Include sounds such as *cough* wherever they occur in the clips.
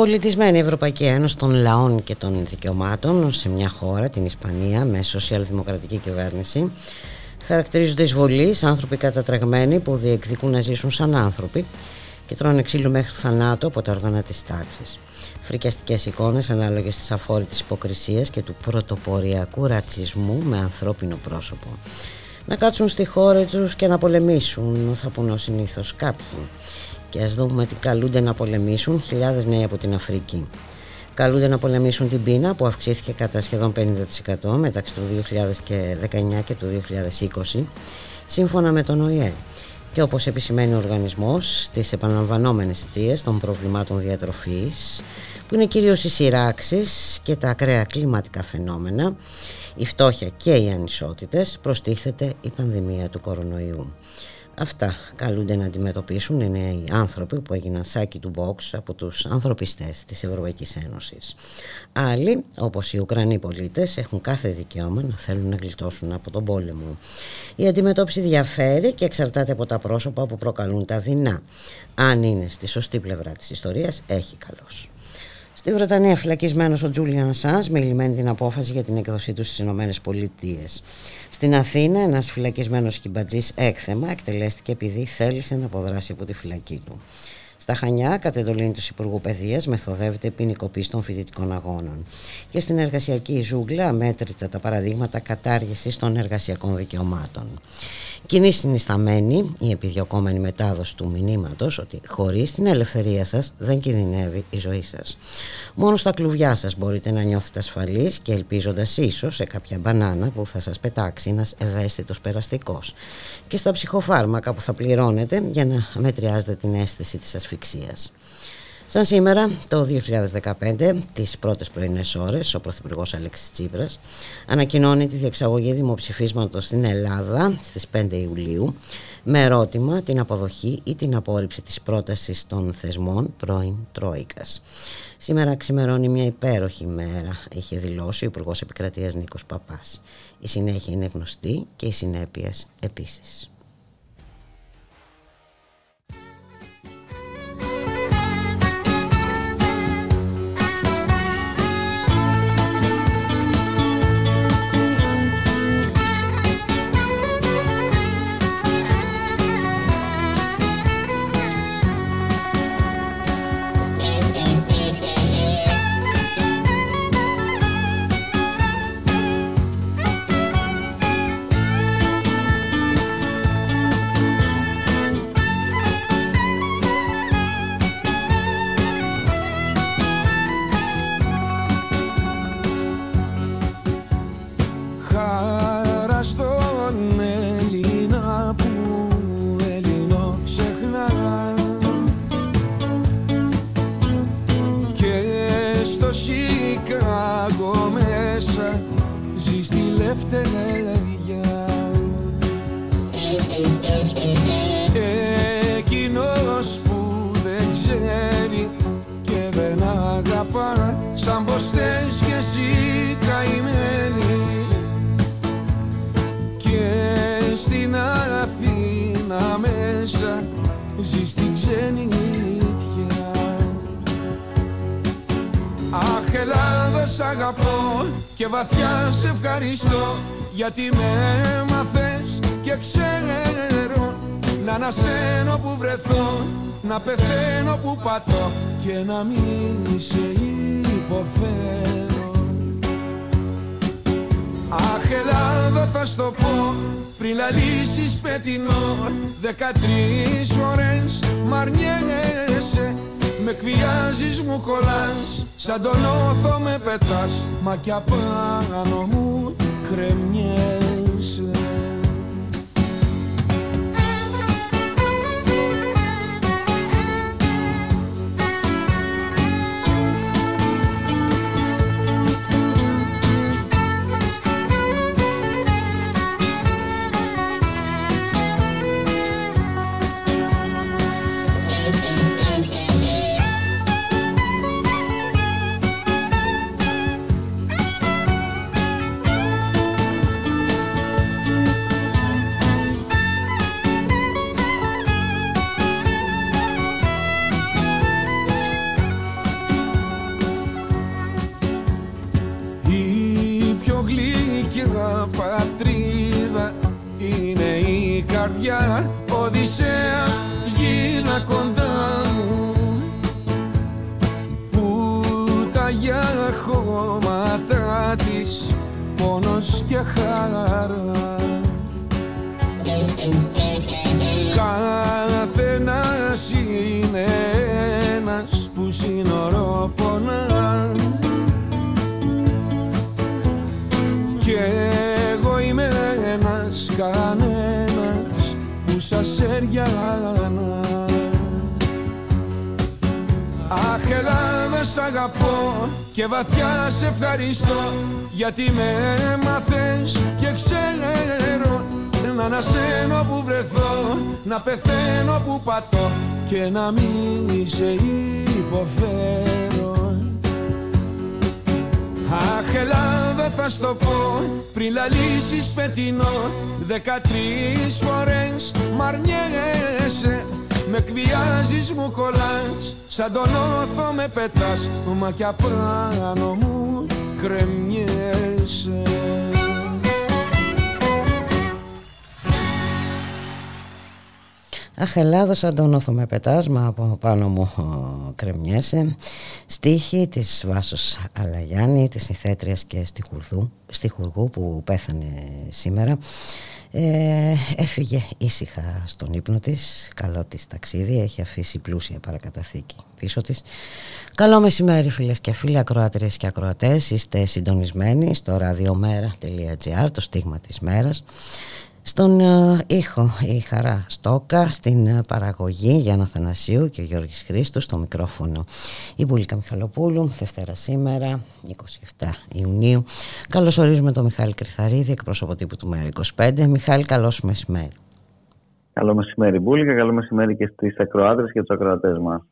Πολιτισμένη Ευρωπαϊκή Ένωση των Λαών και των Δικαιωμάτων σε μια χώρα, την Ισπανία, με σοσιαλδημοκρατική κυβέρνηση, χαρακτηρίζονται εισβολείς άνθρωποι κατατρεγμένοι που διεκδικούν να ζήσουν σαν άνθρωποι και τρώνε ξύλο μέχρι θανάτου από τα όργανα της τάξης. Φρικιαστικές εικόνες ανάλογες τη αφόρητη υποκρισία και του πρωτοποριακού ρατσισμού με ανθρώπινο πρόσωπο. Να κάτσουν στη χώρα τους και να πολεμήσουν, θα πούν συνήθως κάποιοι. Και ας δούμε τι καλούνται να πολεμήσουν χιλιάδες νέοι από την Αφρική. Καλούνται να πολεμήσουν την πείνα που αυξήθηκε κατά σχεδόν 50% μεταξύ του 2019 και του 2020 σύμφωνα με τον ΟΗΕ. Και όπως επισημαίνει ο οργανισμός στις επαναλαμβανόμενες αιτίες των προβλημάτων διατροφής που είναι κυρίως οι σειράξεις και τα ακραία κλιματικά φαινόμενα η φτώχεια και οι ανισότητες προστίθεται η πανδημία του κορονοϊού. Αυτά καλούνται να αντιμετωπίσουν οι νέοι άνθρωποι που έγιναν σάκι του box από τους ανθρωπιστές της Ευρωπαϊκής Ένωσης. Άλλοι, όπως οι Ουκρανοί πολίτες, έχουν κάθε δικαίωμα να θέλουν να γλιτώσουν από τον πόλεμο. Η αντιμετώπιση διαφέρει και εξαρτάται από τα πρόσωπα που προκαλούν τα δεινά. Αν είναι στη σωστή πλευρά της ιστορίας, έχει καλώς. Στη Βρετανία φυλακισμένος ο Τζούλιαν Ασάν με ηλυμένη την απόφαση για την έκδοσή του στις Ηνωμένες Πολιτείες. Στην Αθήνα, ένας φυλακισμένος χιμπατζής έκθεμα εκτελέστηκε επειδή θέλησε να αποδράσει από τη φυλακή του. Στα Χανιά, κατ' εντολή του Υπουργού Παιδείας, μεθοδεύεται ποινικοποίηση των φοιτητικών αγώνων. Και στην εργασιακή ζούγκλα, αμέτρητα τα παραδείγματα κατάργησης των εργασιακών δικαιωμάτων. Κοινή συνισταμένη η επιδιωκόμενη μετάδοση του μηνύματος ότι χωρίς την ελευθερία σας δεν κινδυνεύει η ζωή σας. Μόνο στα κλουβιά σας μπορείτε να νιώθετε ασφαλείς και ελπίζοντας ίσως σε κάποια μπανάνα που θα σας πετάξει ένας ευαίσθητος περαστικός. Και στα ψυχοφάρμακα που θα πληρώνετε για να μετριάζετε την αίσθηση της ασφυξίας. Σαν σήμερα, το 2015, τις πρώτες πρωινές ώρες, ο Πρωθυπουργός Αλέξης Τσίπρας ανακοινώνει τη διεξαγωγή δημοψηφίσματος στην Ελλάδα στις 5 Ιουλίου με ερώτημα την αποδοχή ή την απόρριψη της πρότασης των θεσμών πρώην Τρόικας. Σήμερα ξημερώνει μια υπέροχη μέρα, είχε δηλώσει ο Υπουργός Επικρατείας Νίκος Παπάς. Η συνέχεια είναι γνωστή και οι συνέπειες επίσης. Γιατί με έμαθες και ξέρω να ανασένω που βρεθώ να πεθαίνω που πατώ και να μην σε υποφέρω Αχ Ελλάδα θα στο πω πριν λαλήσεις πετεινό δεκατρεις φορές μ' αρνιέσαι με εκβιάζεις μου κολλάς Σαν τον όθο με πετάς Μα κι απάνω μου κρεμιέσαι γιατί με μαθες και ξέρω να ανασένω που βρεθώ Να πεθαίνω που πατώ Και να μην σε υποφέρω. Αχ Ελλάδα θα στο πω Πριν λαλήσεις πετεινό Δεκατρεις φορές μ' αρνιέσαι. Με εκβιάζεις μου κολλάς Σαν τον όθο με πετάς Μα κι απάνω μου κρεμιέσαι Αχ Ελλάδο σαν τον όθο με πετάσμα από πάνω μου κρεμιέσαι. Στίχη της Βάσος Αλαγιάννη της Ιθέτριας και Στιχουργού που πέθανε σήμερα ε, έφυγε ήσυχα στον ύπνο της. Καλό της ταξίδι. Έχει αφήσει πλούσια παρακαταθήκη πίσω της. Καλό μεσημέρι φίλες και φίλοι ακροάτριες και ακροατές. Είστε συντονισμένοι στο radiomera.gr το στίγμα της μέρας στον ε, ήχο η Χαρά Στόκα, στην ε, παραγωγή Γιάννα Θανασίου και ο Γιώργης Χρήστος, στο μικρόφωνο η Μπουλίκα Μιχαλοπούλου, Δευτέρα σήμερα, 27 Ιουνίου. Καλώς ορίζουμε τον Μιχάλη Κρυθαρίδη, εκπρόσωπο τύπου του ΜΕΡΑ25. Μιχάλη, καλώς μεσημέρι. Καλό μεσημέρι Μπουλίκα, καλό μεσημέρι και στις ακροάτρες και τους ακροατές μας.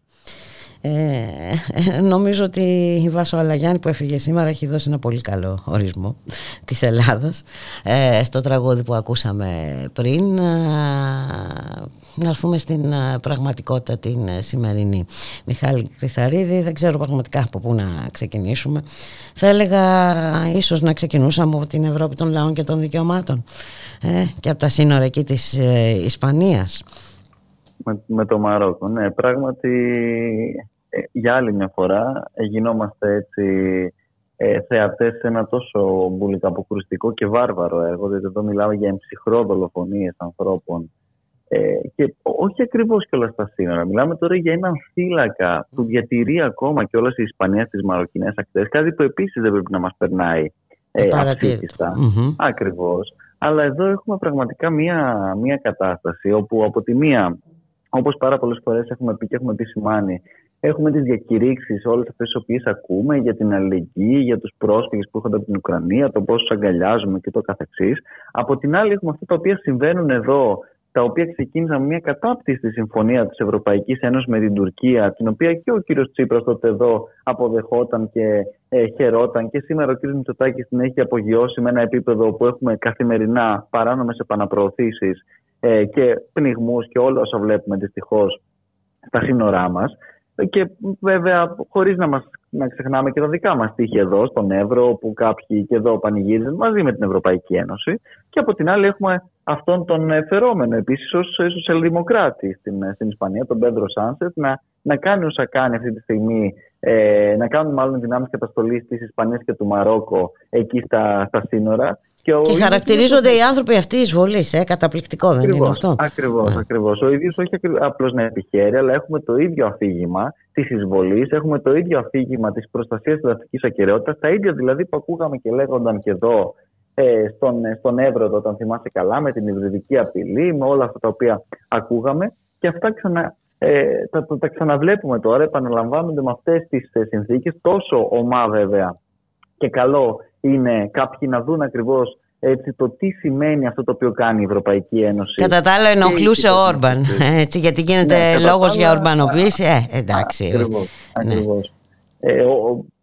Ε, νομίζω ότι η Βάσο Αλαγιάννη που έφυγε σήμερα έχει δώσει ένα πολύ καλό ορισμό της Ελλάδας ε, στο τραγούδι που ακούσαμε πριν. Ε, να έρθουμε στην ε, πραγματικότητα την ε, σημερινή. Μιχάλη Κρυθαρίδη δεν ξέρω πραγματικά από πού να ξεκινήσουμε. Θα έλεγα ίσως να ξεκινούσαμε από την Ευρώπη των λαών και των δικαιωμάτων ε, και από τα σύνορα εκεί της Ισπανίας με, με το Μαρόκο. Ναι, πράγματι ε, για άλλη μια φορά γινόμαστε έτσι ε, θεατές σε ένα τόσο μπουλικά αποκρουστικό και βάρβαρο έργο, διότι εδώ μιλάμε για εμψυχρό δολοφονίες ανθρώπων ε, και όχι ακριβώς και όλα στα σύνορα. Μιλάμε τώρα για έναν θύλακα που διατηρεί ακόμα και όλα η Ισπανία στις Μαροκινές ακτές, κάτι που επίσης δεν πρέπει να μας περνάει ε, αυθύτιστα. Ακριβώς. Αλλά εδώ έχουμε πραγματικά μια, μια κατάσταση όπου από τη μία όπως πάρα πολλές φορές έχουμε πει και έχουμε επισημάνει, έχουμε τις διακηρύξεις όλες αυτές τις οποίες ακούμε για την αλληλεγγύη, για τους πρόσφυγες που έρχονται από την Ουκρανία, το πόσο αγκαλιάζουμε και το καθεξής. Από την άλλη έχουμε αυτά τα οποία συμβαίνουν εδώ, τα οποία ξεκίνησαν με μια κατάπτυστη συμφωνία της Ευρωπαϊκής Ένωσης με την Τουρκία, την οποία και ο κύριος Τσίπρας τότε εδώ αποδεχόταν και ε, χαιρόταν και σήμερα ο κύριος Μητσοτάκης την έχει απογειώσει με ένα επίπεδο που έχουμε καθημερινά παράνομες επαναπροωθήσεις ε, και πνιγμούς και όλα όσα βλέπουμε δυστυχώς στα σύνορά μας. Και βέβαια χωρίς να, μας, να ξεχνάμε και τα δικά μας τύχη εδώ στον Εύρο που κάποιοι και εδώ πανηγύριζαν μαζί με την Ευρωπαϊκή Ένωση. Και από την άλλη έχουμε αυτόν τον φερόμενο επίσης ως σοσιαλδημοκράτη στην, στην Ισπανία, τον Πέντρο Σάνσετ να, να κάνει όσα κάνει αυτή τη στιγμή ε, να κάνουν μάλλον δυνάμεις καταστολής της Ισπανίας και του Μαρόκο εκεί στα, στα σύνορα και, και χαρακτηρίζονται οι άνθρωποι αυτοί εισβολή, ε, καταπληκτικό δεν είναι αυτό; Ακριβώς, ναι. ακριβώς. Ο ίδιος όχι απλώς να επιχαίρει, αλλά έχουμε το ίδιο αφήγημα της εισβολής, έχουμε το ίδιο αφήγημα της προστασίας της δαφική ακαιρεότητας, τα ίδια δηλαδή που ακούγαμε και λέγονταν και εδώ ε, στον, στον Εύρο, όταν θυμάσαι καλά, με την υβριδική απειλή, με όλα αυτά τα οποία ακούγαμε. Και αυτά ξανα, ε, τα, τα, τα ξαναβλέπουμε τώρα, επαναλαμβάνονται με αυτές τις ε, συνθήκες, τόσο ομά βέβαια και καλό είναι κάποιοι να δουν ακριβώς έτσι, το τι σημαίνει αυτό το οποίο κάνει η Ευρωπαϊκή Ένωση. Κατά τα άλλα ενοχλούσε ο Όρμπαν, *laughs* έτσι, γιατί γίνεται ναι, λόγος για ορμπανοποίηση. Ε, εντάξει. Ακριβώς. Ναι. Ε,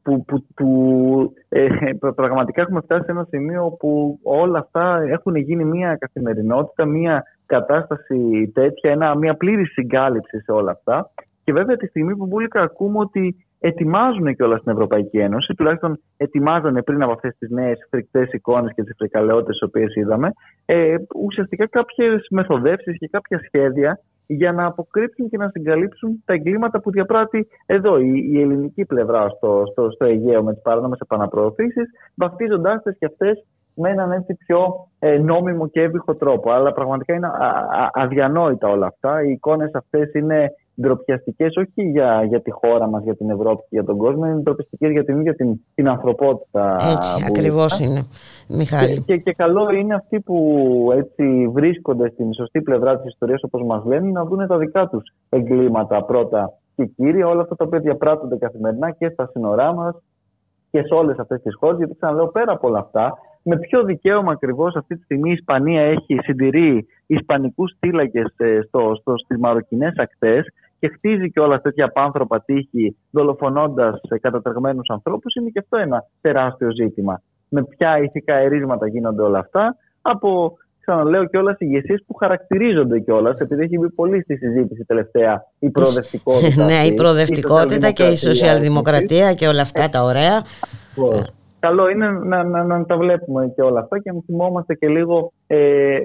που, που, που ε, πραγματικά έχουμε φτάσει σε ένα σημείο που όλα αυτά έχουν γίνει μια καθημερινότητα, μια κατάσταση τέτοια, ένα, μια πλήρης συγκάλυψη σε όλα αυτά. Και βέβαια τη στιγμή που μπουλικα ακούμε ότι ετοιμάζουν και όλα στην Ευρωπαϊκή Ένωση, τουλάχιστον ετοιμάζανε πριν από αυτές τις νέες φρικτές εικόνες και τις φρικαλαιότητες τις οποίες είδαμε, ε, ουσιαστικά κάποιες μεθοδεύσεις και κάποια σχέδια για να αποκρύψουν και να συγκαλύψουν τα εγκλήματα που διαπράττει εδώ η, η ελληνική πλευρά στο, στο, στο Αιγαίο με τις παράνομες επαναπροωθήσεις, βαφτίζοντάς τις και αυτές με έναν έτσι πιο ε, νόμιμο και έβυχο τρόπο. Αλλά πραγματικά είναι α, α, αδιανόητα όλα αυτά. Οι εικόνες αυτές είναι ντροπιαστικές όχι για, για τη χώρα μας, για την Ευρώπη και για τον κόσμο, είναι ντροπιαστικές για την ίδια την, την ανθρωπότητα. Έτσι, ακριβώς είναι. Μιχάλη. Και, και, και, καλό είναι αυτοί που έτσι βρίσκονται στην σωστή πλευρά της ιστορίας, όπως μας λένε, να δουν τα δικά τους εγκλήματα πρώτα και κύρια, όλα αυτά τα οποία διαπράττονται καθημερινά και στα σύνορά μας και σε όλες αυτές τις χώρες. Γιατί ξαναλέω, πέρα από όλα αυτά, με ποιο δικαίωμα ακριβώς αυτή τη στιγμή η Ισπανία έχει συντηρεί ισπανικούς θύλακες ε, στις μαροκινές ακτές και χτίζει και όλα τέτοια πάνθρωπα τείχη δολοφονώντας κατατρεγμένους ανθρώπους, είναι και αυτό ένα τεράστιο ζήτημα. Με ποια ηθικά ερίσματα γίνονται όλα αυτά, από ξαναλέω και όλα ηγεσίες που χαρακτηρίζονται κιόλας, επειδή έχει μπει πολύ στη συζήτηση τελευταία η προοδευτικότητα. ναι, η προοδευτικότητα και η σοσιαλδημοκρατία και όλα αυτά τα ωραία. Καλό είναι να, να, να, τα βλέπουμε και όλα αυτά και να θυμόμαστε και λίγο ε,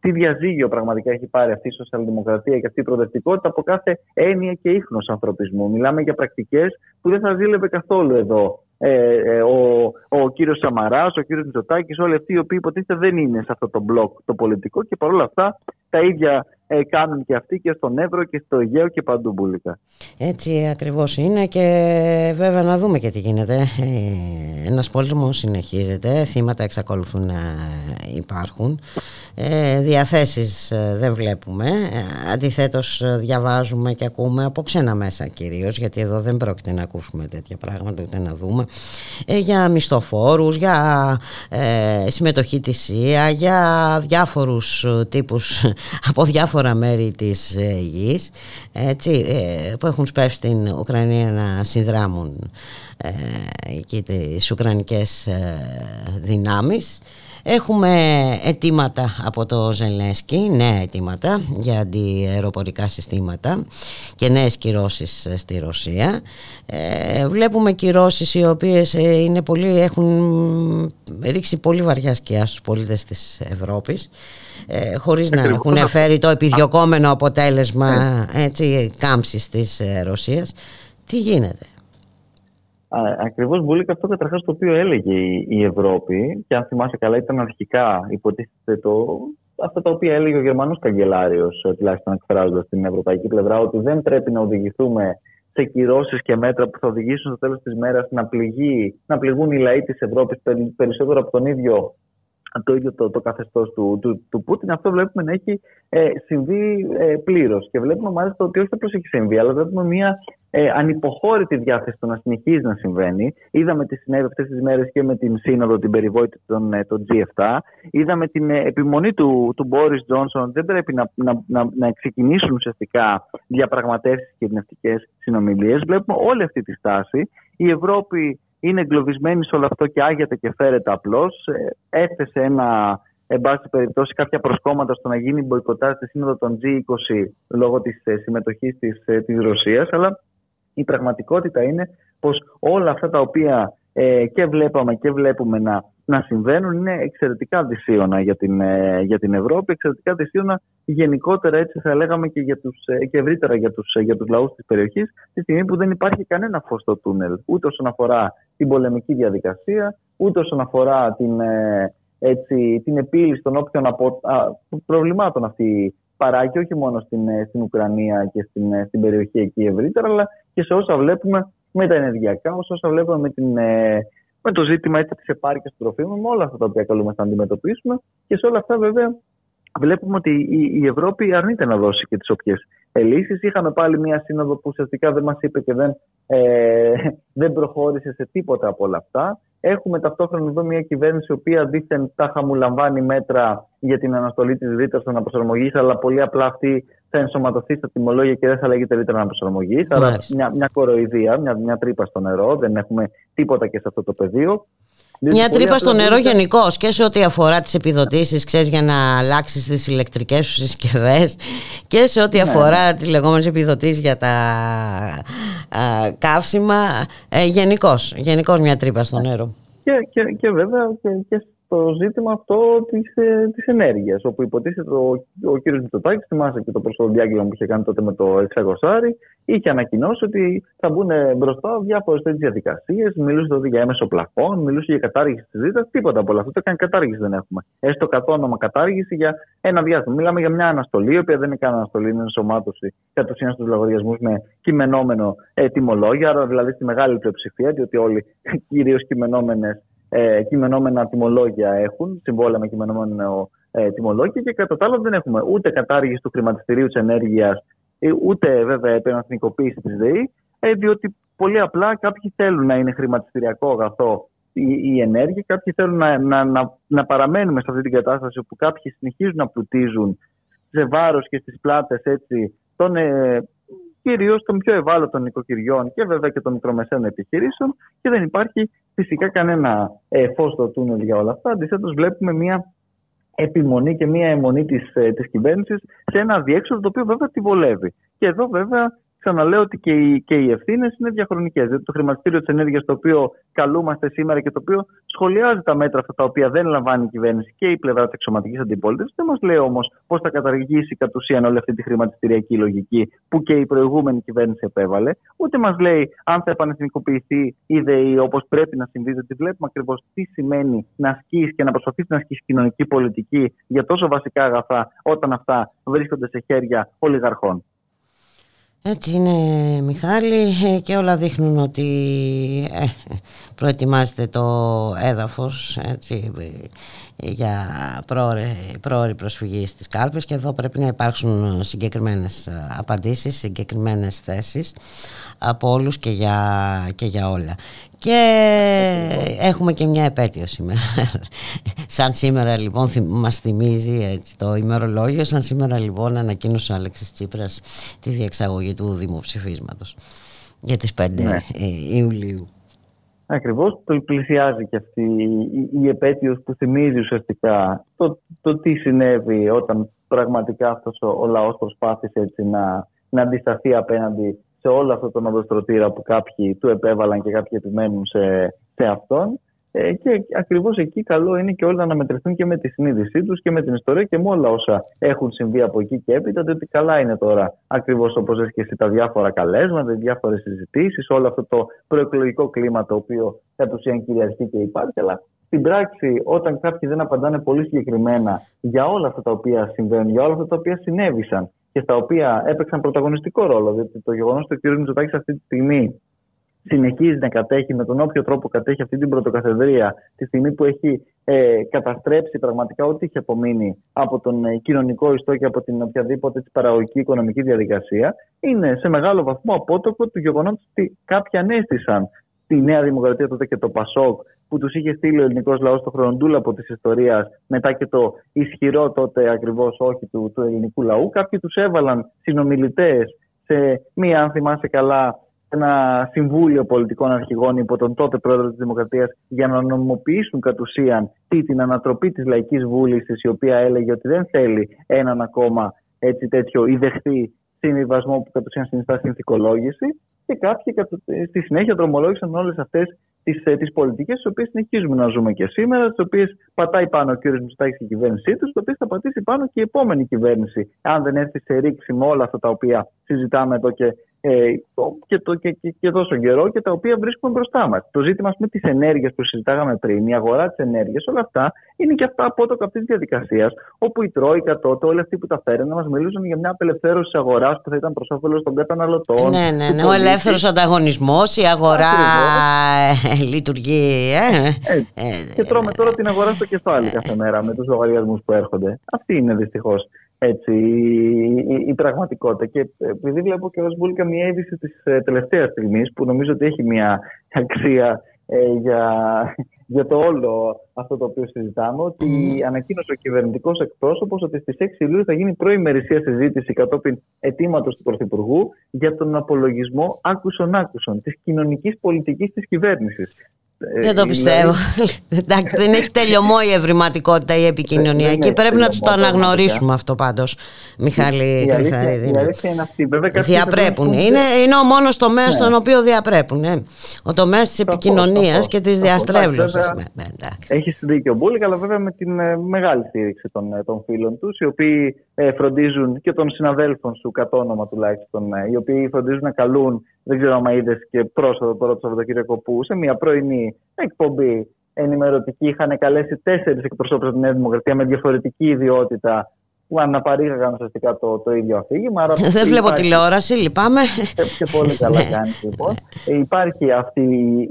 τι διαζύγιο πραγματικά έχει πάρει αυτή η σοσιαλδημοκρατία και αυτή η προοδευτικότητα από κάθε έννοια και ίχνος ανθρωπισμού. Μιλάμε για πρακτικές που δεν θα ζήλευε καθόλου εδώ ε, ε, ο, ο κύριος Σαμαράς, ο κύριος Μητσοτάκης, όλοι αυτοί οι οποίοι υποτίθεται δεν είναι σε αυτό το μπλοκ το πολιτικό και παρόλα αυτά τα ίδια ε, κάνουν και αυτοί και στον Εύρο και στο Αιγαίο και παντού μπουλικά. Έτσι ακριβώς είναι και βέβαια να δούμε και τι γίνεται. Ε, ένας πόλεμος συνεχίζεται, θύματα εξακολουθούν να υπάρχουν, ε, διαθέσεις ε, δεν βλέπουμε, ε, αντιθέτως διαβάζουμε και ακούμε από ξένα μέσα κυρίως, γιατί εδώ δεν πρόκειται να ακούσουμε τέτοια πράγματα ούτε να δούμε, για μισθοφόρους, για συμμετοχή της ΣΥΑ, για διάφορους τύπους από διάφορα μέρη της ε, γης έτσι, ε, που έχουν σπεύσει στην Ουκρανία να συνδράμουν ε, εκεί τις Ουκρανικές δυνάμεις Έχουμε αιτήματα από το Ζελέσκι, νέα αιτήματα για αντιεροπορικά συστήματα και νέες κυρώσεις στη Ρωσία. Ε, βλέπουμε κυρώσεις οι οποίες είναι πολύ, έχουν ρίξει πολύ βαριά σκιά στους πολίτες της Ευρώπης ε, χωρίς να έχουν φέρει το επιδιωκόμενο αποτέλεσμα ε. έτσι, κάμψης της ε, Ρωσίας. Τι γίνεται; Ακριβώς Μπουλίκα αυτό καταρχάς το οποίο έλεγε η, Ευρώπη και αν θυμάσαι καλά ήταν αρχικά υποτίθεται το, αυτά τα οποία έλεγε ο Γερμανός καγκελάριος τουλάχιστον εκφράζοντας την ευρωπαϊκή πλευρά ότι δεν πρέπει να οδηγηθούμε σε κυρώσεις και μέτρα που θα οδηγήσουν στο τέλος της μέρας να, να πληγούν οι λαοί της Ευρώπης περισσότερο από τον ίδιο το ίδιο το, το καθεστώς του, του, του Πούτιν. Αυτό βλέπουμε να έχει ε, συμβεί ε, πλήρως. Και βλέπουμε μάλιστα ότι όχι απλώς έχει συμβεί, αλλά βλέπουμε μια ε, ανυποχώρητη διάθεση του να συνεχίζει να συμβαίνει. Είδαμε τι συνέβη αυτές τις μέρες και με την σύνοδο, την περιβόητη των, ε, των G7. Είδαμε την ε, επιμονή του, του Μπόρις Τζόνσον. Δεν πρέπει να, να, να, να ξεκινήσουν ουσιαστικά διαπραγματεύσεις και ειρηνευτικέ συνομιλίες. Βλέπουμε όλη αυτή τη στάση. Η Ευρώπη είναι εγκλωβισμένη σε όλο αυτό και άγεται και φέρεται απλώς. Ε, έθεσε ένα, εν πάση περιπτώσει, κάποια προσκόμματα στο να γίνει μποϊκοτά στη σύνοδο των G20 λόγω της ε, συμμετοχής της της ε, Ρωσίας. Αλλά η πραγματικότητα είναι πως όλα αυτά τα οποία και βλέπαμε και βλέπουμε να να συμβαίνουν είναι εξαιρετικά δυσίωνα για την, ε, για την Ευρώπη, εξαιρετικά δυσίωνα γενικότερα έτσι θα λέγαμε και, για τους, ε, και ευρύτερα για τους, ε, για τους λαούς της περιοχής τη στιγμή που δεν υπάρχει κανένα φως στο τούνελ ούτε όσον αφορά την πολεμική διαδικασία ούτε όσον αφορά την, έτσι, την επίλυση των όποιων από, α, προβλημάτων αυτή παράγει όχι μόνο στην, στην Ουκρανία και στην, στην περιοχή εκεί ευρύτερα αλλά και σε όσα βλέπουμε με τα ενεργειακά, όσα βλέπουμε με την με το ζήτημα της επάρκειας του τροφίμων, με όλα αυτά τα οποία καλούμε να αντιμετωπίσουμε. Και σε όλα αυτά, βέβαια, βλέπουμε ότι η Ευρώπη αρνείται να δώσει και τις όποιες λύσει. Είχαμε πάλι μια σύνοδο που ουσιαστικά δεν μας είπε και δεν, ε, δεν προχώρησε σε τίποτα από όλα αυτά. Έχουμε ταυτόχρονα εδώ μια κυβέρνηση η οποία δίθεν τάχα μου λαμβάνει μέτρα για την αναστολή της ρήτρα των αναπροσαρμογής, αλλά πολύ απλά αυτή θα ενσωματωθεί στα τιμολόγια και δεν θα λέγεται ρήτρα αναπροσαρμογής. Άρα μια, μια κοροϊδία, μια, μια τρύπα στο νερό. Δεν έχουμε τίποτα και σε αυτό το πεδίο. Μια τρύπα στο νερό γενικώς και σε ό,τι αφορά τις επιδοτήσεις, ξέρεις, για να αλλάξεις τις ηλεκτρικές σου συσκευές και σε ό,τι ναι. αφορά τις λεγόμενες επιδοτήσεις για τα α, καύσιμα. Ε, Γενικώς μια τρύπα στο νερό. Και, και, και βέβαια και, και το ζήτημα αυτό της της ε, ενέργειας. Όπου υποτίθεται ο, ο κ. Μητσοτάκης, θυμάσαι και το πρόσφατο διάγγελμα που είχε κάνει τότε με το Εξαγωσάρι, είχε ανακοινώσει ότι θα μπουν μπροστά διάφορες τέτοιες διαδικασίες. Μιλούσε τότε για έμεσο πλαφών, μιλούσε για κατάργηση της ζήτα. Τίποτα από όλα αυτά. Καν κατάργηση δεν έχουμε. Έστω κατ' όνομα κατάργηση για ένα διάστημα. Μιλάμε για μια αναστολή, η οποία δεν είναι καν αναστολή, είναι ενσωμάτωση κατ' ουσίαν στους λογαριασμούς με κειμενόμενο ε, τιμολόγια. Άρα δηλαδή στη μεγάλη πλειοψηφία, διότι όλοι *laughs* κυρίως κειμενόμενες ε, κειμενόμενα τιμολόγια έχουν, συμβόλαια με κειμενόμενο ε, τιμολόγια και κατά τα άλλα δεν έχουμε ούτε κατάργηση του χρηματιστηρίου της ενέργειας, ε, ούτε βέβαια επαναθνικοποίηση της ΔΕΗ, ε, διότι πολύ απλά κάποιοι θέλουν να είναι χρηματιστηριακό αγαθό η, η ενέργεια, κάποιοι θέλουν να, να, να, να παραμένουμε σε αυτή την κατάσταση όπου κάποιοι συνεχίζουν να πλουτίζουν σε βάρος και στις πλάτες των ε, κυρίως των πιο ευάλωτων νοικοκυριών και βέβαια και των μικρομεσαίων επιχειρήσεων και δεν υπάρχει φυσικά κανένα ε, φως στο τούνελ για όλα αυτά. Αντιθέτως, βλέπουμε μια επιμονή και μια αιμονή της της ε, κυβέρνησης σε ένα διέξοδο το οποίο βέβαια τη βολεύει. Και εδώ βέβαια ξαναλέω ότι και οι, και οι ευθύνες είναι διαχρονικές. Δηλαδή το χρηματιστήριο της ενέργειας, το οποίο καλούμαστε σήμερα και το οποίο σχολιάζει τα μέτρα αυτά τα οποία δεν λαμβάνει η κυβέρνηση και η πλευρά της εξωματικής αντιπολίτευσης, δεν μας λέει όμως πώς θα καταργήσει κατ' ουσίαν όλη αυτή τη χρηματιστηριακή λογική που και η προηγούμενη κυβέρνηση επέβαλε. Ούτε μας λέει αν θα επανεθνικοποιηθεί η ΔΕΗ όπως πρέπει να συμβεί, διότι βλέπουμε ακριβώς τι σημαίνει να ασκείς και να προσπαθείς να ασκείς κοινωνική πολιτική για τόσο βασικά αγαθά όταν αυτά βρίσκονται σε χέρια ολιγαρχών. Έτσι είναι Μιχάλη ε, και όλα δείχνουν ότι ε, προετοιμάζεται το έδαφος έτσι, ε, για πρόορη, προσφυγή στις κάλπες και εδώ πρέπει να υπάρξουν συγκεκριμένες απαντήσεις, συγκεκριμένες θέσεις από όλους και για, και για όλα. Και έχουμε και μια επέτειο σήμερα. *laughs* σαν σήμερα λοιπόν μας θυμίζει έτσι, το ημερολόγιο, σαν σήμερα λοιπόν ανακοίνωσε ο Αλέξης Τσίπρας τη διεξαγωγή του δημοψηφίσματος για τις 5 ναι. Ε, Ιουλίου. Ακριβώς, πλησιάζει και αυτή η επέτειος που θυμίζει ουσιαστικά το, το τι συνέβη όταν πραγματικά αυτός ο, ο λαός προσπάθησε έτσι, να, να αντισταθεί απέναντι σε όλο αυτό τον οδοστρωτήρα που κάποιοι του επέβαλαν και κάποιοι επιμένουν σε, σε αυτόν. Ε, και ακριβώς εκεί καλό είναι και όλοι να αναμετρηθούν και με τη συνείδησή τους και με την ιστορία και με όλα όσα έχουν συμβεί από εκεί και έπειτα. Διότι καλά είναι τώρα, ακριβώς όπως έχει και εσύ, τα διάφορα καλέσματα, οι διάφορες συζητήσεις, όλο αυτό το προεκλογικό κλίμα το οποίο κατ' ουσίαν κυριαρχεί και υπάρχει. Αλλά στην πράξη, όταν κάποιοι δεν απαντάνε πολύ συγκεκριμένα για όλα αυτά τα οποία συμβαίνουν, για όλα αυτά τα οποία συνέβησαν και στα οποία έπαιξαν πρωταγωνιστικό ρόλο. Διότι το γεγονός ότι ο κ. Μητσοτάκης αυτή τη στιγμή συνεχίζει να κατέχει με τον όποιο τρόπο κατέχει αυτή την πρωτοκαθεδρία τη στιγμή που έχει ε, καταστρέψει πραγματικά ό,τι είχε απομείνει από τον ε, κοινωνικό ιστό και από την οποιαδήποτε παραγωγική οικονομική διαδικασία είναι σε μεγάλο βαθμό απότοκο του γεγονότος ότι κάποιοι ανέστησαν τη Νέα Δημοκρατία τότε και το Πασόκ που τους είχε στείλει ο ελληνικός λαός στο χρονοτούλαπο της ιστορίας, μετά και το ισχυρό τότε ακριβώς όχι του, του ελληνικού λαού. Κάποιοι τους έβαλαν συνομιλητές σε μία, αν θυμάσαι καλά, ένα συμβούλιο πολιτικών αρχηγών υπό τον τότε πρόεδρο της Δημοκρατίας για να νομιμοποιήσουν κατ' ουσίαν την ανατροπή της λαϊκής βούλησης, η οποία έλεγε ότι δεν θέλει έναν ακόμα έτσι τέτοιο ιδεχτή συμβιβασμό που κατ' ουσίαν συνιστά συνθηκολόγηση. Και κάποιοι στη συνέχεια δρομολόγησαν όλες αυτές τις ε, τις πολιτικές, τις οποίες συνεχίζουμε να ζούμε και σήμερα, τις οποίες πατάει πάνω ο κ. Μητσοτάκη και η κυβέρνησή του, τις οποίες θα πατήσει πάνω και η επόμενη κυβέρνηση, αν δεν έρθει σε ρήξη με όλα αυτά τα οποία συζητάμε εδώ και ε, και, το, και, και, και τόσο καιρό και τα οποία βρίσκουμε μπροστά μας. Το ζήτημα με της ενέργειας που συζητάγαμε πριν, η αγορά της ενέργειας, όλα αυτά είναι και αυτά απότοκα αυτής της διαδικασίας, όπου η Τρόικα τότε, όλοι αυτοί που τα φέρνουν, μας μιλούσαν για μια απελευθέρωση της αγοράς που θα ήταν προς όφελος των καταναλωτών. Ναι, ναι, ναι. Ο ελεύθερος ανταγωνισμός, η αγορά ε, *laughs* λειτουργεί. Ε, ε, ε, και τρώμε τώρα την αγορά στο κεφάλι κάθε μέρα με τους λογαριασμούς που έρχονται. Αυτή είναι δυστυχώς έτσι, η, η, πραγματικότητα. Και επειδή βλέπω και ω Μπούλικα μια είδηση της ε, τελευταίας στιγμής που νομίζω ότι έχει μια *laughs* αξία ε, για, για το όλο αυτό το οποίο συζητάμε, ότι ανακοίνωσε ο κυβερνητικός εκπρόσωπος ότι στις 6 Ιουλίου θα γίνει προημερησία συζήτηση κατόπιν αιτήματος του Πρωθυπουργού για τον απολογισμό άκουσον άκουσον της κοινωνικής πολιτικής της κυβέρνησης. Ε, δεν το δηλαδή- πιστεύω. *laughs* Εντάξει, δεν έχει τελειωμό η ευρηματικότητα, η επικοινωνία και πρέπει να του το αναγνωρίσουμε αυτό πάντως, Μιχάλη Κρυθαρίδη. Διαπρέπουν. Είναι, είναι ο μόνος τομέας ναι. στον οποίο διαπρέπουν. Ε. Ο τομέας της επικοινωνίας και της διαστρέβλωσης. Ναι, έχεις δίκιο Μπούλικα, αλλά βέβαια με την ε, μεγάλη στήριξη των, των φίλων τους, οι οποίοι φροντίζουν και των συναδέλφων σου, κατ' όνομα τουλάχιστον, οι οποίοι φροντίζουν να καλούν δεν ξέρω αν είδες και πρόσφατα τώρα το Σαββατοκύριακο που σε μια πρωινή εκπομπή ενημερωτική είχαν καλέσει τέσσερις εκπροσώπους από τη Νέα Δημοκρατία με διαφορετική ιδιότητα που αναπαρήγαγαν ουσιαστικά το, το ίδιο αφήγημα. *laughs* Δεν βλέπω τηλεόραση, λυπάμαι. Και πολύ *laughs* καλά ναι. κάνεις λοιπόν. Υπάρχει αυτή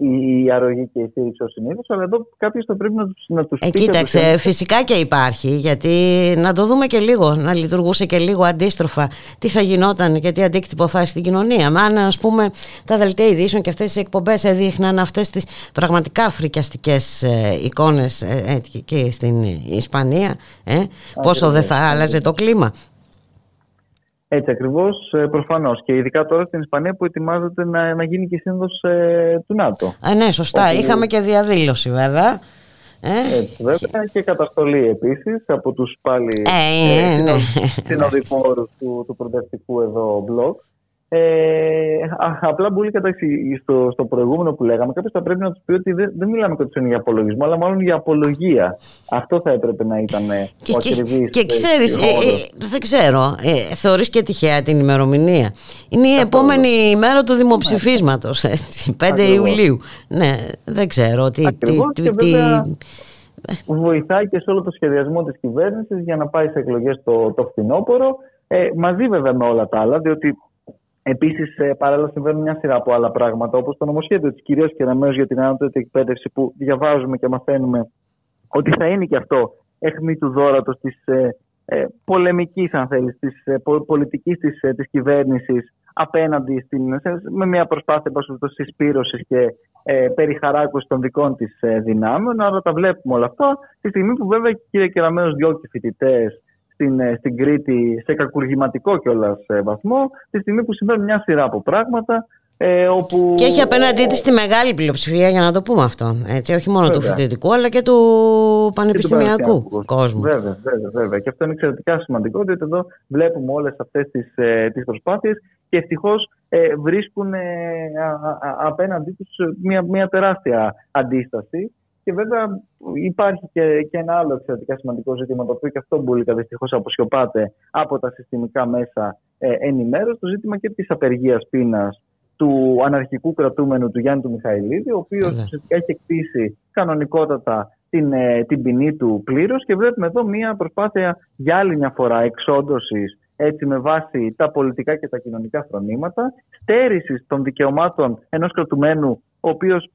η, η αρρωγή και η στήριξη ως συνήθως, αλλά εδώ κάποιος θα πρέπει να τους να τους ε, πει. Κοίταξε, φυσικά και υπάρχει, γιατί να το δούμε και λίγο, να λειτουργούσε και λίγο αντίστροφα. Τι θα γινόταν και τι αντίκτυπο θα έχει στην κοινωνία. Μα αν ας πούμε τα δελτία ειδήσεων και αυτές οι εκπομπές έδειχναν αυτές τις πραγματικά φρικιαστικές ε, εικόνες ε, και στην Ισπανία, ε, πόσο δεν θα άλλαζε το κλίμα. Έτσι ακριβώς, ε, προφανώς. Και ειδικά τώρα στην Ισπανία που ετοιμάζεται να, να γίνει και σύνδος ε, του ΝΑΤΟ. Α, ναι, σωστά. Είχαμε και διαδήλωση βέβαια. Ε; Έτσι, βέβαια και καταστολή επίσης από τους πάλι ε, ε, ναι. συνοδοιπόρους του, του προοδευτικού εδώ μπλοκ. Ε, απλά μπορεί κατάξει στο, στο προηγούμενο που λέγαμε, κάποιος θα πρέπει να τους πει ότι δεν, δεν μιλάμε κατευθείαν για απολογισμό, αλλά μάλλον για απολογία. Αυτό θα έπρεπε να ήταν ε, και, ο ακριβής. Και, και ξέρεις, ε, ε, δεν ξέρω, ε, θεωρείς και τυχαία την ημερομηνία. Είναι η επόμενη ημέρα του δημοψηφίσματος, 5 Ιουλίου. Ναι, δεν ξέρω. Τι, Ακριβώς τι, και τι, βέβαια, βοηθάει και σε όλο το σχεδιασμό της κυβέρνησης για να πάει σε εκλογές το, το φθινόπωρο. Ε, μαζί βέβαια με όλα τα άλλα, διότι Επίσης, ε, παράλληλα συμβαίνουν μια σειρά από άλλα πράγματα, όπως το νομοσχέδιο της κυρίας Κεραμέως για την ανώτατη εκπαίδευση, που διαβάζουμε και μαθαίνουμε ότι θα είναι και αυτό εχμή του δόρατος της ε, ε, πολεμικής, αν θέλεις, της ε, πολιτικής της ε, της κυβέρνησης απέναντι στην, με μια προσπάθεια συσπήρωσης και ε, περιχαράκωσης των δικών της ε, δυνάμεων. Άρα τα βλέπουμε όλα αυτά. Τη στιγμή που βέβαια η κυρία Κεραμέως διώκει φοιτητές στην, ε, στην Κρήτη σε κακουργηματικό κιόλας ε, βαθμό, τη στιγμή που συμβαίνουν μια σειρά από πράγματα. Ε, όπου... Και έχει απέναντί της τη μεγάλη πλειοψηφία, για να το πούμε αυτό. Έτσι, όχι μόνο βέβαια. του φοιτητικού, αλλά και του πανεπιστημιακού και του κόσμου. Βέβαια, βέβαια, βέβαια. Και αυτό είναι εξαιρετικά σημαντικό, διότι εδώ βλέπουμε όλες αυτές τις ε, τις προσπάθειες και ευτυχώς ε, βρίσκουν ε, απέναντί τους μια, μια τεράστια αντίσταση. Και βέβαια υπάρχει και, και ένα άλλο εξαιρετικά σημαντικό ζήτημα, το οποίο και αυτό μπορεί δυστυχώς αποσιωπάται από τα συστημικά μέσα ε, ενημέρωσης, το ζήτημα και της απεργίας πείνας του αναρχικού κρατούμενου του Γιάννη του Μιχαηλίδη, ο οποίος ναι. ουσιαστικά έχει εκτίσει κανονικότατα την, ε, την ποινή του πλήρως και βλέπουμε εδώ μια προσπάθεια για άλλη μια φορά εξόντωσης έτσι με βάση τα πολιτικά και τα κοινωνικά φρονήματα, στέρησης των δικαιωμάτων ενός κρατουμένου, ο οποίος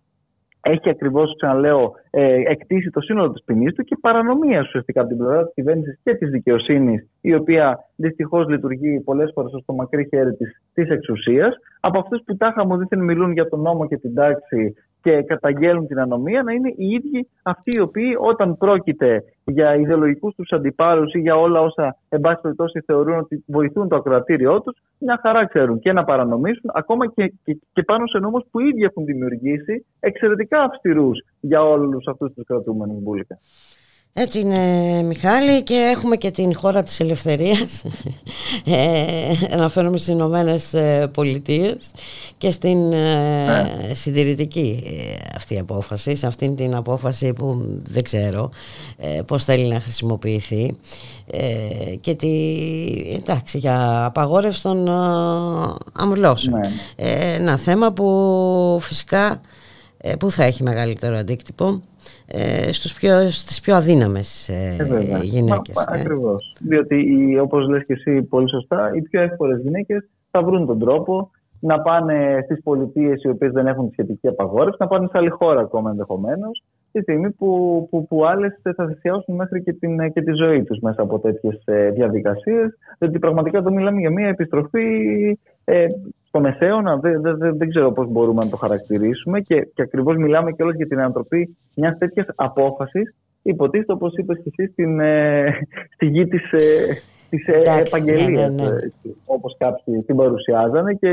έχει ακριβώς, ξαναλέω, ε, εκτίσει το σύνολο της ποινής του και παρανομία ουσιαστικά από την πλευρά της κυβέρνησης και της δικαιοσύνης, η οποία δυστυχώς λειτουργεί πολλές φορές ως το μακρύ χέρι της εξουσίας, από αυτούς που τάχα μου δίθεν μιλούν για τον νόμο και την τάξη και καταγγέλνουν την ανομία, να είναι οι ίδιοι αυτοί οι οποίοι όταν πρόκειται για ιδεολογικούς τους αντιπάλους ή για όλα όσα, εν πάση περιπτώσει, θεωρούν ότι βοηθούν το ακροατήριό τους, μια χαρά ξέρουν και να παρανομήσουν, ακόμα και, και, και πάνω σε νόμους που ήδη έχουν δημιουργήσει εξαιρετικά αυστηρούς για όλους αυτούς τους κρατούμενους μπουλικα. Έτσι είναι Μιχάλη και έχουμε και την χώρα της ελευθερίας ε, αναφέρομαι στις Ηνωμένες Πολιτείες και στην ε, ναι. συντηρητική ε, αυτή απόφαση σε αυτήν την απόφαση που δεν ξέρω ε, πώς θέλει να χρησιμοποιηθεί ε, και τη, εντάξει για απαγόρευση των ε, αμβλώσεων ναι. ένα θέμα που φυσικά που θα έχει μεγαλύτερο αντίκτυπο ε, στους πιο, στις πιο αδύναμες ε, ε γυναίκες. Μα, ε. Ακριβώς. Διότι όπως λες και εσύ πολύ σωστά, οι πιο εύπορες γυναίκες θα βρουν τον τρόπο να πάνε στις πολιτείες οι οποίες δεν έχουν τη σχετική απαγόρευση, να πάνε σε άλλη χώρα ακόμα ενδεχομένως, τη στιγμή που, που, που άλλες θα θυσιάσουν μέχρι και, την, και τη ζωή τους μέσα από τέτοιες διαδικασίες. Διότι πραγματικά εδώ μιλάμε για μια επιστροφή ε, στο μεσαίωνα δεν, δεν, δεν ξέρω πώς μπορούμε να το χαρακτηρίσουμε και, και ακριβώς μιλάμε και όλες για την ανατροπή μιας τέτοιας απόφασης υποτίθεται όπως είπες και εσύ στην, ε, στη γη της, ε, τις επαγγελίες ναι, ναι, ναι. όπως κάποιοι την παρουσιάζανε και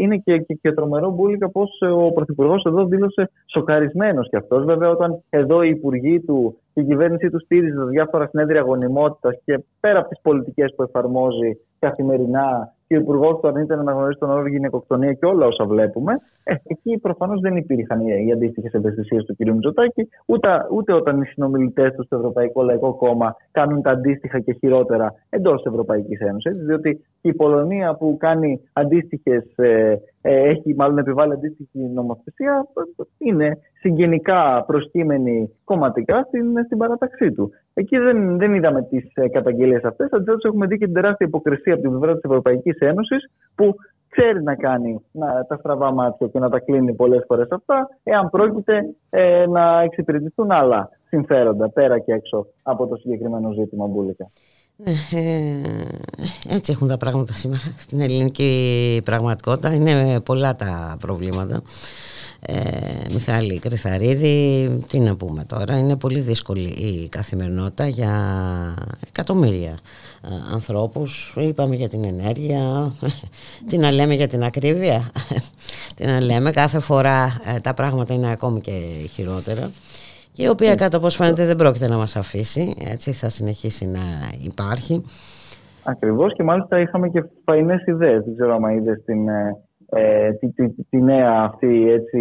είναι και, και, και τρομερό μπουλικα πως ο Πρωθυπουργός εδώ δήλωσε σοκαρισμένος και αυτός βέβαια όταν εδώ οι υπουργοί του η κυβέρνησή του στήριζε διάφορα συνέδρια γονιμότητας και πέρα από τις πολιτικές που εφαρμόζει καθημερινά και ο Υπουργός του αρνείται να αναγνωρίσει τον όρο γυναικοκτονία και όλα όσα βλέπουμε, ε, εκεί προφανώς δεν υπήρχαν οι αντίστοιχες ευαισθησίες του κ. Μητσοτάκη, ούτε, ούτε όταν οι συνομιλητές του στο Ευρωπαϊκό Λαϊκό Κόμμα κάνουν τα αντίστοιχα και χειρότερα εντός της Ευρωπαϊκής Ένωσης. Διότι η Πολωνία που κάνει αντίστοιχες, ε, ε, έχει μάλλον επιβάλλει αντίστοιχη νομοθεσία, είναι συγγενικά προσκύμενη κομματικά στην, στην παράταξή του. Εκεί δεν, δεν είδαμε τις ε, καταγγελίες αυτές. Αντιθέτω, έχουμε δει και την τεράστια υποκρισία από την πλευρά της Ευρωπαϊκής Ένωσης, που ξέρει να κάνει να, τα στραβά μάτια και να τα κλείνει πολλές φορές αυτά, εάν πρόκειται ε, να εξυπηρετηθούν άλλα συμφέροντα πέρα και έξω από το συγκεκριμένο ζήτημα μπουλικα. Ε, έτσι έχουν τα πράγματα σήμερα στην ελληνική πραγματικότητα. Είναι πολλά τα προβλήματα. Ε, Μιχάλη Κρυθαρίδη τι να πούμε τώρα. Είναι πολύ δύσκολη η καθημερινότητα για εκατομμύρια ε, ανθρώπους. Είπαμε για την ενέργεια. *laughs* Τι να λέμε για την ακρίβεια. *laughs* Τι να λέμε. Κάθε φορά ε, τα πράγματα είναι ακόμη και χειρότερα και η οποία κάτω όπως φαίνεται δεν πρόκειται να μας αφήσει έτσι θα συνεχίσει να υπάρχει Ακριβώς και μάλιστα είχαμε και φαϊνές ιδέες δεν ξέρω αν είδες την ε, ε, τη, τη, τη, νέα αυτή έτσι,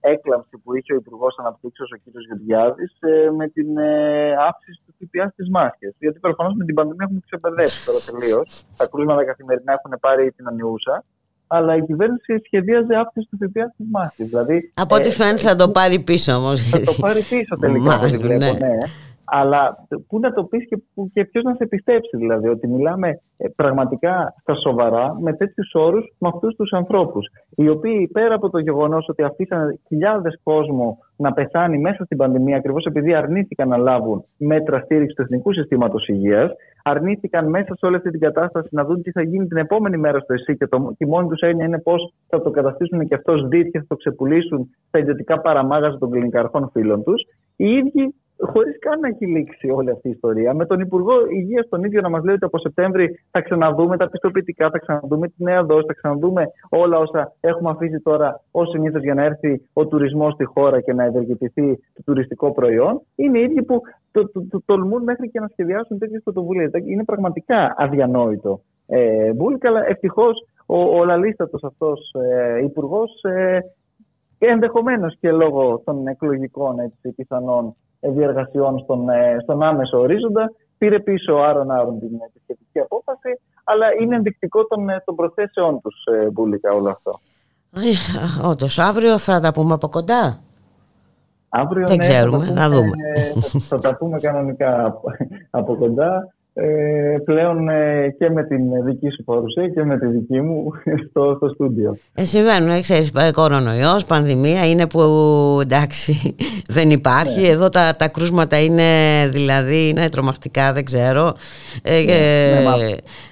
έκλαμψη που είχε ο Υπουργός Αναπτύξεως, ο κ. Γεωργιάδης, ε, με την ε, αύξηση του ΦΠΑ στις μάσκε. Γιατί προφανώς με την πανδημία έχουμε ξεπερδέψει τώρα τελείως. Τα κρούσματα καθημερινά έχουν πάρει την ανιούσα. Αλλά η κυβέρνηση σχεδίαζε αύξηση του ΦΠΑ στις μάσκε. Δηλαδή, Από ό,τι ε, φαίνεται θα το πάρει πίσω όμως. Θα το πάρει πίσω τελικά. Μάλλον, βλέπω, ναι. ναι. Αλλά πού να το πεις και, και ποιος να σε πιστέψει, δηλαδή, ότι μιλάμε ε, πραγματικά στα σοβαρά με τέτοιους όρους με αυτούς τους ανθρώπους. Οι οποίοι πέρα από το γεγονός ότι αφήσαν χιλιάδες κόσμο να πεθάνει μέσα στην πανδημία, ακριβώς επειδή αρνήθηκαν να λάβουν μέτρα στήριξης του Εθνικού Συστήματος Υγείας, αρνήθηκαν μέσα σε όλη αυτή την κατάσταση να δουν τι θα γίνει την επόμενη μέρα στο ΕΣΥ και, το, και η μόνη τους έννοια είναι πώς θα το καταστήσουν και αυτός δίτη και θα το ξεπουλήσουν στα ιδιωτικά παραμάγαζα των κλινικαρχών φίλων τους. Οι ίδιοι χωρίς καν να έχει λήξει όλη αυτή η ιστορία. Με τον Υπουργό Υγείας τον ίδιο να μας λέει ότι από Σεπτέμβρη θα ξαναδούμε τα πιστοποιητικά, θα ξαναδούμε τη νέα δόση, θα ξαναδούμε όλα όσα έχουμε αφήσει τώρα ως συνήθως για να έρθει ο τουρισμός στη χώρα και να ευεργετηθεί το τουριστικό προϊόν. Είναι οι ίδιοι που το, το, το, τολμούν μέχρι και να σχεδιάσουν τέτοιες πρωτοβουλίες. Είναι πραγματικά αδιανόητο. Ε, Μπούλικα, αλλά ευτυχώς ο, ο λαλίστατος αυτός ε, υπουργός ε, ενδεχομένως και λόγω των εκλογικών έτσι, πιθανών διεργασιών στον, ε, στον άμεσο ορίζοντα. Πήρε πίσω άρον άρον την, τη σχετική απόφαση, αλλά είναι ενδεικτικό των, ε, των προθέσεών τους ε, μπουλικά όλο αυτό. Όντως, αύριο θα τα πούμε από κοντά; Αύριο, Δεν ναι, ξέρουμε, να δούμε. Θα, θα, τα πούμε κανονικά από κοντά ε, πλέον ε, και με την δική σου παρουσία και με τη δική μου *laughs* στο, στο στούντιο. Ε, συμβαίνουν, ε, ξέρεις, κορονοϊός, πανδημία είναι που εντάξει *laughs* δεν υπάρχει. Ναι. Εδώ τα, τα κρούσματα είναι δηλαδή είναι τρομακτικά, δεν ξέρω. Ε, ναι,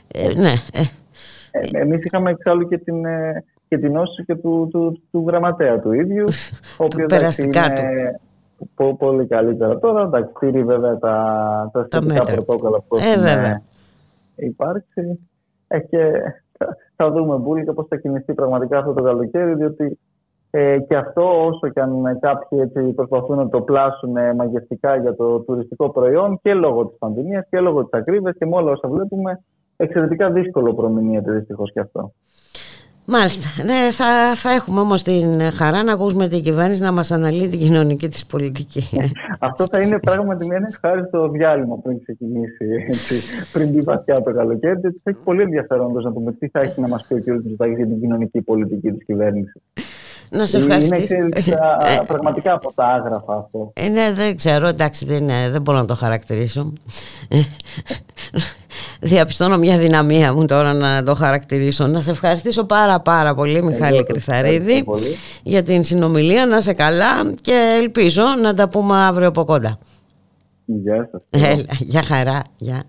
ε, ναι, ε, εμείς είχαμε εξάλλου και την, και την όση και του, του, του, γραμματέα του ίδιου. ο Περαστικά του πολύ καλύτερα. Τώρα εντάξει, τηρεί βέβαια τα, τα σχετικά πρωτόκολλα που ε, έχουν υπάρξει. Ε, και θα δούμε μπουλικα πώς θα κινηθεί πραγματικά αυτό το καλοκαίρι, διότι ε, και αυτό όσο και αν κάποιοι έτσι προσπαθούν να το πλάσουν μαγευτικά για το τουριστικό προϊόν και λόγω της πανδημίας και λόγω της ακρίβειας και με όλα όσα βλέπουμε εξαιρετικά δύσκολο προμηνύεται δυστυχώς και αυτό. Μάλιστα. Ναι, θα, θα έχουμε όμως την χαρά να ακούσουμε την κυβέρνηση να μας αναλύει την κοινωνική της πολιτική. Αυτό θα είναι πράγματι μια ευχάριστο διάλειμμα πριν ξεκινήσει, έτσι, πριν μπει βαθιά το καλοκαίρι. Θα έχει πολύ ενδιαφέρον να δούμε τι θα έχει να μας πει ο κ. Μητσοτάκης για την κοινωνική πολιτική της κυβέρνησης. Να σε ευχαριστήσω. Είναι ε, πραγματικά από τα άγραφα αυτό. Ε, ναι, δεν ξέρω, εντάξει, δεν, δεν μπορώ να το χαρακτηρίσω. Διαπιστώνω μια δυναμία μου τώρα να το χαρακτηρίσω. Να σε ευχαριστήσω πάρα πάρα πολύ Μιχάλη Κρυθαρίδη για την συνομιλία. Να σε καλά και ελπίζω να τα πούμε αύριο από κοντά. Γεια σας. γεια χαρά. Γεια.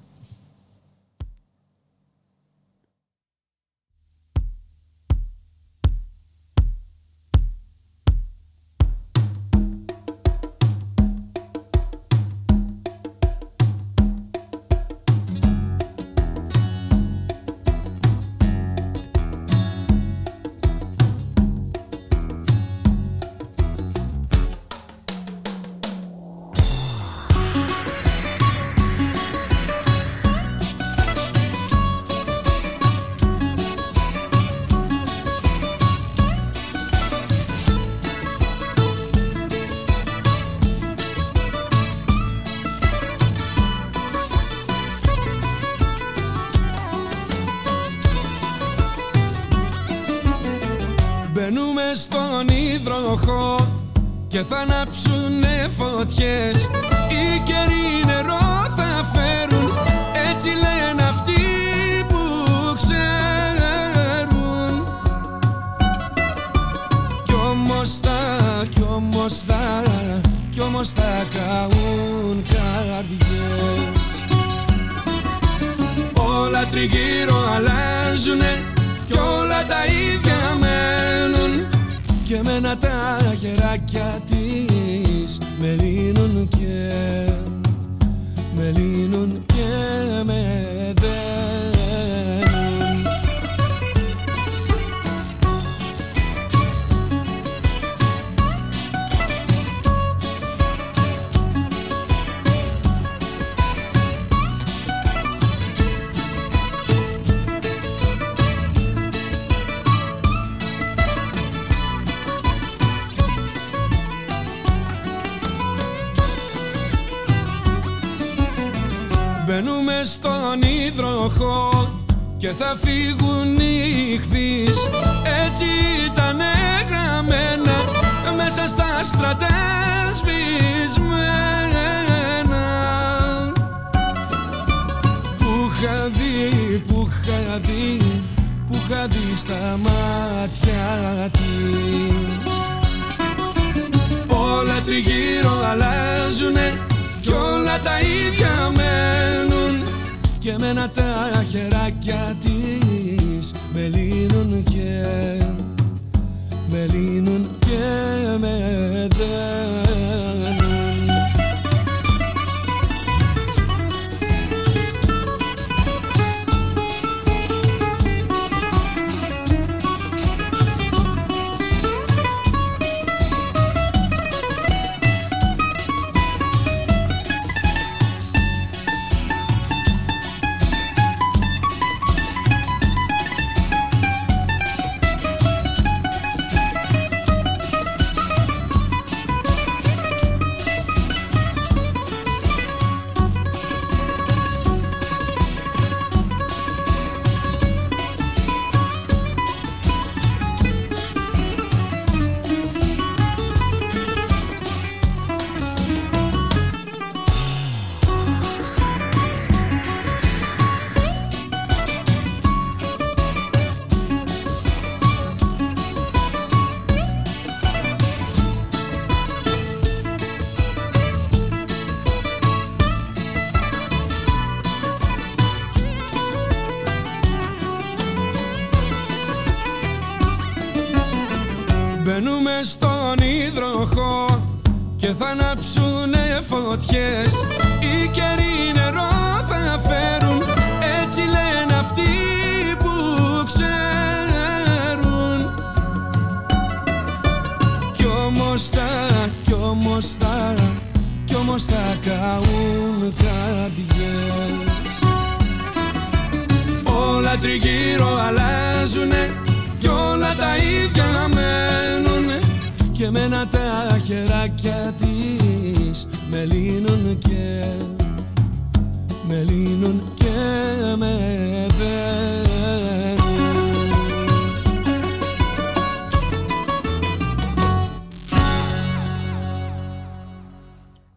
θα ανάψουνε φωτιές.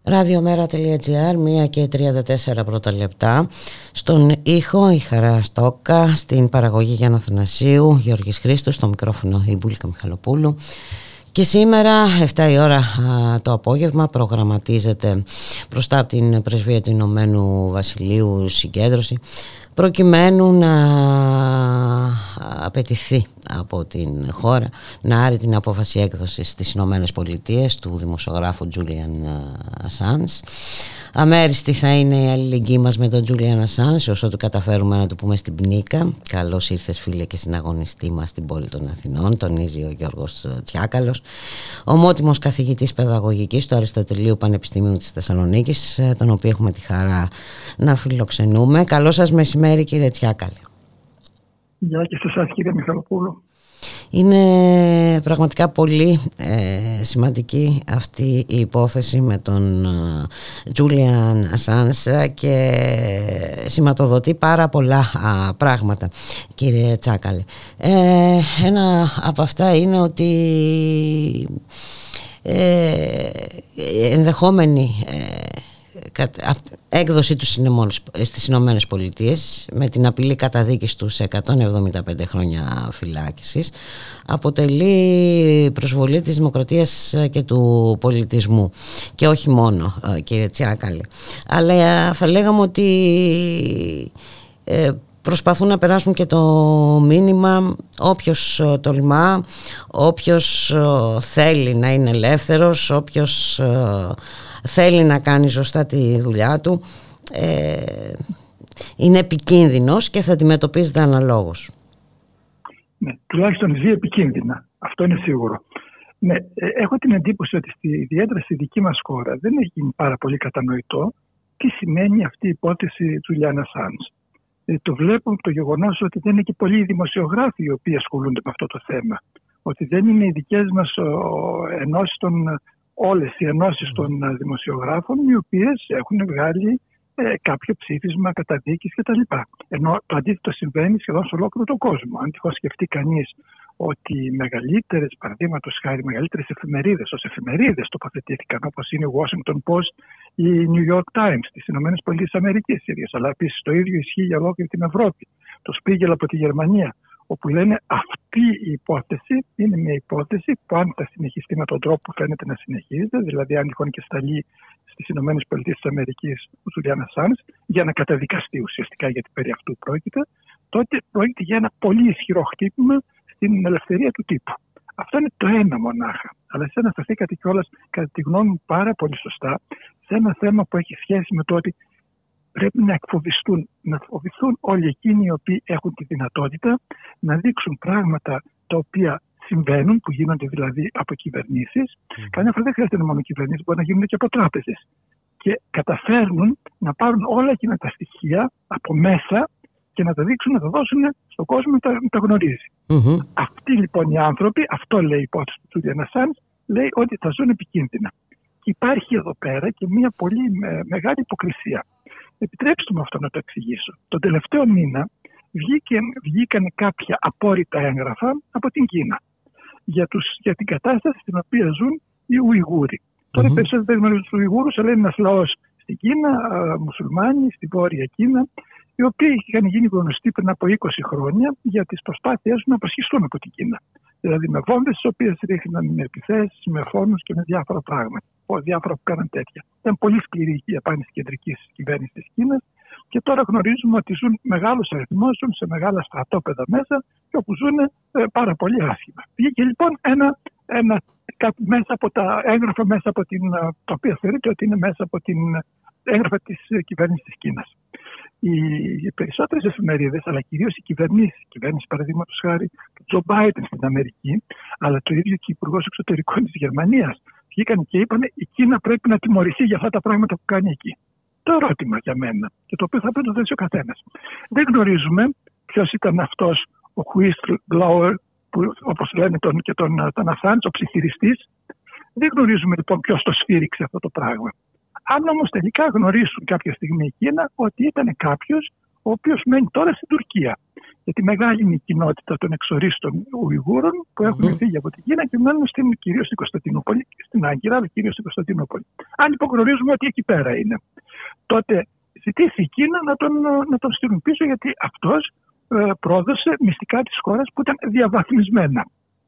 radiomera.gr, 1 και 34 πρώτα λεπτά. Στον ήχο η Χαρά Στόκα, στην παραγωγή Γιάννα Θανασίου, Γιώργης Χρήστος, στο μικρόφωνο η Μπούλικα Μιχαλοπούλου. Και σήμερα 7 η ώρα το απόγευμα προγραμματίζεται μπροστά από την Πρεσβεία του Ηνωμένου Βασιλείου συγκέντρωση προκειμένου να απαιτηθεί από την χώρα να άρει την απόφαση έκδοσης στις Ηνωμένες Πολιτείες του δημοσιογράφου Julian Assange. Αμέριστη θα είναι η αλληλεγγύη μας με τον Julian Assange όσο του καταφέρουμε να του πούμε στην πνίκα. Καλώς ήρθες φίλε και συναγωνιστή μας στην πόλη των Αθηνών, τονίζει ο Γιώργος Τσιάκαλος. Ομότιμος καθηγητής παιδαγωγικής του Αριστοτελείου Πανεπιστημίου της Θεσσαλονίκης, τον οποίο έχουμε τη χαρά να φιλοξενούμε. Καλό σας μεσημέρι κύριε Τσιάκαλη. Γεια και σε εσάς κύριε Μιχαλοπούλου. Είναι πραγματικά πολύ ε, σημαντική αυτή η υπόθεση με τον Τζούλιαν Ασάνσα και σηματοδοτεί πάρα πολλά πράγματα κύριε Τσάκαλε. Ε, ένα από αυτά είναι ότι ε, ενδεχόμενη ε, έκδοση του στις Ηνωμένες Πολιτείες με την απειλή καταδίκης τους σε 175 χρόνια φυλάκισης αποτελεί προσβολή της δημοκρατίας και του πολιτισμού. Και όχι μόνο ε, κύριε Τσιάκαλη. Αλλά ε, θα λέγαμε ότι ε, προσπαθούν να περάσουν και το μήνυμα όποιος τολμά, όποιος θέλει να είναι ελεύθερος, όποιος θέλει να κάνει σωστά τη δουλειά του ε, είναι επικίνδυνος και θα αντιμετωπίζεται αναλόγως. Ναι, τουλάχιστον ζει επικίνδυνα. Αυτό είναι σίγουρο. Ναι, ε, έχω την εντύπωση ότι στη, ιδιαίτερα στη δική μας χώρα δεν έχει γίνει πάρα πολύ κατανοητό τι σημαίνει αυτή η υπόθεση του Λιάννα Σάνς. Ε, το βλέπω το γεγονός ότι δεν είναι και πολλοί δημοσιογράφοι οι οποίοι ασχολούνται με αυτό το θέμα. Ότι δεν είναι οι δικές μας ενώσεις των όλες οι ενώσεις των ε, δημοσιογράφων οι οποίες έχουν βγάλει ε, κάποιο ψήφισμα καταδίκης κτλ. Ενώ το αντίθετο συμβαίνει σχεδόν σε ολόκληρο τον κόσμο. Αν τυχόν σκεφτεί κανείς ότι οι μεγαλύτερες, παραδείγματος χάρη, μεγαλύτερες εφημερίδες, ως εφημερίδες τοποθετήθηκαν, όπως είναι η Washington Post ή η New York Times στι ΗΠΑ, αλλά επίσης το ίδιο ισχύει για ολόκληρη την Ευρώπη. Το Spiegel από τη Γερμανία, όπου λένε αυτή η υπόθεση είναι μια υπόθεση που αν θα συνεχιστεί με τον τρόπο που φαίνεται να συνεχίζεται, δηλαδή αν τυχόν και σταλεί στις ΗΠΑ ο Τζουλιάν Ασάν για να καταδικαστεί ουσιαστικά γιατί περί αυτού πρόκειται, τότε πρόκειται για ένα πολύ ισχυρό χτύπημα στην ελευθερία του τύπου. Αυτό είναι το ένα μονάχα. Αλλά σε αναφερθήκατε κιόλας, κατά τη γνώμη μου, πάρα πολύ σωστά σε ένα θέμα που έχει σχέση με το ότι πρέπει να εκφοβιστούν, να φοβηθούν όλοι εκείνοι οι οποίοι έχουν τη δυνατότητα να δείξουν πράγματα τα οποία συμβαίνουν, που γίνονται δηλαδή από κυβερνήσεις. Mm. Καμιά φορά δεν χρειάζεται να μόνο κυβερνήσεις, μπορεί να γίνονται και από τράπεζες. Και καταφέρνουν να πάρουν όλα εκείνα τα στοιχεία από μέσα και να τα δείξουν, να τα δώσουν στον κόσμο να τα, να τα γνωριζει Αυτοί λοιπόν οι άνθρωποι, αυτό λέει η υπόθεση του Τζούλιαν λέει ότι θα ζουν επικίνδυνα. Και υπάρχει εδώ πέρα και μια πολύ μεγάλη υποκρισία. Επιτρέψτε μου αυτό να το εξηγήσω. Τον τελευταίο μήνα βγήκε, βγήκαν κάποια απόρριτα έγγραφα από την Κίνα για, τους, για την κατάσταση στην οποία ζουν οι Ουιγούροι. Mm-hmm. Τώρα περισσότερο δεν γνωρίζουν τους Ουιγούρους, αλλά είναι ένας λαός στην Κίνα, μουσουλμάνοι, στη Βόρεια Κίνα, οι οποίοι είχαν γίνει γνωστοί πριν από 20 χρόνια για τις προσπάθειές τους να αποσχιστούν από την Κίνα. Δηλαδή με βόμβες, τις οποίες ρίχναν με επιθέσεις, με φόνους και με διάφορα πράγματα. Διάφορα που κάναν τέτοια. Ήταν πολύ σκληρή η απάντηση κεντρικής κυβέρνησης της Κίνας και τώρα γνωρίζουμε ότι ζουν μεγάλου αριθμού, ζουν σε μεγάλα στρατόπεδα μέσα και όπου ζουν ε, πάρα πολύ άσχημα. Βγήκε λοιπόν ένα, ένα μέσα από τα έγγραφα μέσα από την, ε, τα οποία θεωρείται ότι είναι μέσα από την ε, έγγραφα της κυβέρνησης της Κίνας οι περισσότερες εφημερίδες, αλλά κυρίως οι κυβερνήσεις, η κυβέρνηση παραδείγματος χάρη του Τζο Μπάιντεν στην Αμερική, αλλά το ίδιο και ο Υπουργός Εξωτερικών της Γερμανίας, βγήκαν και είπαν η Κίνα πρέπει να τιμωρηθεί για αυτά τα πράγματα που κάνει εκεί. Το ερώτημα για μένα και το οποίο θα πρέπει να θέσει ο καθένας. Δεν γνωρίζουμε ποιος ήταν αυτός ο whistleblower, όπως λένε τον, και τον, τον Ασάντ, ο ψυχηριστή. Δεν γνωρίζουμε λοιπόν ποιος το σφύριξε αυτό το πράγμα. Αν όμως τελικά γνωρίσουν κάποια στιγμή η Κίνα ότι ήταν κάποιος ο οποίος μένει τώρα στην Τουρκία. Γιατί μεγάλη είναι η κοινότητα των εξορίστων Ουιγούρων που έχουν mm. φύγει από την Κίνα και μένουν στην, κυρίως στην Κωνσταντινούπολη, στην Άγκυρα, αλλά κυρίως στην Κωνσταντινούπολη. Αν λοιπόν γνωρίζουμε ότι εκεί πέρα είναι, τότε ζητήσει η Κίνα να τον, να τον στείλουν πίσω γιατί αυτός ε, πρόδωσε μυστικά τη χώρα που ήταν διαβαθμισμένα.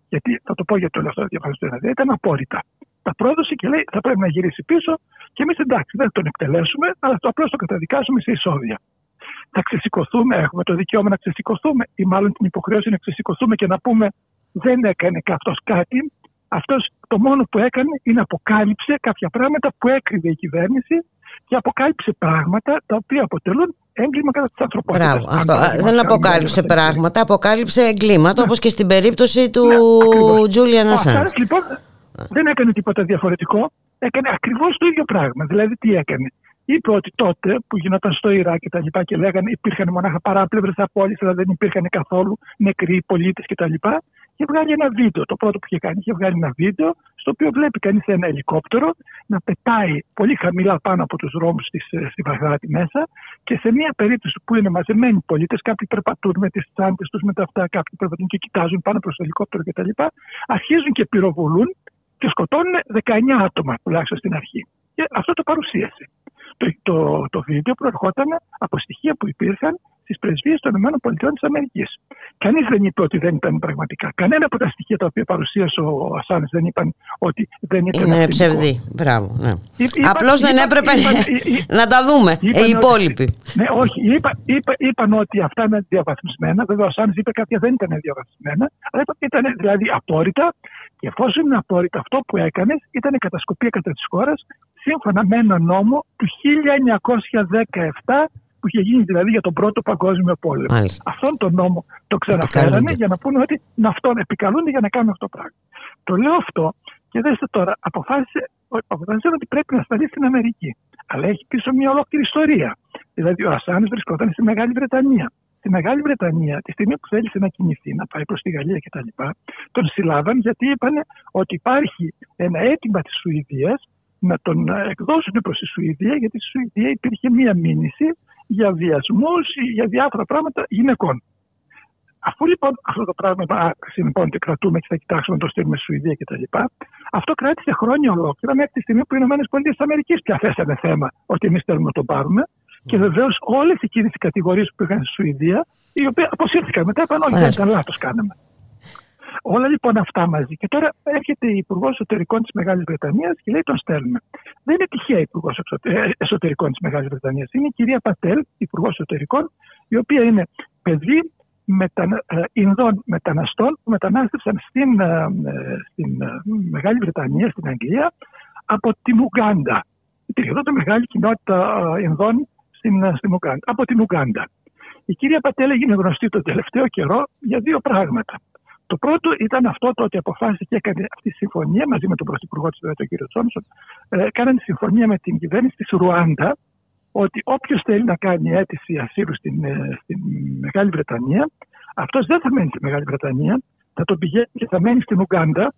Γιατί θα το πω γιατί όλα αυτά διαβαθμισμένα δεν ήταν απόρριτα τα πρόδωσε και λέει θα πρέπει να γυρίσει πίσω και εμείς εντάξει δεν τον εκτελέσουμε, αλλά το απλώς το καταδικάσουμε σε εισόδια. Θα ξεσηκωθούμε, έχουμε το δικαίωμα να ξεσηκωθούμε ή μάλλον την υποχρέωση να ξεσηκωθούμε και να πούμε δεν έκανε αυτό κάτι. Αυτός το μόνο που έκανε είναι αποκάλυψε κάποια πράγματα που έκρυβε η κυβέρνηση και αποκάλυψε πράγματα τα οποία αποτελούν έγκλημα κατά της ανθρωπότητας. Μπράβο. Αυτό. Δεν αποκάλυψε πράγματα, αποκάλυψε εγκλήματα, ναι. όπως και στην περίπτωση του ναι, Τζούλιαν Ασάντ. Λοιπόν, δεν έκανε τίποτα διαφορετικό. Έκανε ακριβώς το ίδιο πράγμα. Δηλαδή, τι έκανε. Είπε ότι τότε που γινόταν στο Ιράκ και τα λοιπά και λέγανε υπήρχαν μονάχα παράπλευρες απόλυτε, αλλά δεν υπήρχαν καθόλου νεκροί πολίτες κτλ. Και, είχε βγάλει ένα βίντεο. Το πρώτο που είχε κάνει είχε βγάλει ένα βίντεο στο οποίο βλέπει κανείς ένα ελικόπτερο να πετάει πολύ χαμηλά πάνω από τους δρόμους ε, στη Βαγδάτη μέσα και σε μια περίπτωση που είναι μαζεμένοι πολίτες, κάποιοι περπατούν με τις τσάντε τους, με τα αυτά, κάποιοι περπατούν και κοιτάζουν πάνω προς το ελικόπτερο κτλ. Αρχίζουν και πυροβολούν και σκοτώνουν 19 άτομα τουλάχιστον στην αρχή. Και αυτό το παρουσίασε. Το, το, το βίντεο προερχόταν από στοιχεία που υπήρχαν στι πρεσβείε των ΗΠΑ. Κανείς δεν είπε ότι δεν ήταν πραγματικά. Κανένα από τα στοιχεία τα οποία παρουσίασε ο Ασάνης δεν είπαν ότι δεν ήταν. Είναι ψευδή. Μπράβο. Ναι. Απλώς δεν έπρεπε *laughs* *laughs* να τα δούμε οι υπόλοιποι. Ναι, όχι. Είπα, είπα, είπαν ότι αυτά είναι διαβαθμισμένα. Βέβαια, ο Ασάνης είπε κάποια δεν ήταν διαβαθμισμένα. Αλλά είπαν ότι ήταν δηλαδή απόρριτα. Και εφόσον είναι απόρριτα, αυτό που έκανες ήταν κατασκοπία κατά της χώρας σύμφωνα με ένα νόμο του 1917 που είχε γίνει δηλαδή για τον πρώτο παγκόσμιο πόλεμο. Μάλιστα. Αυτόν τον νόμο το ξαναφέρανε για να πούνε ότι να αυτόν επικαλούνται για να κάνουν αυτό το πράγμα. Το λέω αυτό και δέστε τώρα, αποφάσισε, αποφάσισε ότι πρέπει να σταθεί στην Αμερική. Αλλά έχει πίσω μια ολόκληρη ιστορία. Δηλαδή, ο Ασάνη βρισκόταν στη Μεγάλη Βρετανία. Στη Μεγάλη Βρετανία, τη στιγμή που θέλησε να κινηθεί, να πάει προς τη Γαλλία κτλ., τον συλλάβαν γιατί είπαν ότι υπάρχει ένα αίτημα της Σουηδίας να τον εκδώσουν προς τη Σουηδία, γιατί στη Σουηδία υπήρχε μία μήνυση για βιασμούς ή για διάφορα πράγματα γυναικών. Αφού λοιπόν αυτό το πράγμα λοιπόν και κρατούμε και θα κοιτάξουμε να το στείλουμε στη Σουηδία κτλ. Αυτό κράτησε χρόνια ολόκληρα μέχρι τη στιγμή που οι ΗΠΑ πια θέσανε θέμα ότι εμείς θέλουμε να το πάρουμε. Και βεβαίως όλες εκείνε οι κατηγορίες που είχαν στη Σουηδία, οι οποίες αποσύρθηκαν μετά, είπαν όχι, δεν ήταν λάθο κάναμε. Όλα λοιπόν αυτά μαζί. Και τώρα έρχεται η Υπουργός Εσωτερικών της Μεγάλης Βρετανίας και λέει: Τον στέλνουμε. Δεν είναι τυχαία η Υπουργός ε, Εσωτερικών της Μεγάλης Βρετανίας. Είναι η κυρία Πατέλ, Υπουργός Εσωτερικών, η οποία είναι παιδί μετα, ε, Ινδών μεταναστών που μετανάστευσαν στην, ε, στην Μεγάλη Βρετανία, στην Αγγλία, από την Ουγγάντα. Υπήρχε εδώ μεγάλη κοινότητα Ινδών στην, στην Ουγγάντα, από την Ουγγάντα. Η κυρία Πατέλ έγινε γνωστή το τελευταίο καιρό για δύο πράγματα. Το πρώτο ήταν αυτό το ότι αποφάσισε και έκανε αυτή τη συμφωνία μαζί με τον Πρωθυπουργό της, τον κύριο Τζόνσον, ε, κάνανε συμφωνία με την κυβέρνηση της Ρουάντα ότι όποιος θέλει να κάνει αίτηση ασύλου στην, ε, στην Μεγάλη Βρετανία, αυτός δεν θα μένει στη Μεγάλη Βρετανία, θα τον πηγαίνει και θα μένει στην Ουγγάντα,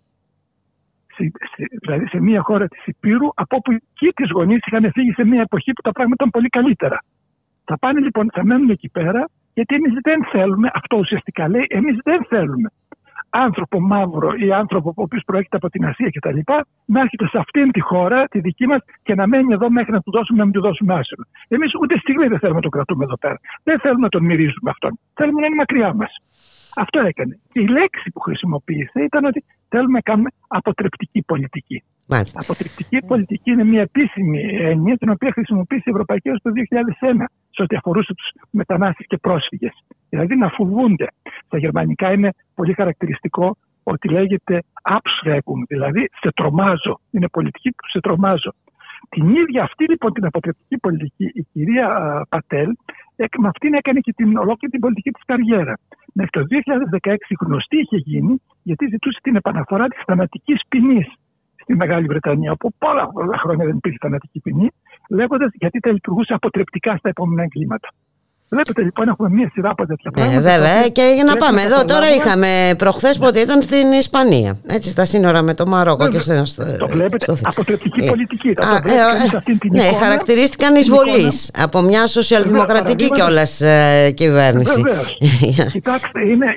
δηλαδή σε μια χώρα της Υπήρου, από όπου εκεί τις γονείς είχαν φύγει σε μια εποχή που τα πράγματα ήταν πολύ καλύτερα. Θα πάνε λοιπόν, θα μένουν εκεί πέρα, γιατί εμείς δεν θέλουμε, αυτό ουσιαστικά λέει, εμείς δεν θέλουμε άνθρωπο μαύρο ή άνθρωπο ο οποίος προέρχεται από την Ασία κτλ. να έρχεται σε αυτήν τη χώρα, τη δική μας, και να μένει εδώ μέχρι να του δώσουμε, να μην του δώσουμε άσυλο. Εμείς ούτε στιγμή δεν θέλουμε να τον κρατούμε εδώ πέρα. Δεν θέλουμε να τον μυρίζουμε αυτόν. Θέλουμε να είναι μακριά μας. Αυτό έκανε. Η λέξη που χρησιμοποίησε ήταν ότι θέλουμε να κάνουμε αποτρεπτική πολιτική. Μάλιστα. Αποτρεπτική πολιτική είναι μια επίσημη έννοια την οποία χρησιμοποίησε η Ευρωπαϊκή Ένωση το 2001 σε ό,τι αφορούσε τους μετανάστες και πρόσφυγες. Δηλαδή να φοβούνται. Στα γερμανικά είναι πολύ χαρακτηριστικό ότι λέγεται Abschreckung, δηλαδή σε τρομάζω. Είναι πολιτική που σε τρομάζω. Την ίδια αυτή λοιπόν την αποτρεπτική πολιτική η κυρία Πατέλ με αυτήν έκανε και την ολόκληρη την πολιτική της καριέρα. Μέχρι το 2016 γνωστή είχε γίνει γιατί ζητούσε την επαναφορά της θανατικής ποινής στη Μεγάλη Βρετανία, όπου πολλά, πολλά χρόνια δεν υπήρχε θανατική ποινή, λέγοντας γιατί τα λειτουργούσε αποτρεπτικά στα επόμενα εγκλήματα. Βλέπετε λοιπόν έχουμε μία σειρά από τέτοια ε, πράγματα. Ε, βέβαια και για να πάμε εδώ τώρα είχαμε προχθές πότε ήταν στην Ισπανία έτσι στα σύνορα με το Μαρόκο και στο, Το βλέπετε στο... αποτρεπτική ε, πολιτική. Α, ε, ε, ναι, εικόνα, χαρακτηρίστηκαν εισβολής από μια σοσιαλδημοκρατική κιόλας ε, κυβέρνηση. *laughs* Κοιτάξτε, είναι,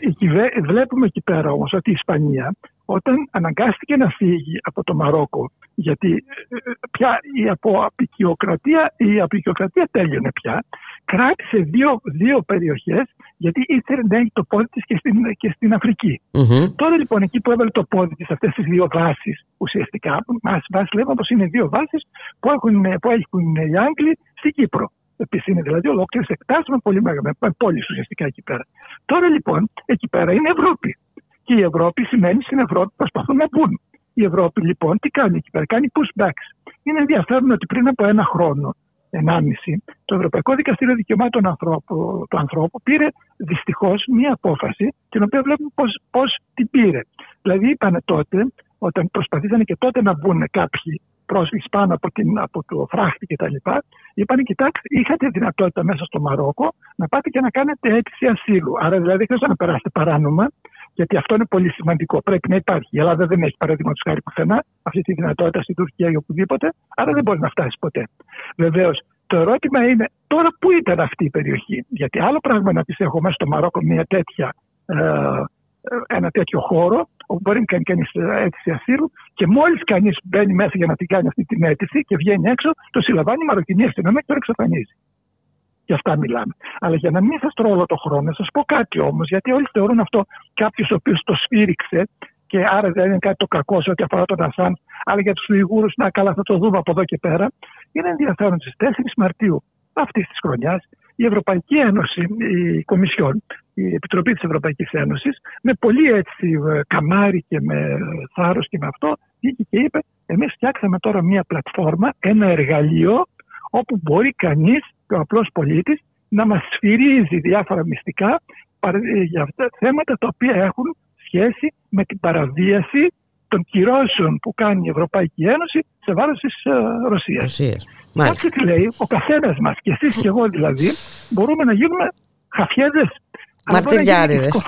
βλέπουμε εκεί πέρα όμως ότι η Ισπανία όταν αναγκάστηκε να φύγει από το Μαρόκο, γιατί ε, ε, πια η αποαπικιοκρατία, η απικιοκρατία τέλειωνε πια, κράτησε δύο, δύο περιοχές γιατί ήθελε να έχει το πόδι της και στην, και στην αφρικη Τώρα λοιπόν εκεί που έβαλε το πόδι της αυτές τις δύο βάσεις ουσιαστικά, μας βάσεις λέμε πως είναι δύο βάσεις που έχουν, που έχουν οι Άγγλοι στην Κύπρο. Επίσης είναι δηλαδή ολόκληρες εκτάσεις με πολύ μεγάλε πόλεις ουσιαστικά εκεί πέρα. Τώρα λοιπόν εκεί πέρα είναι Ευρώπη. Και η Ευρώπη σημαίνει στην Ευρώπη προσπαθούν να μπουν. Η Ευρώπη λοιπόν τι κάνει εκεί πέρα, κάνει pushbacks. Είναι ενδιαφέρον ότι πριν από ένα χρόνο, ενάμιση, το Ευρωπαϊκό Δικαστήριο Δικαιωμάτων ανθρώπου, του Ανθρώπου πήρε δυστυχώς μία απόφαση, την οποία βλέπουμε πώς την πήρε. Δηλαδή, είπαν τότε, όταν προσπαθήσαν και τότε να μπουν κάποιοι πρόσφυγες πάνω από, την, από το φράχτη κτλ. Είπαν, κοιτάξτε, είχατε δυνατότητα μέσα στο Μαρόκο να πάτε και να κάνετε αίτηση ασύλου. Άρα δηλαδή δεν χρειάζεται να περάσετε παράνομα. Γιατί αυτό είναι πολύ σημαντικό. Πρέπει να υπάρχει. Η Ελλάδα δεν έχει παραδείγματος χάρη πουθενά αυτή τη δυνατότητα στην Τουρκία ή οπουδήποτε, άρα δεν μπορεί να φτάσει ποτέ. Βεβαίως, το ερώτημα είναι τώρα πού ήταν αυτή η περιοχή. Γιατί άλλο πράγμα να πει έχω μέσα στο Μαρόκο μια τέτοια, ε, ένα τέτοιο χώρο όπου μπορεί να κάνει κανείς αίτηση ασύλου και μόλις κανείς μπαίνει μέσα για να την κάνει αυτή την αίτηση και βγαίνει έξω, το συλλαμβάνει η Μαροκινή αστυνομία και το εξαφανίζει. Γι' αυτά μιλάμε. Αλλά για να μην σας τρώω όλο το χρόνο, να σας πω κάτι όμως, γιατί όλοι θεωρούν αυτό κάποιος ο οποίος το σφύριξε και άρα δεν είναι κάτι το κακό σε ό,τι αφορά τον Ασάν, αλλά για τους Ιγούρου, να καλά, θα το δούμε από εδώ και πέρα. Είναι ενδιαφέρον στις 4 Μαρτίου αυτής της χρονιάς η Ευρωπαϊκή Ένωση, η Κομισιόν, η Επιτροπή της Ευρωπαϊκής Ένωσης, με πολύ έτσι ε, καμάρι και με θάρρος και με αυτό, βγήκε και είπε εμείς φτιάξαμε τώρα μια πλατφόρμα, ένα εργαλείο όπου μπορεί κανείς, ο απλός πολίτης, να μας σφυρίζει διάφορα μυστικά για αυτά θέματα τα οποία έχουν σχέση με την παραβίαση των κυρώσεων που κάνει η Ευρωπαϊκή Ένωση σε βάρος της ε, Ρωσίας. Κοιτάξτε τι λέει, ο καθένας μας και εσείς και εγώ δηλαδή, μπορούμε να γίνουμε χαφιέδες. Μαρτυριάριδες.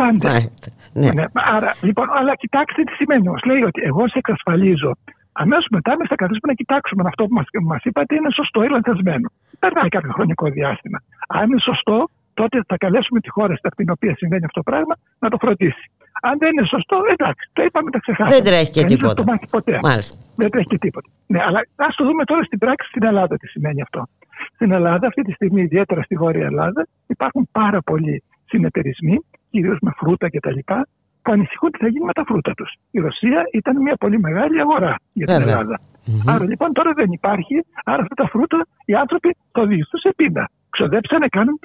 Ναι. ναι. Άρα, λοιπόν, αλλά κοιτάξτε τι σημαίνει. Μα λέει ότι εγώ σε εξασφαλίζω. Αμέσως μετά εμείς θα καθίσουμε να κοιτάξουμε αν αυτό που μας είπατε είναι σωστό ή λανθασμένο. Περνάει κάποιο χρονικό διάστημα. Αν είναι σωστό, τότε θα καλέσουμε τη χώρα στην οποία συμβαίνει αυτό το πράγμα να το φροντίσει. Αν δεν είναι σωστό, εντάξει, το είπαμε, τα ξεχάσαμε. Δεν τρέχει και τίποτα. Δεν το μάθει ποτέ. Μάλιστα. Δεν τρέχει και τίποτα. Ναι, αλλά ας το δούμε τώρα στην πράξη στην Ελλάδα τι σημαίνει αυτό. Στην Ελλάδα, αυτή τη στιγμή, ιδιαίτερα στη Βόρεια Ελλάδα, υπάρχουν πάρα πολλοί συνεταιρισμοί, κυρίως με φρούτα κτλ., που ανησυχούν τι θα γίνει με τα φρούτα τους. Η Ρωσία ήταν μια πολύ μεγάλη αγορά για την Ελλάδα. Mm-hmm. Άρα λοιπόν τώρα δεν υπάρχει, άρα αυτά τα φρούτα οι άνθρωποι το οδηγηθούν σε πίνα. Ξοδέψανε, κάνουν,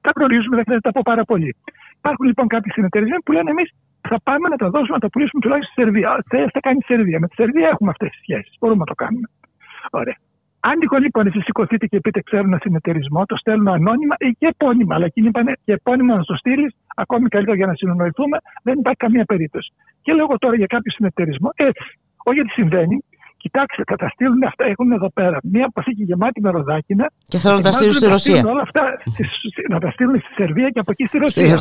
τα γνωρίζουμε, δεν χρειάζεται να πω πάρα πολύ. Υπάρχουν λοιπόν κάποιοι συνεταιρισμοί που λένε εμείς θα πάμε να τα δώσουμε να τα πουλήσουμε τουλάχιστον στη Σερβία. Τι θα κάνει η Σερβία. Με τη Σερβία έχουμε αυτές τις σχέσεις. Μπορούμε να το κάνουμε. Ωραία. Αν τυχόν λοιπόν εσεί σηκωθείτε και πείτε ξέρω ένα συνεταιρισμό, το στέλνουν ανώνυμα ή και επώνυμα. Αλλά εκείνοι είπαν και επώνυμα να το στείλεις, ακόμη καλύτερα για να συνονοηθούμε, δεν υπάρχει καμία περίπτωση. Και λέω τώρα για κάποιο συνεταιρισμό, έτσι. Όχι γιατί συμβαίνει, Κοιτάξτε, θα τα στείλουν αυτά. Έχουν εδώ πέρα μία παθήκη γεμάτη με ροδάκινα. Και θέλουν να τα στείλουν στη Ρωσία. Όλα αυτά να τα στείλουν στη Σερβία και από εκεί στη Ρωσία.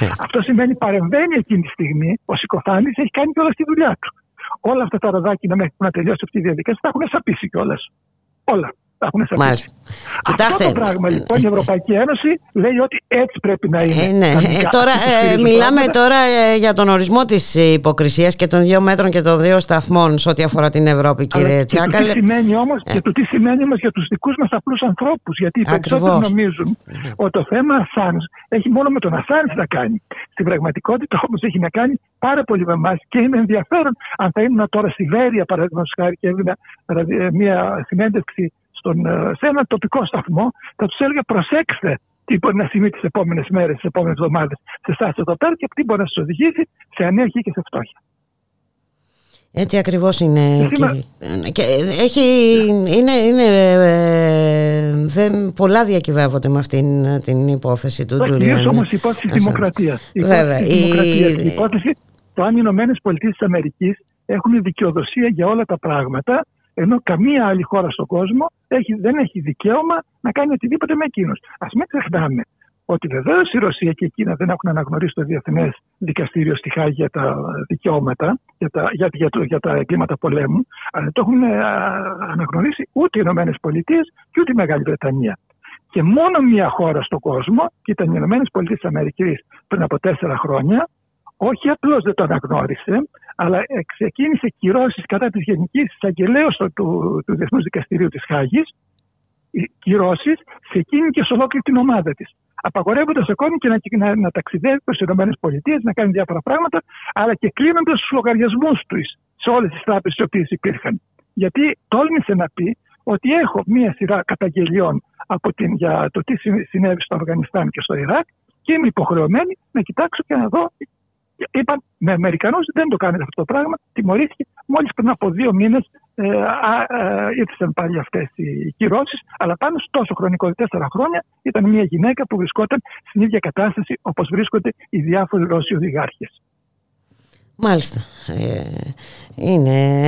Ναι. Αυτό σημαίνει παρεμβαίνει εκείνη τη στιγμή. Ο Σικοφάνη έχει κάνει και όλα στη δουλειά του. Όλα αυτά τα ροδάκινα μέχρι να τελειώσει αυτή η διαδικασία τα έχουν σαπίσει κιόλας. Όλα έχουν Μάλιστα. Αυτό το πράγμα λοιπόν η Ευρωπαϊκή Ένωση λέει ότι έτσι πρέπει να είναι. Ε, ναι. ε, τώρα, ε, μιλάμε τώρα ε, για τον ορισμό της υποκρισίας και των δύο μέτρων και των δύο σταθμών σε ό,τι αφορά την Ευρώπη, κύριε Τσιάκαλε. Και, τι σημαίνει όμως, ε. και το τι σημαίνει όμως για τους δικούς μας απλούς ανθρώπους. Γιατί οι περισσότεροι νομίζουν ότι το θέμα Ασάνζ έχει μόνο με τον Ασάνζ να κάνει. Στην πραγματικότητα όμως έχει να κάνει πάρα πολύ με εμάς και είναι ενδιαφέρον αν θα ήμουν τώρα στη Βέρεια, παραδείγματος χάρη, και έδινα μια συνέντευξη στον, ε, σε ένα τοπικό σταθμό, θα τους έλεγα προσέξτε τι μπορεί να συμβεί τις επόμενες μέρες, τις επόμενες εβδομάδες σε εσάς εδώ πέρα και τι μπορεί να σας οδηγήσει σε ανέργεια και σε φτώχεια. Έτσι ακριβώς είναι. Και έχει, είναι, είναι, ε, δεν, πολλά διακυβεύονται με αυτήν την υπόθεση του Τζουλιάν. Είναι όμως η υπόθεση της δημοκρατίας. Η Βέβαια. Η... η υπόθεση το αν οι Ηνωμένες Πολιτείες της Αμερικής έχουν δικαιοδοσία για όλα τα πράγματα ενώ καμία άλλη χώρα στον κόσμο έχει, δεν έχει δικαίωμα να κάνει οτιδήποτε με εκείνους. Α μην ξεχνάμε ότι βεβαίως η Ρωσία και η Κίνα δεν έχουν αναγνωρίσει το Διεθνές Δικαστήριο στη Χάγη για τα δικαιώματα, για τα, για, για, το, για τα εγκλήματα πολέμου, αλλά δεν το έχουν ε, αναγνωρίσει ούτε οι Ηνωμένες Πολιτείες και ούτε η Μεγάλη Βρετανία. Και μόνο μία χώρα στον κόσμο, και ήταν οι Ηνωμένες Πολιτείες Αμερικής πριν από τέσσερα χρόνια, όχι απλώς δεν το αναγνώρισε, αλλά ξεκίνησε κυρώσεις κατά της Γενικής Εισαγγελέα του, του, του Διεθνούς Δικαστηρίου της Χάγης, κυρώσεις σε εκείνη και σε ολόκληρη την ομάδα της. Απαγορεύοντας ακόμη και να, να, να ταξιδεύει προ τι ΗΠΑ, να κάνει διάφορα πράγματα, αλλά και κλείνοντας τους λογαριασμούς τους σε όλες τις τράπεζες οι οποίες υπήρχαν. Γιατί τόλμησε να πει ότι έχω μία σειρά καταγγελιών από την, για το τι συνέβη στο Αφγανιστάν και στο Ιράκ και είμαι υποχρεωμένη να κοιτάξω και να δω Είπαν με Αμερικανού δεν το κάνετε αυτό το πράγμα. Τιμωρήθηκε μόλις πριν από δύο μήνες ε, ε, ήρθαν πάλι αυτές οι κυρώσεις. Αλλά πάνω στο τόσο χρονικό, τέσσερα χρόνια, ήταν μια γυναίκα που βρισκόταν στην ίδια κατάσταση όπως βρίσκονται οι διάφοροι Ρώσοι οδηγάρχες. Μάλιστα. Ε, είναι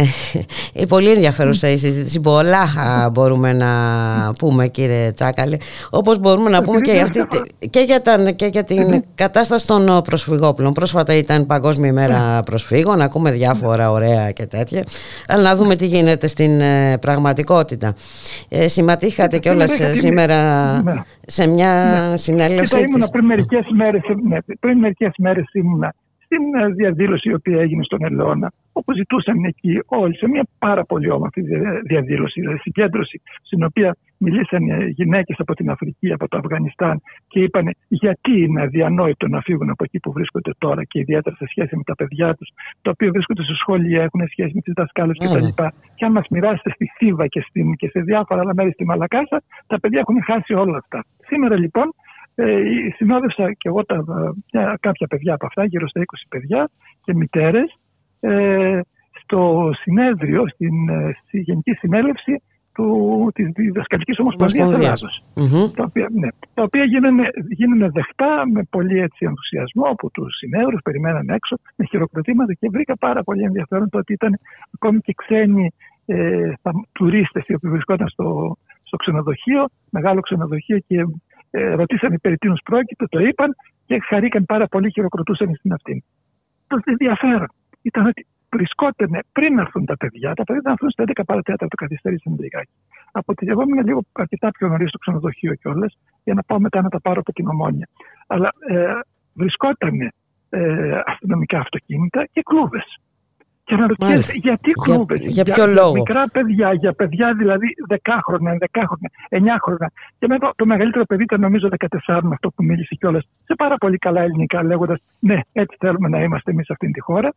ε, πολύ ενδιαφέρουσα η συζήτηση. Πολλά μπορούμε να πούμε κύριε Τσάκαλη. Όπως μπορούμε να πούμε και για, αυτή, και για, τα, και για την κατάσταση των προσφυγόπουλων. Πρόσφατα ήταν Παγκόσμια ημέρα προσφύγων. Ακούμε διάφορα ωραία και τέτοια. Αλλά να δούμε τι γίνεται στην ε, πραγματικότητα. Ε, συμμετείχατε κιόλας σήμερα σε μια συνέλευση. Ήμουνα πριν μερικές μέρες, ναι, πριν μερικές μέρες ήμουνα στην διαδήλωση η οποία έγινε στον Ελαιώνα, όπου ζητούσαν εκεί όλοι σε μια πάρα πολύ όμορφη διαδήλωση, δηλαδή συγκέντρωση, στην οποία μιλήσαν γυναίκες από την Αφρική, από το Αφγανιστάν και είπαν γιατί είναι αδιανόητο να φύγουν από εκεί που βρίσκονται τώρα και ιδιαίτερα σε σχέση με τα παιδιά τους, τα οποία βρίσκονται σε σχολεία, έχουν σχέση με τις δασκάλες κτλ. Mm. Και αν μας μοιράσετε στη Θήβα και, και σε διάφορα άλλα μέρη στη Μαλακάσα, τα παιδιά έχουν χάσει όλα αυτά. Σήμερα λοιπόν ε, συνόδευσα και εγώ τα, μια, κάποια παιδιά από αυτά, γύρω στα 20 παιδιά και μητέρες, ε, στο συνέδριο, στην, ε, στη Γενική Συνέλευση του, της Διδασκαλικής Ομοσπονδίας Ελλάδος. Mm-hmm. Τα οποία, ναι, τα οποία γίνανε, γίνανε δεχτά με πολύ έτσι ενθουσιασμό από τους συνέδρους, περιμέναν έξω με χειροκροτήματα και βρήκα πάρα πολύ ενδιαφέρον το ότι ήταν ακόμη και ξένοι ε, τουρίστες οι οποίοι βρισκόταν στο, στο ξενοδοχείο, μεγάλο ξενοδοχείο και ε, ρωτήσανε περί τίνος πρόκειται, το είπαν και χαρήκαν πάρα πολύ, χειροκροτούσαν στην αυτήν. Το ενδιαφέρον ήταν ότι βρισκόταν πριν έρθουν τα παιδιά, τα παιδιά θα έρθουν στα 11 παρατέταρτο, καθυστερήσαν λιγάκι. Από τη εγώ ήμουν λίγο αρκετά πιο νωρίς στο ξενοδοχείο κιόλας, για να πάω μετά να τα πάρω από την ομόνια. Αλλά ε, βρισκόταν ε, αστυνομικά αυτοκίνητα και κλούβες. Και αναρωτιέσαι γιατί κλούβε. Για, για ποιο λόγο; Μικρά παιδιά, για παιδιά δηλαδή 10 χρόνια, 11 χρόνια, 9 χρόνια. Και μετά το μεγαλύτερο παιδί ήταν νομίζω 14 με αυτό που μίλησε κιόλας. Σε πάρα πολύ καλά ελληνικά λέγοντας Ναι, έτσι θέλουμε να είμαστε εμείς σε αυτήν τη χώρα.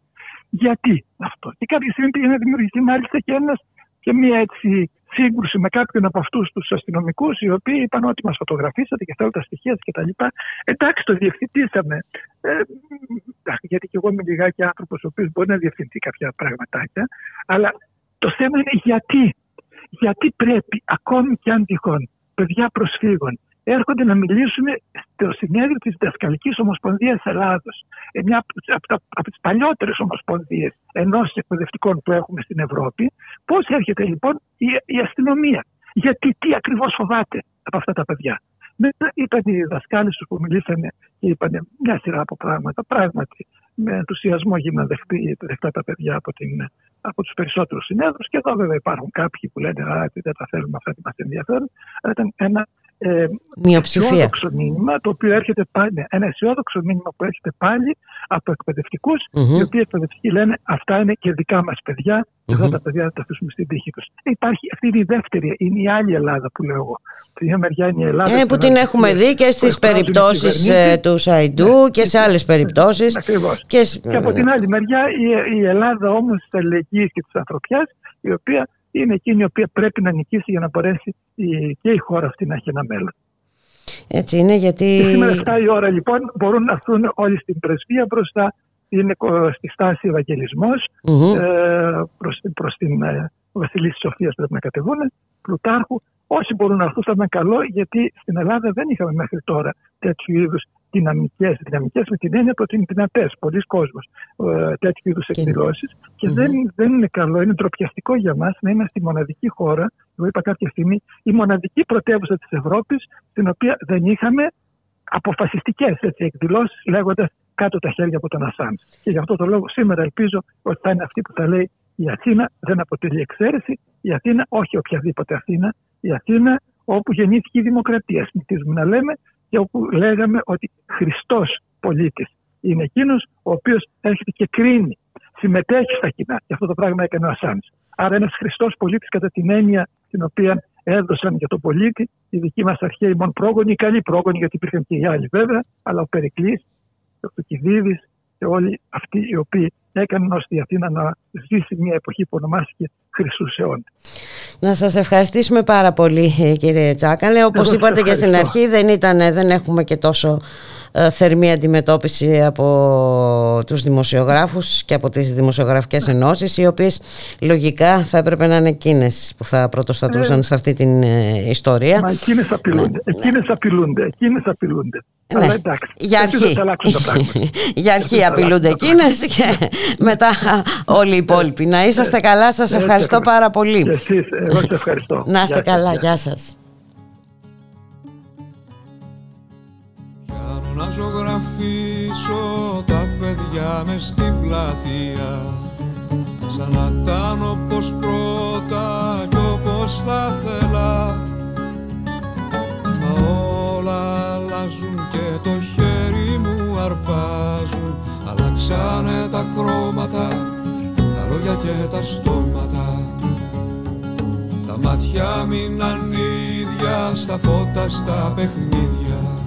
Γιατί αυτό. Και κάποια στιγμή πήγε να δημιουργηθεί μάλιστα και ένας και μία έτσι σύγκρουση με κάποιον από αυτούς τους αστυνομικούς, οι οποίοι είπαν ότι μας φωτογραφίσατε και θέλω τα στοιχεία και τα λοιπά. Εντάξει, το διευθυντήσαμε. Ε, γιατί και εγώ είμαι λιγάκι άνθρωπος ο οποίος μπορεί να διευθυνθεί κάποια πραγματάκια. Αλλά το θέμα είναι γιατί. Γιατί πρέπει, ακόμη και αν τυχόν, παιδιά προσφύγων έρχονται να μιλήσουν στο συνέδριο της Δασκαλικής Ομοσπονδίας Ελλάδος. Ε, μια από, τα, από τις παλιότερες ομοσπονδίες ενός εκπαιδευτικών που έχουμε στην Ευρώπη. Πώς έρχεται λοιπόν η, η αστυνομία; Γιατί τι ακριβώς φοβάται από αυτά τα παιδιά; Μετά είπαν οι δασκάλοι τους που μιλήσανε και είπαν μια σειρά από πράγματα. Πράγματι, με ενθουσιασμό γίνανε δεχτά τα παιδιά από, την, από τους περισσότερους συνέδρους. Και εδώ βέβαια υπάρχουν κάποιοι που λένε Α, δεν τα θέλουμε αυτά, τι μας ενδιαφέρουν. Αλλά ήταν ένα ε, αισιόδοξο μήνυμα, το οποίο έρχεται πάλι, ναι, ένα αισιόδοξο μήνυμα που έρχεται πάλι από εκπαιδευτικούς, mm-hmm. οι οποίοι εκπαιδευτικοί λένε αυτά είναι και δικά μας παιδιά, mm-hmm. εδώ τα παιδιά θα τα αφήσουμε στην τύχη τους. Υπάρχει αυτή είναι η δεύτερη, είναι η άλλη Ελλάδα που λέω εγώ. Την μια μεριά είναι η Ελλάδα. Ε, που την έχουμε δει και στις περιπτώσεις ε, του Σαϊντού ναι, και σε άλλες περιπτώσεις. Ακριβώς. Και, και από την άλλη μεριά η, η Ελλάδα όμως τη αλληλεγγύη και τη ανθρωπιάς, η οποία είναι εκείνη η οποία πρέπει να νικήσει για να μπορέσει και η χώρα αυτή να έχει ένα μέλλον. Έτσι είναι γιατί... Και σήμερα 7 η ώρα λοιπόν μπορούν να έρθουν όλοι στην πρεσβεία μπροστά είναι στη στάση Ευαγγελισμός mm-hmm. ε, προς, προς την ε, Βασιλής της Σοφίας πρέπει να κατεβούν Πλουτάρχου όσοι μπορούν να έρθουν θα είναι καλό γιατί στην Ελλάδα δεν είχαμε μέχρι τώρα τέτοιου είδους δυναμικές, δυναμικές με την έννοια ότι είναι δυνατές. Πολλοί κόσμοι ε, τέτοιου είδους εκδηλώσεις. Και, δεν, δεν είναι καλό, είναι τροπιαστικό για μας να είμαστε η μοναδική χώρα, εγώ είπα κάποια στιγμή, η μοναδική πρωτεύουσα της Ευρώπης, στην οποία δεν είχαμε αποφασιστικές εκδηλώσεις, λέγοντας κάτω τα χέρια από τον Ασάν. Και γι' αυτό το λόγο σήμερα ελπίζω ότι θα είναι αυτή που θα λέει η Αθήνα δεν αποτελεί εξαίρεση. Η Αθήνα, όχι οποιαδήποτε Αθήνα, η Αθήνα όπου γεννήθηκε η δημοκρατία. Συνηθίζουμε να λέμε και όπου λέγαμε ότι Χριστός πολίτης είναι εκείνος ο οποίος έρχεται και κρίνει, συμμετέχει στα κοινά. Και αυτό το πράγμα έκανε ο Ασάνς. Άρα ένας Χριστός πολίτης κατά την έννοια την οποία έδωσαν για τον πολίτη οι δικοί μας αρχαίοι μόνο πρόγονοι, οι καλοί πρόγονοι γιατί υπήρχαν και οι άλλοι βέβαια, αλλά ο Περικλής, ο Κιδίδης και όλοι αυτοί οι οποίοι έκαναν ώστε η Αθήνα να ζήσει μια εποχή που ονομάστηκε Χριστούς αιώνας. Να σας ευχαριστήσουμε πάρα πολύ κύριε Τσάκαλε. Όπως είπατε και στην αρχή δεν, ήταν, δεν έχουμε και τόσο ε, θερμή αντιμετώπιση από τους δημοσιογράφους και από τις δημοσιογραφικές ενώσεις οι οποίες λογικά θα έπρεπε να είναι εκείνες που θα πρωτοστατούσαν σε αυτή την ιστορία. Μα εκείνες απειλούνται, ναι. εκείνες απειλούνται, εκείνες απειλούνται. Ναι. Αλλά εντάξει, για αρχή, *laughs* για αρχή απειλούνται εκείνες και *laughs* μετά όλοι οι υπόλοιποι. Να είσαστε καλά, σας ευχαριστώ πάρα πολύ. Και εσείς, εγώ σας ευχαριστώ. Να είστε καλά, γεια σας. Τα παιδιά μες στην πλατεία. Σαν να ήταν όπως πρώτα κι όπως θα θέλα. Μα όλα αλλάζουν και το χέρι μου αρπάζουν. Αλλάξανε τα χρώματα τα λόγια και τα στόματα. Τα μάτια μείναν ίδια στα φώτα στα παιχνίδια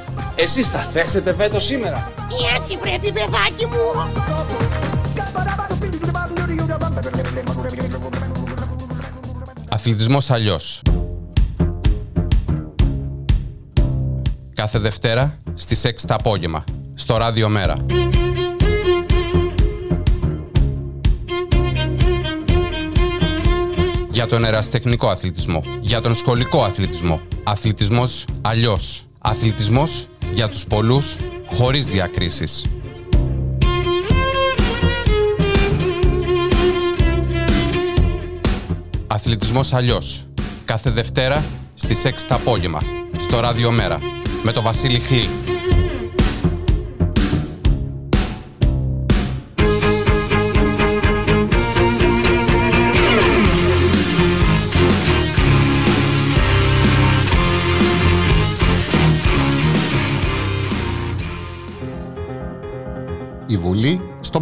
Εσείς θα θέσετε βέτο σήμερα. Έτσι πρέπει παιδάκι μου. Αθλητισμός αλλιώς. Κάθε Δευτέρα στις 6 τα απόγευμα, στο Ράδιο Μέρα. Για τον εραστεχνικό αθλητισμό, για τον σχολικό αθλητισμό, αθλητισμός αλλιώς, αθλητισμός για τους πολλούς χωρίς διακρίσεις. Αθλητισμός αλλιώς. Κάθε Δευτέρα στις 6 τα απόγευμα. Στο Ράδιο Μέρα. Με το Βασίλη Χλή.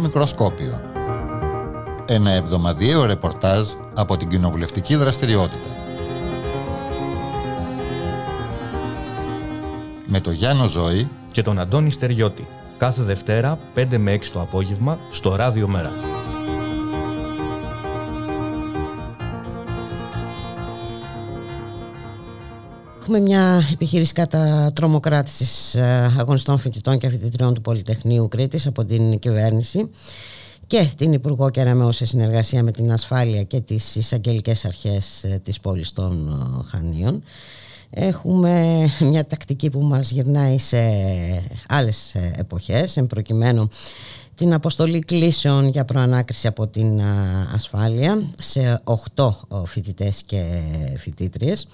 Μικροσκόπιο. Ένα εβδομαδιαίο ρεπορτάζ από την κοινοβουλευτική δραστηριότητα. Με το Γιάννο Ζώη και τον Αντώνη Στεριώτη. Κάθε Δευτέρα 5 με 6 το απόγευμα στο Ράδιο Μέρα. Έχουμε μια επιχείρηση κατά τρομοκράτησης ε, αγωνιστών φοιτητών και φοιτητριών του Πολυτεχνείου Κρήτης από την κυβέρνηση και την Υπουργό Κεραμέου σε συνεργασία με την ασφάλεια και τις εισαγγελικές αρχές ε, της πόλης των ε, Χανίων. Έχουμε μια τακτική που μας γυρνάει σε άλλες εποχές, εν προκειμένου την αποστολή κλήσεων για προανάκριση από την ασφάλεια σε 8 φοιτητές και φοιτήτριες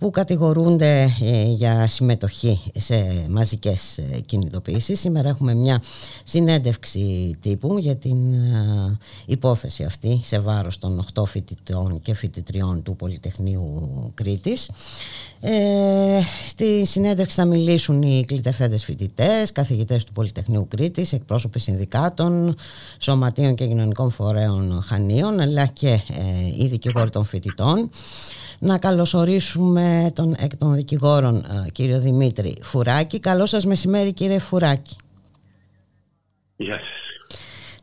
που κατηγορούνται ε, για συμμετοχή σε μαζικές ε, κινητοποιήσεις. Σήμερα έχουμε μια συνέντευξη τύπου για την ε, υπόθεση αυτή σε βάρος των 8 φοιτητών και φοιτητριών του Πολυτεχνείου Κρήτης. Ε, στη συνέντευξη θα μιλήσουν οι κλητευθέντες φοιτητές, καθηγητές του Πολυτεχνείου Κρήτης, εκπρόσωποι συνδικάτων, σωματείων και κοινωνικών φορέων Χανίων, αλλά και ε, οι δικηγόροι των φοιτητών να καλωσορίσουμε τον εκ των δικηγόρων ε, κύριο Δημήτρη Φουράκη. Καλό σας μεσημέρι κύριε Φουράκη. Γεια σας.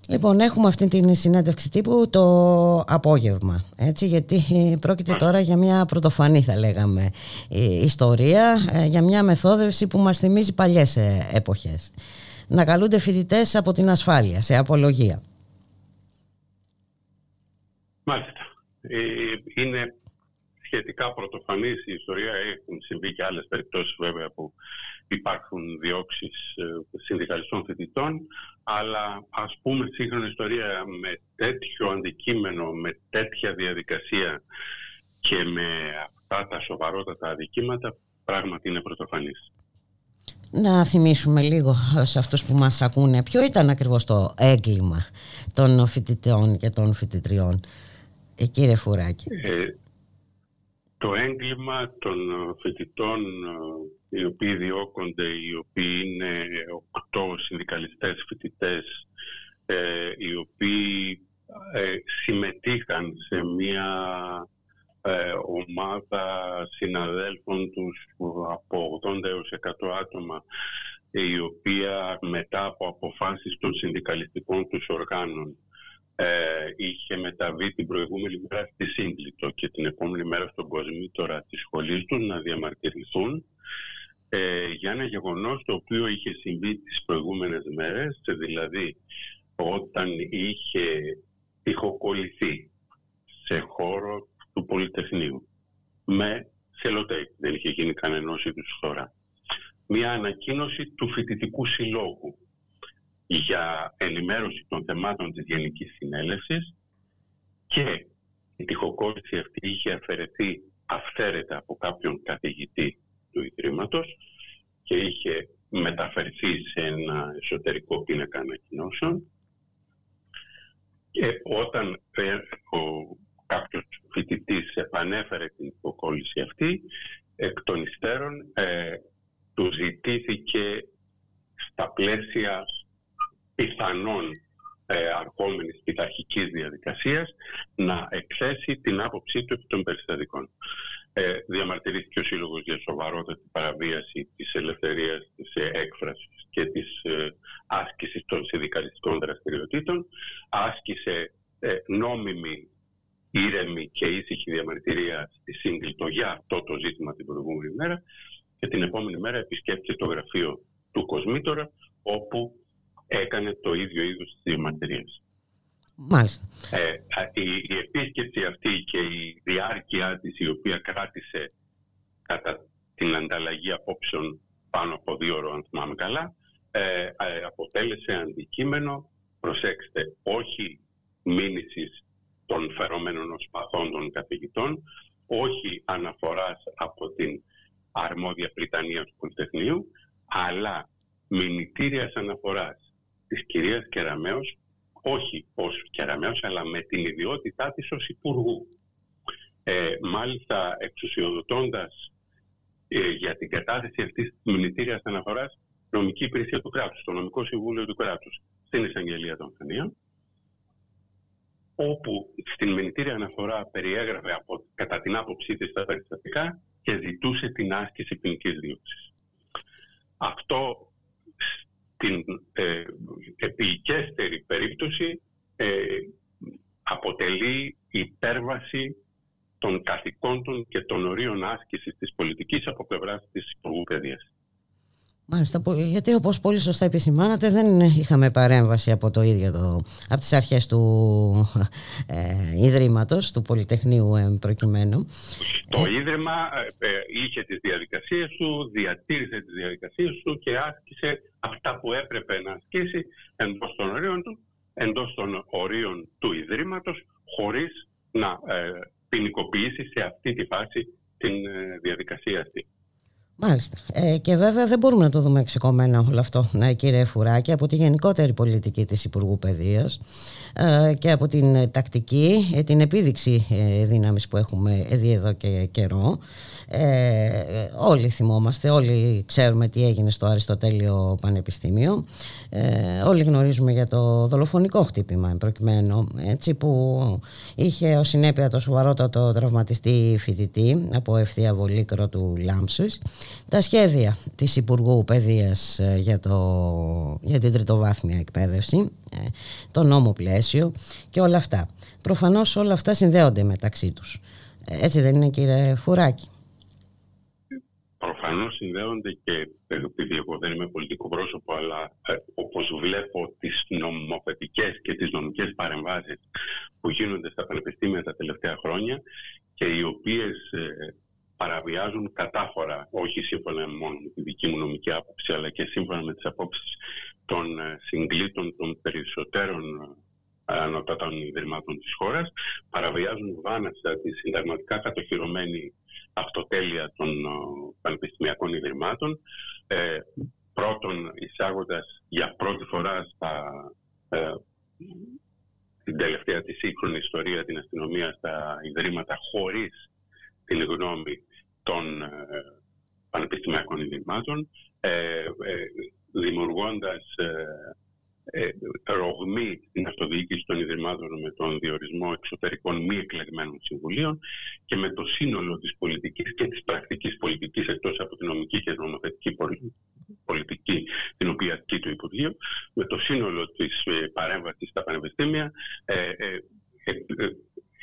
Λοιπόν, έχουμε αυτή την συνέντευξη τύπου το απόγευμα, έτσι, γιατί ε, πρόκειται τώρα για μια πρωτοφανή, θα λέγαμε, ιστορία, ε, για μια μεθόδευση που μας θυμίζει παλιές εποχές. Να καλούνται φοιτητές από την ασφάλεια, σε απολογία. Μάλιστα. Είναι σχετικά πρωτοφανής η ιστορία. Έχουν συμβεί και άλλες περιπτώσεις βέβαια που υπάρχουν διώξεις ε, συνδικαλιστών φοιτητών αλλά ας πούμε σύγχρονη ιστορία με τέτοιο αντικείμενο, με τέτοια διαδικασία και με αυτά τα σοβαρότατα αδικήματα πράγματι είναι πρωτοφανής. Να θυμίσουμε λίγο σε αυτούς που μας ακούνε ποιο ήταν ακριβώς το έγκλημα των φοιτητών και των φοιτητριών. Ε, κύριε Φουράκη. Ε, το έγκλημα των φοιτητών οι οποίοι διώκονται, οι οποίοι είναι οκτώ συνδικαλιστές φοιτητές, ε, οι οποίοι ε, συμμετείχαν σε μια ε, ομάδα συναδέλφων τους από 80 έως 100 άτομα η οποία μετά από αποφάσεις των συνδικαλιστικών τους οργάνων ε, είχε μεταβεί την προηγούμενη μέρα στη Σύγκλιτο και την επόμενη μέρα στον κοσμήτορα της σχολής τους να διαμαρτυρηθούν ε, για ένα γεγονός το οποίο είχε συμβεί τις προηγούμενες μέρες, δηλαδή όταν είχε τυχοκολληθεί σε χώρο του Πολυτεχνείου. Με σελοτέιπ, δεν είχε γίνει κανένας είδους τώρα. Μια ανακοίνωση του φοιτητικού συλλόγου για ενημέρωση των θεμάτων της Γενικής Συνέλευσης και η τυχοκόλληση αυτή είχε αφαιρεθεί αυθαίρετα από κάποιον καθηγητή του Ιδρύματος και είχε μεταφερθεί σε ένα εσωτερικό πίνακα ανακοινώσεων. Και όταν ε, ο, κάποιος φοιτητής επανέφερε την υποκόλληση αυτή εκ των υστέρων ε, του ζητήθηκε στα πλαίσια πιθανών ε, αρχόμενης πειθαρχικής διαδικασίας να εκθέσει την άποψή του επί των περιστατικών. Ε, διαμαρτυρήθηκε ο Σύλλογος για σοβαρότατη παραβίαση της ελευθερίας της ε, έκφρασης και της ε, άσκησης των συνδικαλιστικών δραστηριοτήτων. Άσκησε ε, νόμιμη, ήρεμη και ήσυχη διαμαρτυρία στη Σύγκλιτο για αυτό το ζήτημα την προηγούμενη μέρα και την επόμενη μέρα επισκέφθηκε το γραφείο του Κοσμήτορα όπου έκανε το ίδιο είδους της διαμαρτυρίας. Μάλιστα. Ε, η, η επίσκεψη αυτή και η διάρκεια της η οποία κράτησε κατά την ανταλλαγή απόψεων πάνω από δύο ώρες αν θυμάμαι καλά ε, ε, αποτέλεσε αντικείμενο προσέξτε όχι μήνυσης των φερομένων ως παθών των καθηγητών όχι αναφοράς από την αρμόδια Πριτανία του Πολυτεχνείου αλλά μηνυτήριας αναφοράς της κυρίας Κεραμέως όχι ως Κεραμέως, αλλά με την ιδιότητά της ως Υπουργού. Ε, μάλιστα, εξουσιοδοτώντας ε, για την κατάθεση αυτής της μηνυτήριας αναφοράς νομική υπηρεσία του κράτους, το νομικό συμβούλιο του κράτους. στην εισαγγελία των Χανίων όπου στην μηνυτήρια αναφορά περιέγραφε από, κατά την άποψή της τα περιστατικά και ζητούσε την άσκηση ποινικής δίωξης. Αυτό στην ε, επικέστερη περίπτωση ε, αποτελεί υπέρβαση των καθηκόντων και των ορίων άσκησης της πολιτικής από πλευράς της Υπουργού Παιδείας. Μάλιστα, γιατί όπως πολύ σωστά επισημάνατε δεν είχαμε παρέμβαση από το ίδιο το, από τις αρχές του *laughs* ε, Ιδρύματος, του Πολυτεχνείου ε, προκειμένου. Το Ίδρυμα ε, ε, είχε τις διαδικασίες του, διατήρησε τις διαδικασίες του και άσκησε αυτά που έπρεπε να ασκήσει εντός των ορίων του, εντός των ορίων του Ιδρύματος, χωρίς να ε, ποινικοποιήσει σε αυτή τη φάση την διαδικασία αυτή. Μάλιστα. Ε, και βέβαια δεν μπορούμε να το δούμε ξεκομμένα όλο αυτό, ε, κύριε Φουράκη, από τη γενικότερη πολιτική της Υπουργού Παιδείας ε, και από την τακτική, ε, την επίδειξη ε, δύναμης που έχουμε δει εδώ και καιρό. Ε, όλοι θυμόμαστε, όλοι ξέρουμε τι έγινε στο Αριστοτέλειο Πανεπιστήμιο. Ε, όλοι γνωρίζουμε για το δολοφονικό χτύπημα προκειμένου, έτσι, που είχε ως συνέπεια το σοβαρότατο τραυματιστή φοιτητή από ευθεία βολίκρο του Λάμψης. Τα σχέδια της Υπουργού Παιδείας ε, για, το, για την τριτοβάθμια εκπαίδευση, ε, το νόμο πλαίσιο και όλα αυτά. Προφανώς όλα αυτά συνδέονται μεταξύ τους. Έτσι δεν είναι κύριε Φουράκη; Προφανώς συνδέονται και επειδή εγώ δεν είμαι πολιτικό πρόσωπο αλλά ε, όπως βλέπω τις νομοθετικές και τις νομικές παρεμβάσεις που γίνονται στα πανεπιστήμια τα τελευταία χρόνια και οι οποίες ε, παραβιάζουν κατάφορα, όχι σύμφωνα μόνο με τη δική μου νομική άποψη αλλά και σύμφωνα με τις απόψεις των ε, συγκλήτων των περισσότερων ανώτατων ιδρυμάτων της χώρας, παραβιάζουν βάνασα τη συνταγματικά κατοχυρωμένη αυτοτέλεια των ε, πανεπιστημιακών ιδρυμάτων. Ε, πρώτον, εισάγοντας για πρώτη φορά στα, ε, την τελευταία της σύγχρονη ιστορία την αστυνομία στα ιδρύματα χωρίς την γνώμη των ε, πανεπιστημιακών ιδρυμάτων, ε, δημιουργώντας ε, ρογμή στην αυτοδιοίκηση των Ιδρυμάτων με τον διορισμό εξωτερικών μη εκλεγμένων συμβουλίων και με το σύνολο της πολιτικής και της πρακτικής πολιτικής εκτός από την νομική και νομοθετική πολιτική την οποία ασκεί το Υπουργείο με το σύνολο της ε, παρέμβασης στα πανεπιστήμια ε, ε, ε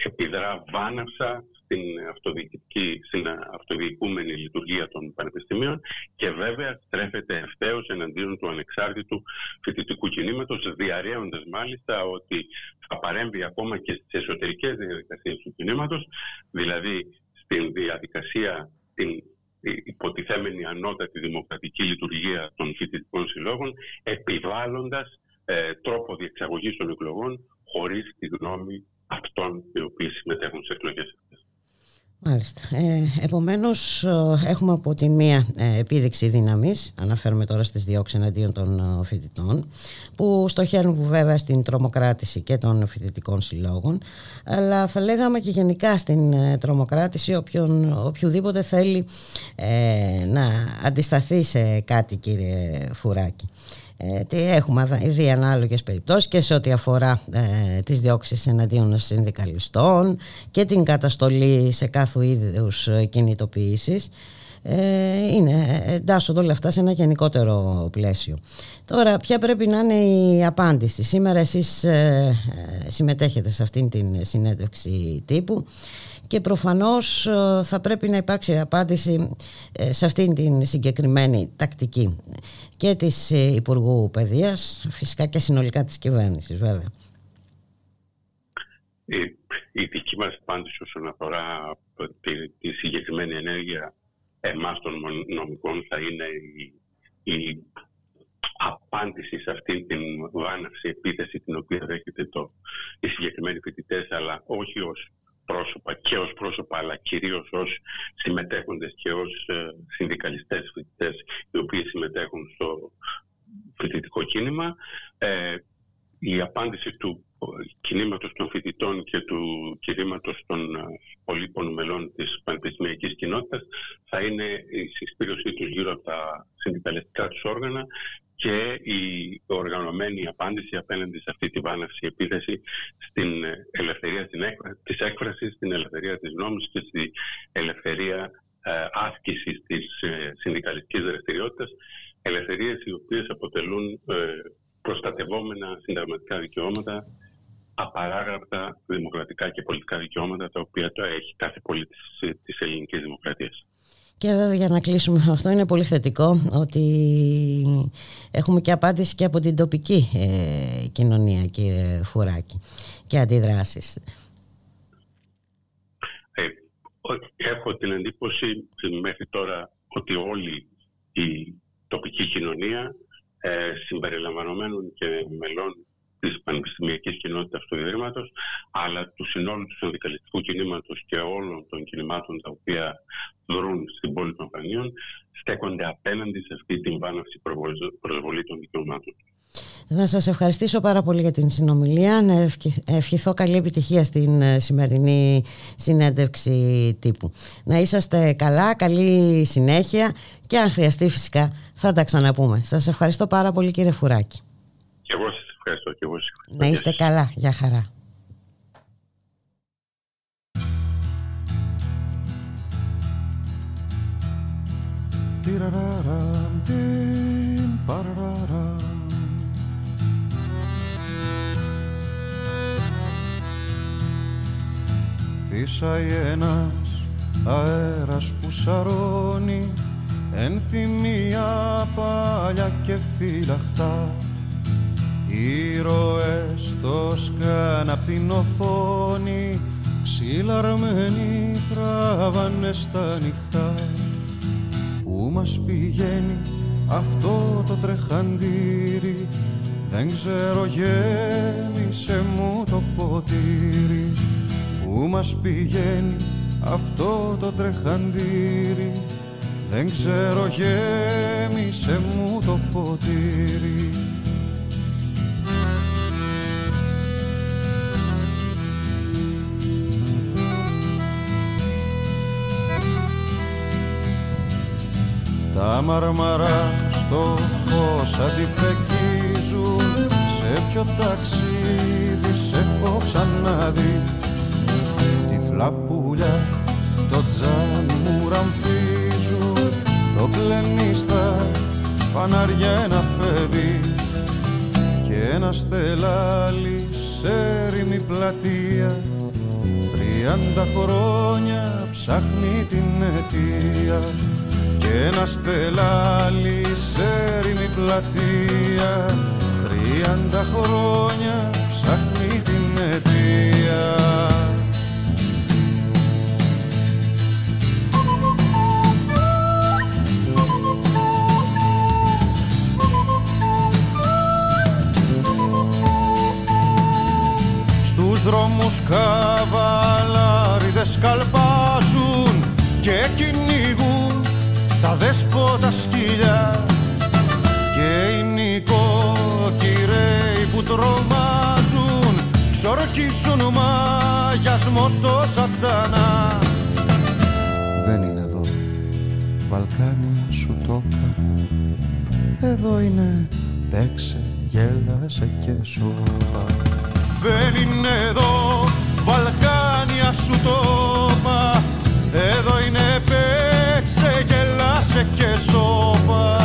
επιδρά βάναυσα στην, αυτοδιοικητική, στην αυτοδιοικούμενη λειτουργία των πανεπιστημίων και βέβαια στρέφεται ευθέως εναντίον του ανεξάρτητου φοιτητικού κινήματος, διαρρέοντας μάλιστα ότι θα παρέμβει ακόμα και στις εσωτερικές διαδικασίες του κινήματος, δηλαδή στην διαδικασία την υποτιθέμενη ανώτατη δημοκρατική λειτουργία των φοιτητικών συλλόγων, επιβάλλοντας ε, τρόπο διεξαγωγής των εκλογών χωρίς τη γνώμη αυτών οι οποίοι συμμετέχουν σε εκλογές Μάλιστα. Ε, επομένως ε, έχουμε από τη μία ε, επίδειξη δύναμης, αναφέρουμε τώρα στις διώξεις εναντίον των ε, φοιτητών, που στοχεύουν βέβαια στην τρομοκράτηση και των φοιτητικών συλλόγων, αλλά θα λέγαμε και γενικά στην ε, τρομοκράτηση όποιον, οποιοδήποτε θέλει να αντισταθεί σε κάτι κύριε Φουράκη. Ε, τι έχουμε δει ανάλογες περιπτώσεις και σε ό,τι αφορά ε, τις διώξεις εναντίον συνδικαλιστών και την καταστολή σε κάθε είδους ε, κινητοποιήσεις ε, είναι, εντάσσονται όλα αυτά σε ένα γενικότερο πλαίσιο. Τώρα, ποια πρέπει να είναι η απάντηση; Σήμερα εσείς ε, συμμετέχετε σε αυτήν την συνέντευξη τύπου και προφανώς ε, θα πρέπει να υπάρξει απάντηση ε, σε αυτήν την συγκεκριμένη τακτική και της ε, Υπουργού Παιδείας, φυσικά και συνολικά της κυβέρνησης βέβαια. Η, η δική μας απάντηση όσον αφορά τη, τη συγκεκριμένη ενέργεια εμάς των νομικών θα είναι η, η απάντηση σε αυτήν την βάναυση επίθεση την οποία δέχεται το, οι συγκεκριμένοι φοιτητές, αλλά όχι ως πρόσωπα και ως πρόσωπα αλλά κυρίως ως συμμετέχοντες και ως ε, συνδικαλιστές φοιτητές οι οποίοι συμμετέχουν στο φοιτητικό κίνημα. Ε, η απάντηση του κινήματος των φοιτητών και του κινήματος των ε, πολύπων μελών της πανεπιστημιακής κοινότητας θα είναι η συσπήρωσή τους γύρω από τα συνδικαλιστικά τους όργανα και η οργανωμένη απάντηση απέναντι σε αυτή τη βάναυση επίθεση στην ελευθερία της έκφρασης, στην ελευθερία της νόμης και στην ελευθερία ε, άσκησης της ε, συνδικαλιστικής δραστηριότητας, ελευθερίες οι οποίες αποτελούν ε, προστατευόμενα συνταγματικά δικαιώματα, απαράγραπτα δημοκρατικά και πολιτικά δικαιώματα τα οποία το έχει κάθε πολίτης της ελληνικής δημοκρατίας. Και βέβαια για να κλείσουμε *laughs* αυτό είναι πολύ θετικό ότι έχουμε και απάντηση και από την τοπική ε, κοινωνία κύριε Φουράκη και αντιδράσεις. Ε, έχω την εντύπωση μέχρι τώρα ότι όλη η τοπική κοινωνία ε, συμπεριλαμβανομένων και μελών της πανεπιστημιακής κοινότητας του Ιδρύματος, αλλά του συνόλου του συνδικαλιστικού κινήματος και όλων των κινημάτων τα οποία δρούν στην πόλη των Χανίων, στέκονται απέναντι σε αυτή την βάναυση προσβολή των δικαιωμάτων. Να σας ευχαριστήσω πάρα πολύ για την συνομιλία. Να ευχηθώ καλή επιτυχία στην ε, σημερινή συνέντευξη τύπου. Να είσαστε καλά, καλή συνέχεια και αν χρειαστεί φυσικά θα τα ξαναπούμε. Σας ευχαριστώ πάρα πολύ κύριε Φουράκη. Και εγώ σας ευχαριστώ και εγώ Να είστε καλά. Γεια χαρά. Φύσαει ένας αέρας που σαρώνει ενθυμία παλιά και φυλαχτά Ήρωες το σκάν απ' την οθόνη Ξυλαρμένοι τραβάνε στα νυχτά. Πού μας πηγαίνει αυτό το τρεχαντήρι Δεν ξέρω γέμισε μου το ποτήρι. Πού μας πηγαίνει αυτό το τρεχαντήρι Δεν ξέρω γέμισε μου το ποτήρι Τα μαρμαρά στο φως αντιφεκίζουν Σε ποιο ταξίδι σε έχω ξαναδεί. Τη φλαπούλια το τζάμι μου ραμφίζουν. Το πλενίστα φανάρια ένα παιδί. Και ένα στελάλι σε έρημη πλατεία. Τριάντα χρόνια ψάχνει την αιτία και ένα στελάλι σε έρημη πλατεία. Τριάντα χρόνια ψάχνει την αιτία. Στους δρόμους καβαλάριδες καλπάζουν και κυνηγούν τα δέσποτα σκυλιά και οι νοικοκυρέοι που τρομάζουν ξορκίσουν μαγιασμό το σατανά Δεν είναι εδώ. Βαλκάνια σου το εδώ είναι. Παίξε, γέλασε και σώπα Δεν είναι εδώ. Βαλκάνια σου το και σώπα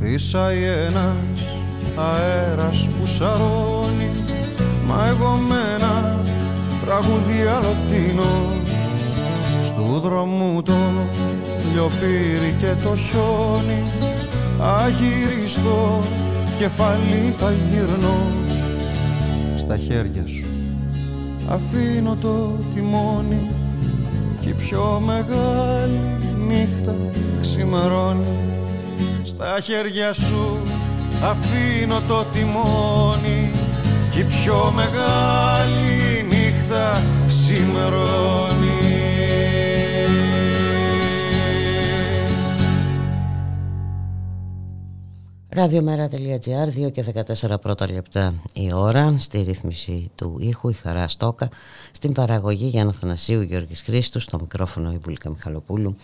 Φύσαει ένας αέρας που σαρώνει Μα εγώ με ένα τραγούδι αλλοτίνο Στου δρόμου το λιοπύρι και το χιόνι αγυριστό κεφάλι θα γυρνώ στα χέρια σου. Αφήνω το τιμόνι και η πιο μεγάλη νύχτα ξημερώνει. Στα χέρια σου αφήνω το τιμόνι και η πιο μεγάλη νύχτα ξημερώνει Ραδιομέρα.gr, 2 και 14 πρώτα λεπτά η ώρα, στη ρύθμιση του ήχου η Χαρά Στόκα, στην παραγωγή Γιάννα Θανασίου Γιώργης Χρήστου, στο μικρόφωνο η Μπουλίκα Μιχαλοπούλου.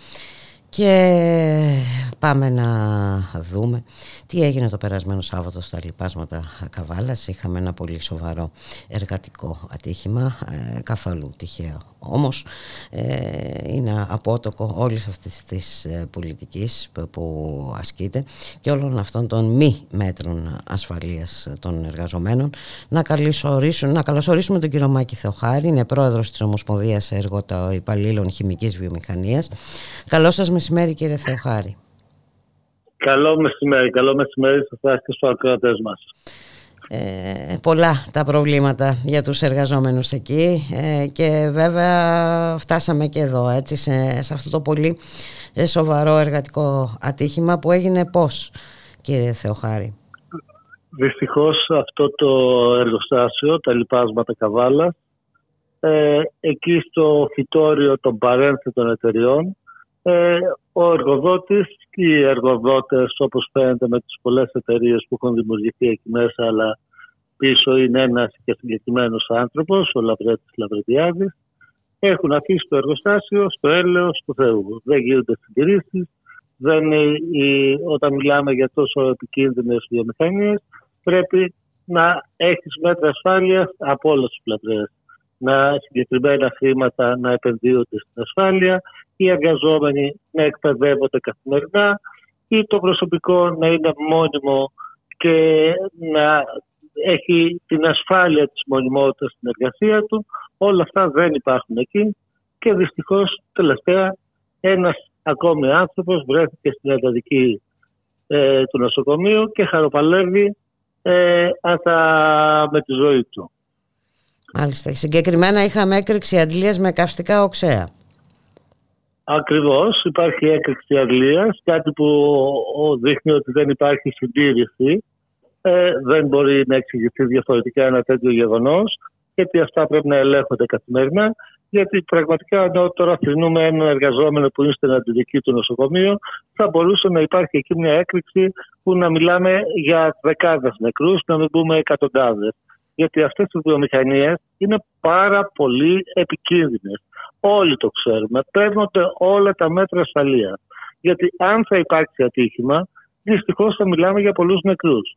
Και πάμε να δούμε τι έγινε το περασμένο Σάββατο στα λοιπάσματα Καβάλας. Είχαμε ένα πολύ σοβαρό εργατικό ατύχημα, ε, καθόλου τυχαίο. Όμως ε, είναι απότοκο όλης αυτής της ε, πολιτικής που, ασκείται και όλων αυτών των μη μέτρων ασφαλείας των εργαζομένων. Να καλωσορίσουμε, να καλωσορίσουμε τον κύριο Μάκη Θεοχάρη, είναι πρόεδρος της Ομοσπονδίας Εργοτα Υπαλλήλων Χημικής Βιομηχανίας. Καλώς σας μεσημέρι κύριε Θεοχάρη. Καλό μεσημέρι, καλό μεσημέρι σε εσάς και στους ακροατές μας. Ε, πολλά τα προβλήματα για τους εργαζόμενους εκεί ε, και βέβαια φτάσαμε και εδώ έτσι σε, σε αυτό το πολύ ε, σοβαρό εργατικό ατύχημα που έγινε πώς κύριε Θεοχάρη; Δυστυχώς αυτό το εργοστάσιο, τα λοιπάσματα Καβάλα, ε, εκεί στο φυτόριο των παρένθετων εταιριών ε, ο εργοδότης και οι εργοδότες όπως φαίνεται με τις πολλές εταιρείες που έχουν δημιουργηθεί εκεί μέσα αλλά πίσω είναι ένας και συγκεκριμένος άνθρωπος, ο Λαβρέτης Λαβρετιάδης έχουν αφήσει το εργοστάσιο στο έλεος του Θεού. Δεν γίνονται συντηρήσεις, δεν όταν μιλάμε για τόσο επικίνδυνες βιομηχανίες πρέπει να έχεις μέτρα ασφάλειας από όλες τις πλευρές. Να συγκεκριμένα χρήματα να επενδύονται στην ασφάλεια, οι εργαζόμενοι να εκπαιδεύονται καθημερινά ή το προσωπικό να είναι μόνιμο και να έχει την ασφάλεια της μονιμότητας στην εργασία του. Όλα αυτά δεν υπάρχουν εκεί και δυστυχώς τελευταία ένας ακόμη άνθρωπος βρέθηκε στην εντατική ε, του νοσοκομείου και χαροπαλεύει ε, με τη ζωή του. Μάλιστα. Συγκεκριμένα είχαμε έκρηξη αντλίας με καυστικά οξέα. Ακριβώς, υπάρχει έκρηξη αγλίας, κάτι που δείχνει ότι δεν υπάρχει συντήρηση. Ε, δεν μπορεί να εξηγηθεί διαφορετικά ένα τέτοιο γεγονός, γιατί αυτά πρέπει να ελέγχονται καθημερινά. Γιατί πραγματικά ενώ τώρα θρυνούμε ένα εργαζόμενο που είναι στην αντιδική του νοσοκομείου, θα μπορούσε να υπάρχει εκεί μια έκρηξη που να μιλάμε για δεκάδες νεκρούς, να μην πούμε εκατοντάδες. Γιατί αυτές οι βιομηχανίες είναι πάρα πολύ επικίνδυνες. Όλοι το ξέρουμε. Παίρνονται όλα τα μέτρα ασφαλείας. Γιατί αν θα υπάρξει ατύχημα, δυστυχώς θα μιλάμε για πολλούς νεκρούς.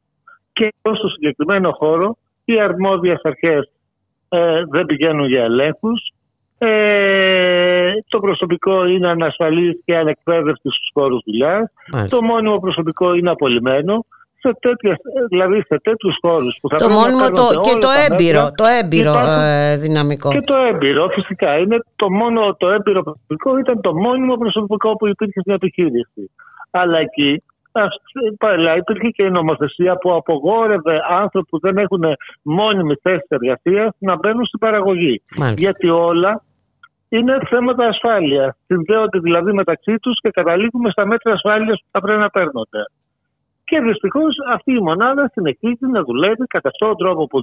Και στο συγκεκριμένο χώρο οι αρμόδιες αρχές ε, δεν πηγαίνουν για ελέγχους. Ε, το προσωπικό είναι ανασφαλής και ανεκπαίδευτος στους χώρους δουλειάς. Το μόνιμο προσωπικό είναι απολυμμένο σε τέτοιες, δηλαδή σε τέτοιους χώρους που θα το μόνιμο το, και το έμπειρο, το έμπειρο ε, δυναμικό. Και το έμπειρο φυσικά είναι το μόνο το έμπειρο προσωπικό ήταν το μόνιμο προσωπικό που υπήρχε στην επιχείρηση. Αλλά εκεί Παλιά υπήρχε και η νομοθεσία που απογόρευε άνθρωποι που δεν έχουν μόνιμη θέση εργασίας να μπαίνουν στην παραγωγή. Γιατί όλα είναι θέματα ασφάλειας. Συνδέονται δηλαδή μεταξύ τους και καταλήγουμε στα μέτρα ασφάλειας που θα πρέπει να παίρνονται. Και δυστυχώ αυτή η μονάδα συνεχίζει να δουλεύει κατά αυτόν τον τρόπο που,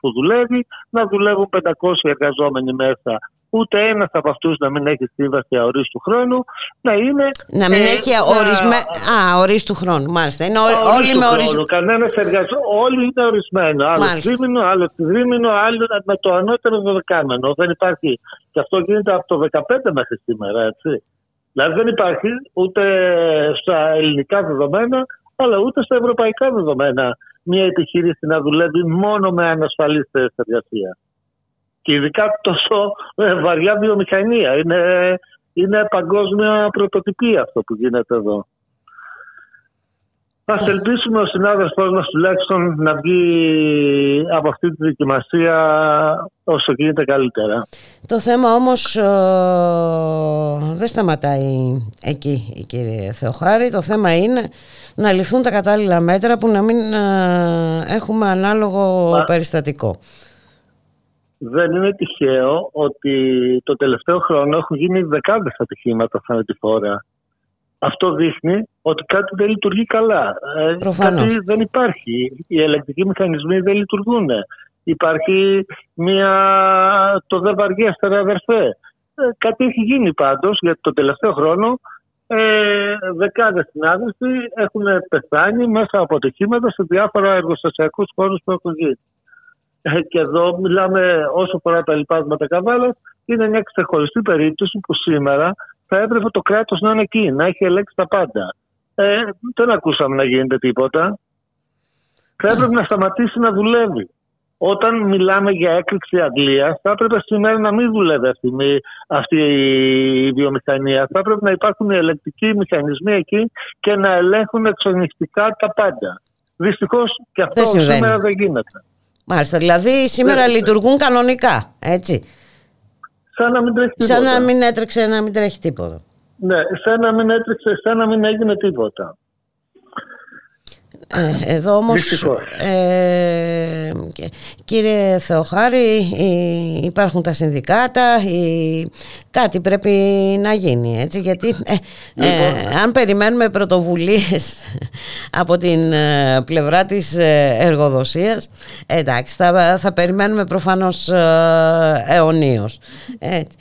που δουλεύει, να δουλεύουν 500 εργαζόμενοι μέσα. Ούτε ένας από αυτούς να μην έχει σύμβαση αορίστου χρόνου, να είναι. Να μην ε, έχει ορισμέ... Α, ορίστου χρόνου, μάλιστα. Είναι όλοι με ορισμένα. Κανένας εργαζόμενο. Όλοι είναι ορισμένο. Άλλο τρίμηνο, άλλο τρίμηνο, άλλο με το ανώτερο δεκάμενο. Δεν υπάρχει. Και αυτό γίνεται από το 2015 μέχρι σήμερα, έτσι. Δηλαδή δεν υπάρχει ούτε στα ελληνικά δεδομένα, αλλά ούτε στα ευρωπαϊκά δεδομένα μια επιχείρηση να δουλεύει μόνο με ανασφαλείς θέσεις εργασίας. Και ειδικά τόσο ε, βαριά βιομηχανία. Είναι, είναι παγκόσμια πρωτοτυπία αυτό που γίνεται εδώ. Α ελπίσουμε ο συνάδελφός μας τουλάχιστον να βγει από αυτή τη δοκιμασία όσο γίνεται καλύτερα. Το θέμα όμως ε, δεν σταματάει εκεί κύριε Θεοχάρη. Το θέμα είναι να ληφθούν τα κατάλληλα μέτρα που να μην ε, έχουμε ανάλογο περιστατικό. Δεν είναι τυχαίο ότι το τελευταίο χρόνο έχουν γίνει δεκάδες ατυχήματα φορά αυτό δείχνει ότι κάτι δεν λειτουργεί καλά. Ε, κάτι δεν υπάρχει. Οι ελεκτικοί μηχανισμοί δεν λειτουργούν. Υπάρχει μια... το δεν βαριέστερε αδερφέ. Ε, κάτι έχει γίνει πάντως γιατί τον τελευταίο χρόνο ε, δεκάδες συνάδελφοι έχουν πεθάνει μέσα από ατυχήματα σε διάφορα εργοστασιακούς χώρους που έχουν γίνει. Ε, και εδώ μιλάμε όσο φορά τα λοιπάσματα καβάλας, είναι μια ξεχωριστή περίπτωση που σήμερα θα έπρεπε το κράτος να είναι εκεί, να έχει ελέγξει τα πάντα. Ε, δεν ακούσαμε να γίνεται τίποτα. Θα έπρεπε να σταματήσει να δουλεύει. Όταν μιλάμε για έκρηξη Αγγλίας, θα έπρεπε σήμερα να μην δουλεύει αυτή, αυτή η βιομηχανία. Θα έπρεπε να υπάρχουν ελεκτικοί μηχανισμοί εκεί και να ελέγχουν εξονιστικά τα πάντα. Δυστυχώς και αυτό σήμερα δεν γίνεται. Μάλιστα, δηλαδή σήμερα λειτουργούν κανονικά, έτσι. Σαν να μην τρέχει τίποτα. Σαν να μην έτρεξε να μην τρέχει τίποτα. Ναι, σαν να μην έτρεξε, σαν να μην έγινε τίποτα. Ε, εδώ όμως ε, κύριε Θεοχάρη υπάρχουν τα συνδικάτα κάτι πρέπει να γίνει έτσι γιατί ε, λοιπόν. αν περιμένουμε πρωτοβουλίες από την πλευρά της εργοδοσίας εντάξει θα, θα περιμένουμε προφανώς αιωνίως έτσι.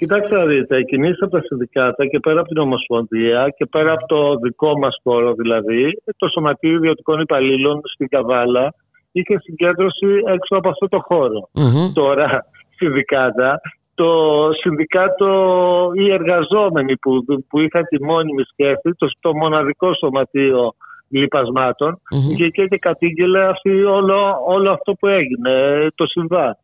Κοιτάξτε να δείτε, οι κινήσει από τα συνδικάτα και πέρα από την Ομοσπονδία και πέρα από το δικό μας χώρο δηλαδή, το Σωματείο Ιδιωτικών Υπαλλήλων στην Καβάλα είχε συγκέντρωση έξω από αυτό το χωρο Τώρα, συνδικάτα, το συνδικάτο, οι εργαζόμενοι που, που είχαν τη μόνιμη σχέση, το, το μοναδικό σωματείο λιπασμάτων, mm-hmm. και, και, κατήγγελε αυτή, όλο, όλο αυτό που έγινε, το συμβάν.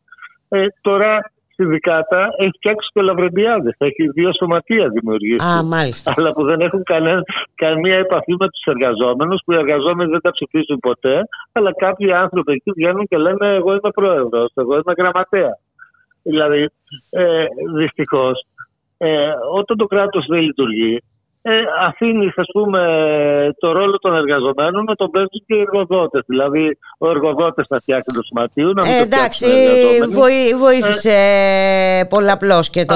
Ε, τώρα συνδικάτα έχει φτιάξει το Λαβρεντιάδες. Έχει δύο σωματεία δημιουργήσει. Α, μάλιστα. Αλλά που δεν έχουν κανένα, καμία επαφή με τους εργαζόμενους, που οι εργαζόμενοι δεν τα ψηφίζουν ποτέ. Αλλά κάποιοι άνθρωποι εκεί βγαίνουν και λένε: Εγώ είμαι πρόεδρος, εγώ είμαι γραμματέα. Δηλαδή, ε, δυστυχώς, ε, όταν το κράτος δεν λειτουργεί, ε, αφήνεις ας πούμε, το ρόλο των εργαζομένων να τον παίζουν και οι εργοδότες. Δηλαδή, ο εργοδότε να φτιάξει το σωματείο. Να ε, εντάξει, βοήθησε ε, πολλαπλώς και το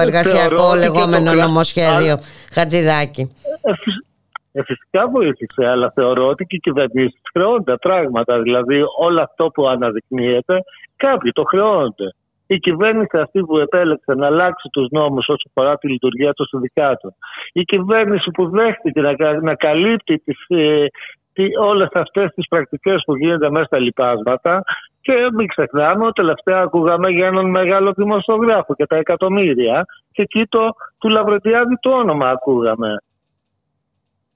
εργασιακό λεγόμενο νομοσχέδιο Χατζηδάκη. Ε, ε, φυσικά βοήθησε, αλλά θεωρώ ότι και οι κυβερνήσεις χρεώνται πράγματα. Δηλαδή, όλο αυτό που αναδεικνύεται, κάποιοι το χρεώνται η κυβέρνηση αυτή που επέλεξε να αλλάξει τους νόμους όσο αφορά τη λειτουργία των συνδικάτων, η κυβέρνηση που δέχτηκε να, να καλύπτει τις, ε, τι, όλες αυτές τις πρακτικές που γίνονται μέσα στα λοιπάσματα και μην ξεχνάμε ότι τελευταία ακούγαμε για έναν μεγάλο δημοσιογράφο και τα εκατομμύρια και εκεί το, του Λαβρετιάδη το όνομα ακούγαμε.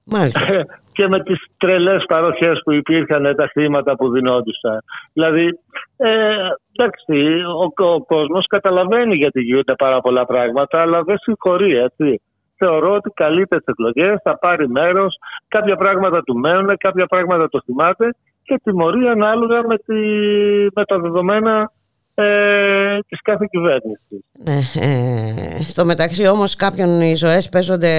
Μάλιστα. *laughs* και με τις τρελές παροχές που υπήρχαν τα χρήματα που δινόντουσαν. Δηλαδή, ε, εντάξει, ο, ο κόσμος καταλαβαίνει γιατί γίνονται πάρα πολλά πράγματα, αλλά δεν συγχωρεί, έτσι. Θεωρώ ότι καλείται τι εκλογές, θα πάρει μέρος, κάποια πράγματα του μένουν, κάποια πράγματα το θυμάται και τιμωρεί ανάλογα με, τη, με τα δεδομένα ε, της κάθε κυβέρνησης. Ναι, ε, στο μεταξύ όμως κάποιων οι ζωές παίζονται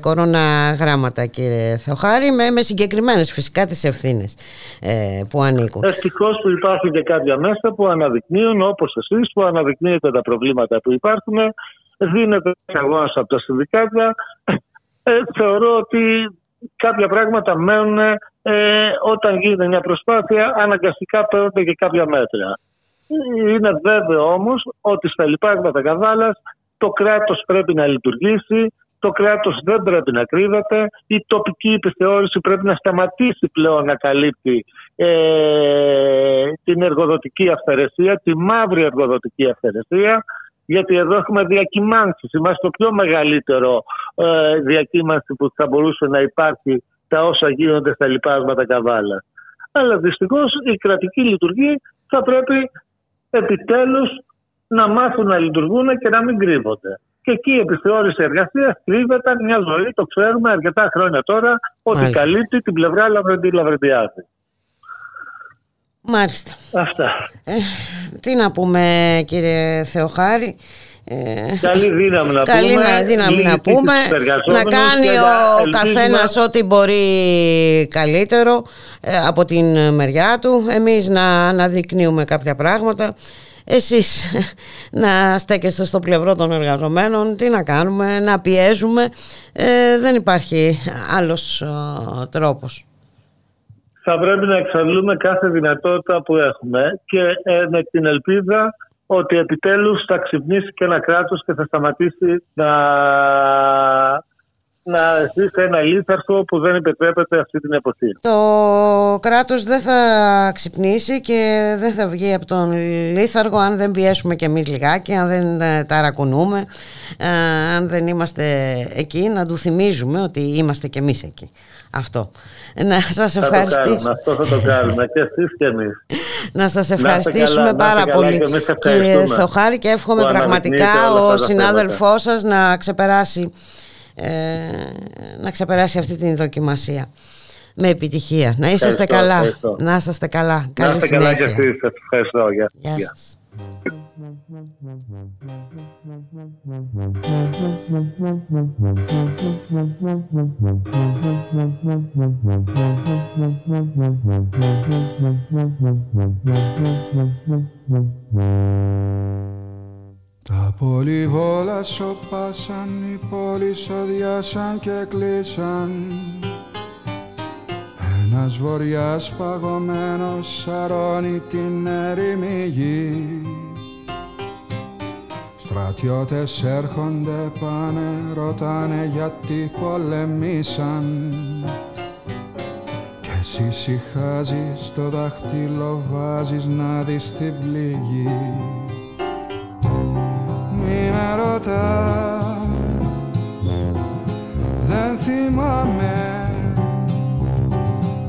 κορώνα γράμματα κύριε Θεοχάρη με, με συγκεκριμένες φυσικά τις ευθύνες ε, που ανήκουν. Ευτυχώς που υπάρχουν και κάποια μέσα που αναδεικνύουν όπως εσείς που αναδεικνύετε τα προβλήματα που υπάρχουν δίνεται αγώνας από τα συνδικάτα ε, θεωρώ ότι κάποια πράγματα μένουν ε, όταν γίνεται μια προσπάθεια αναγκαστικά παίρνονται και κάποια μέτρα. Είναι βέβαιο όμως ότι στα λοιπάσματα καβάλας το κράτος πρέπει να λειτουργήσει, το κράτος δεν πρέπει να κρύβεται, η τοπική επιθεώρηση πρέπει να σταματήσει πλέον να καλύπτει ε, την εργοδοτική αυθαιρεσία, τη μαύρη εργοδοτική αυθαιρεσία, γιατί εδώ έχουμε διακυμάνσεις. Είμαστε το πιο μεγαλύτερο ε, διακύμανση που θα μπορούσε να υπάρχει τα όσα γίνονται στα λοιπάσματα καβάλας. Αλλά δυστυχώς η κρατική λειτουργία θα πρέπει επιτέλους να μάθουν να λειτουργούν και να μην κρύβονται. Και εκεί η επιθεώρηση εργασίας κρύβεται μια ζωή, το ξέρουμε αρκετά χρόνια τώρα, ότι καλύπτει την πλευρά Λαβρεντιάδη. Μάλιστα. Αυτά. Ε, τι να πούμε κύριε Θεοχάρη. Ε, καλή δύναμη να καλή πούμε. δύναμη να πούμε. Να κάνει ο καθένας ό,τι μπορεί καλύτερο ε, από την μεριά του. Εμείς να αναδεικνύουμε κάποια πράγματα. Εσείς *laughs* να στέκεστε στο πλευρό των εργαζομένων, τι να κάνουμε, να πιέζουμε. Ε, δεν υπάρχει άλλος τρόπος. Θα πρέπει να εξαντλούμε κάθε δυνατότητα που έχουμε και με την ελπίδα ότι επιτέλους θα ξυπνήσει και ένα κράτος και θα σταματήσει να, να ζει σε ένα λίθαρχο που δεν επιτρέπεται αυτή την εποχή. Το κράτος δεν θα ξυπνήσει και δεν θα βγει από τον λίθαργο αν δεν πιέσουμε κι εμείς λιγάκι, αν δεν ε, ταρακουνούμε, ε, αν δεν είμαστε εκεί, να του θυμίζουμε ότι είμαστε κι εμείς εκεί. Αυτό. Να σας ευχαριστήσω. Αυτό θα το κάνουμε και εσείς και εμείς. Να σας ευχαριστήσουμε πάρα πολύ κύριε Θοχάρη και εύχομαι πραγματικά ο συνάδελφός σας να ξεπεράσει ε, να ξεπεράσει αυτή την δοκιμασία με επιτυχία. Να είσαστε καλά. Να είσαστε καλά. Καλή να συνέχεια. Καλά και εσείς. Ευχαριστώ. Γεια, Γεια σας. Τα πολυβόλα σοπάσαν, οι πόλεις οδιάσαν και κλείσαν. Ένας βοριάς παγωμένος σαρώνει την έρημη γη Στρατιώτες έρχονται πάνε, ρωτάνε γιατί πολεμήσαν. Κι εσύ συχάζεις, το δάχτυλο βάζεις να δεις την πληγή. Μη με ρωτάς Δεν θυμάμαι.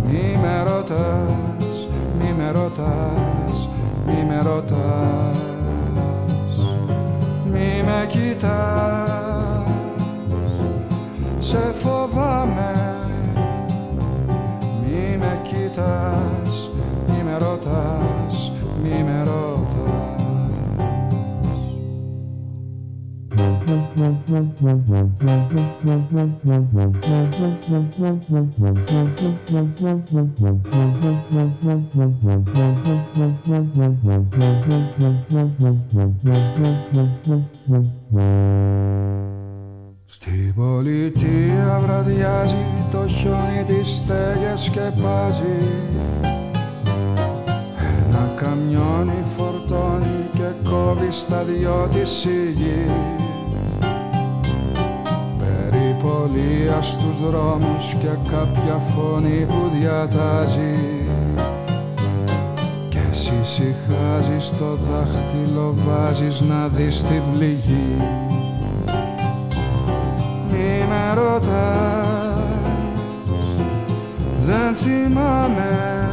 Μη με ρωτάς Μη με ρωτάς Μη με ρωτάς. Μη με κοιτάς. Σε φοβάμαι. Μη με κοιτάς Μη με ρωτάς Μη με ρωτάς Στην πολιτεία βραδιάζει το χιόνι τις στέγες σκεπάζει. Ένα καμιόνι φορτώνει και κόβει στα δυο της η γη Περιπολία στους δρόμους και κάποια φωνή που διατάζει και εσύ συχάζεις το δάχτυλο βάζεις να δεις την πληγή. Μη με ρωτάς, δεν θυμάμαι.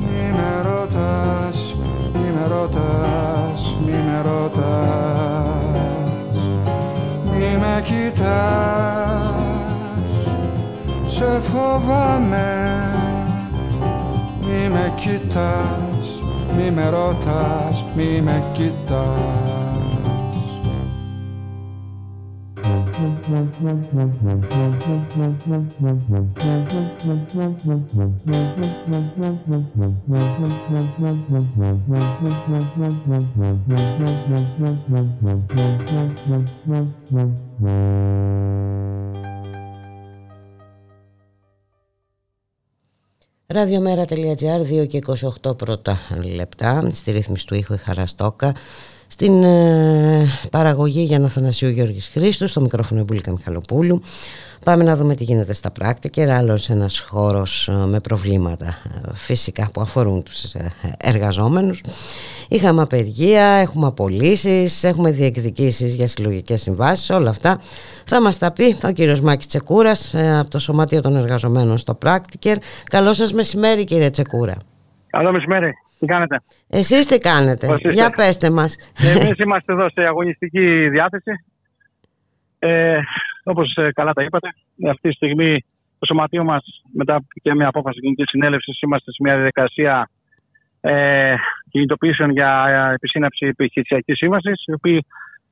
Μη με ρωτάς, μη με ρωτάς, μη με ρωτάς. Μη με κοιτάς, σε φοβάμαι Μη με κοιτάς, μη με ρωτάς, μη με κοιτάς Ραδιομέρα.gr 2 και 28 πρώτα λεπτά. Στη ρύθμιση του ήχου η Χαραστόκα στην ε, παραγωγή για να Θανασίου Γιώργης Χρήστου, στο μικρόφωνο Εμπούλικα Μιχαλοπούλου. Πάμε να δούμε τι γίνεται στα πράκτικα. Άλλος ένας χώρος ε, με προβλήματα ε, φυσικά που αφορούν τους εργαζόμενους. Είχαμε απεργία, έχουμε απολύσεις, έχουμε διεκδικήσεις για συλλογικές συμβάσεις, όλα αυτά θα μας τα πει ο κύριος Μάκης Τσεκούρας από το Σωματείο των Εργαζομένων στο Πράκτικερ. Καλό σας μεσημέρι κύριε Τσεκούρα. Καλό μεσημέρι. Τι κάνετε; Εσείς τι κάνετε; Για πέστε μας. Εμείς *laughs* είμαστε εδώ σε αγωνιστική διάθεση. Ε, όπως ε, καλά τα είπατε, αυτή τη στιγμή το σωματείο μας μετά και μια απόφαση κοινωνική συνέλευσης είμαστε σε μια διαδικασία ε, κινητοποιήσεων για επισύναψη επιχειρησιακής σύμβασης, η οποία,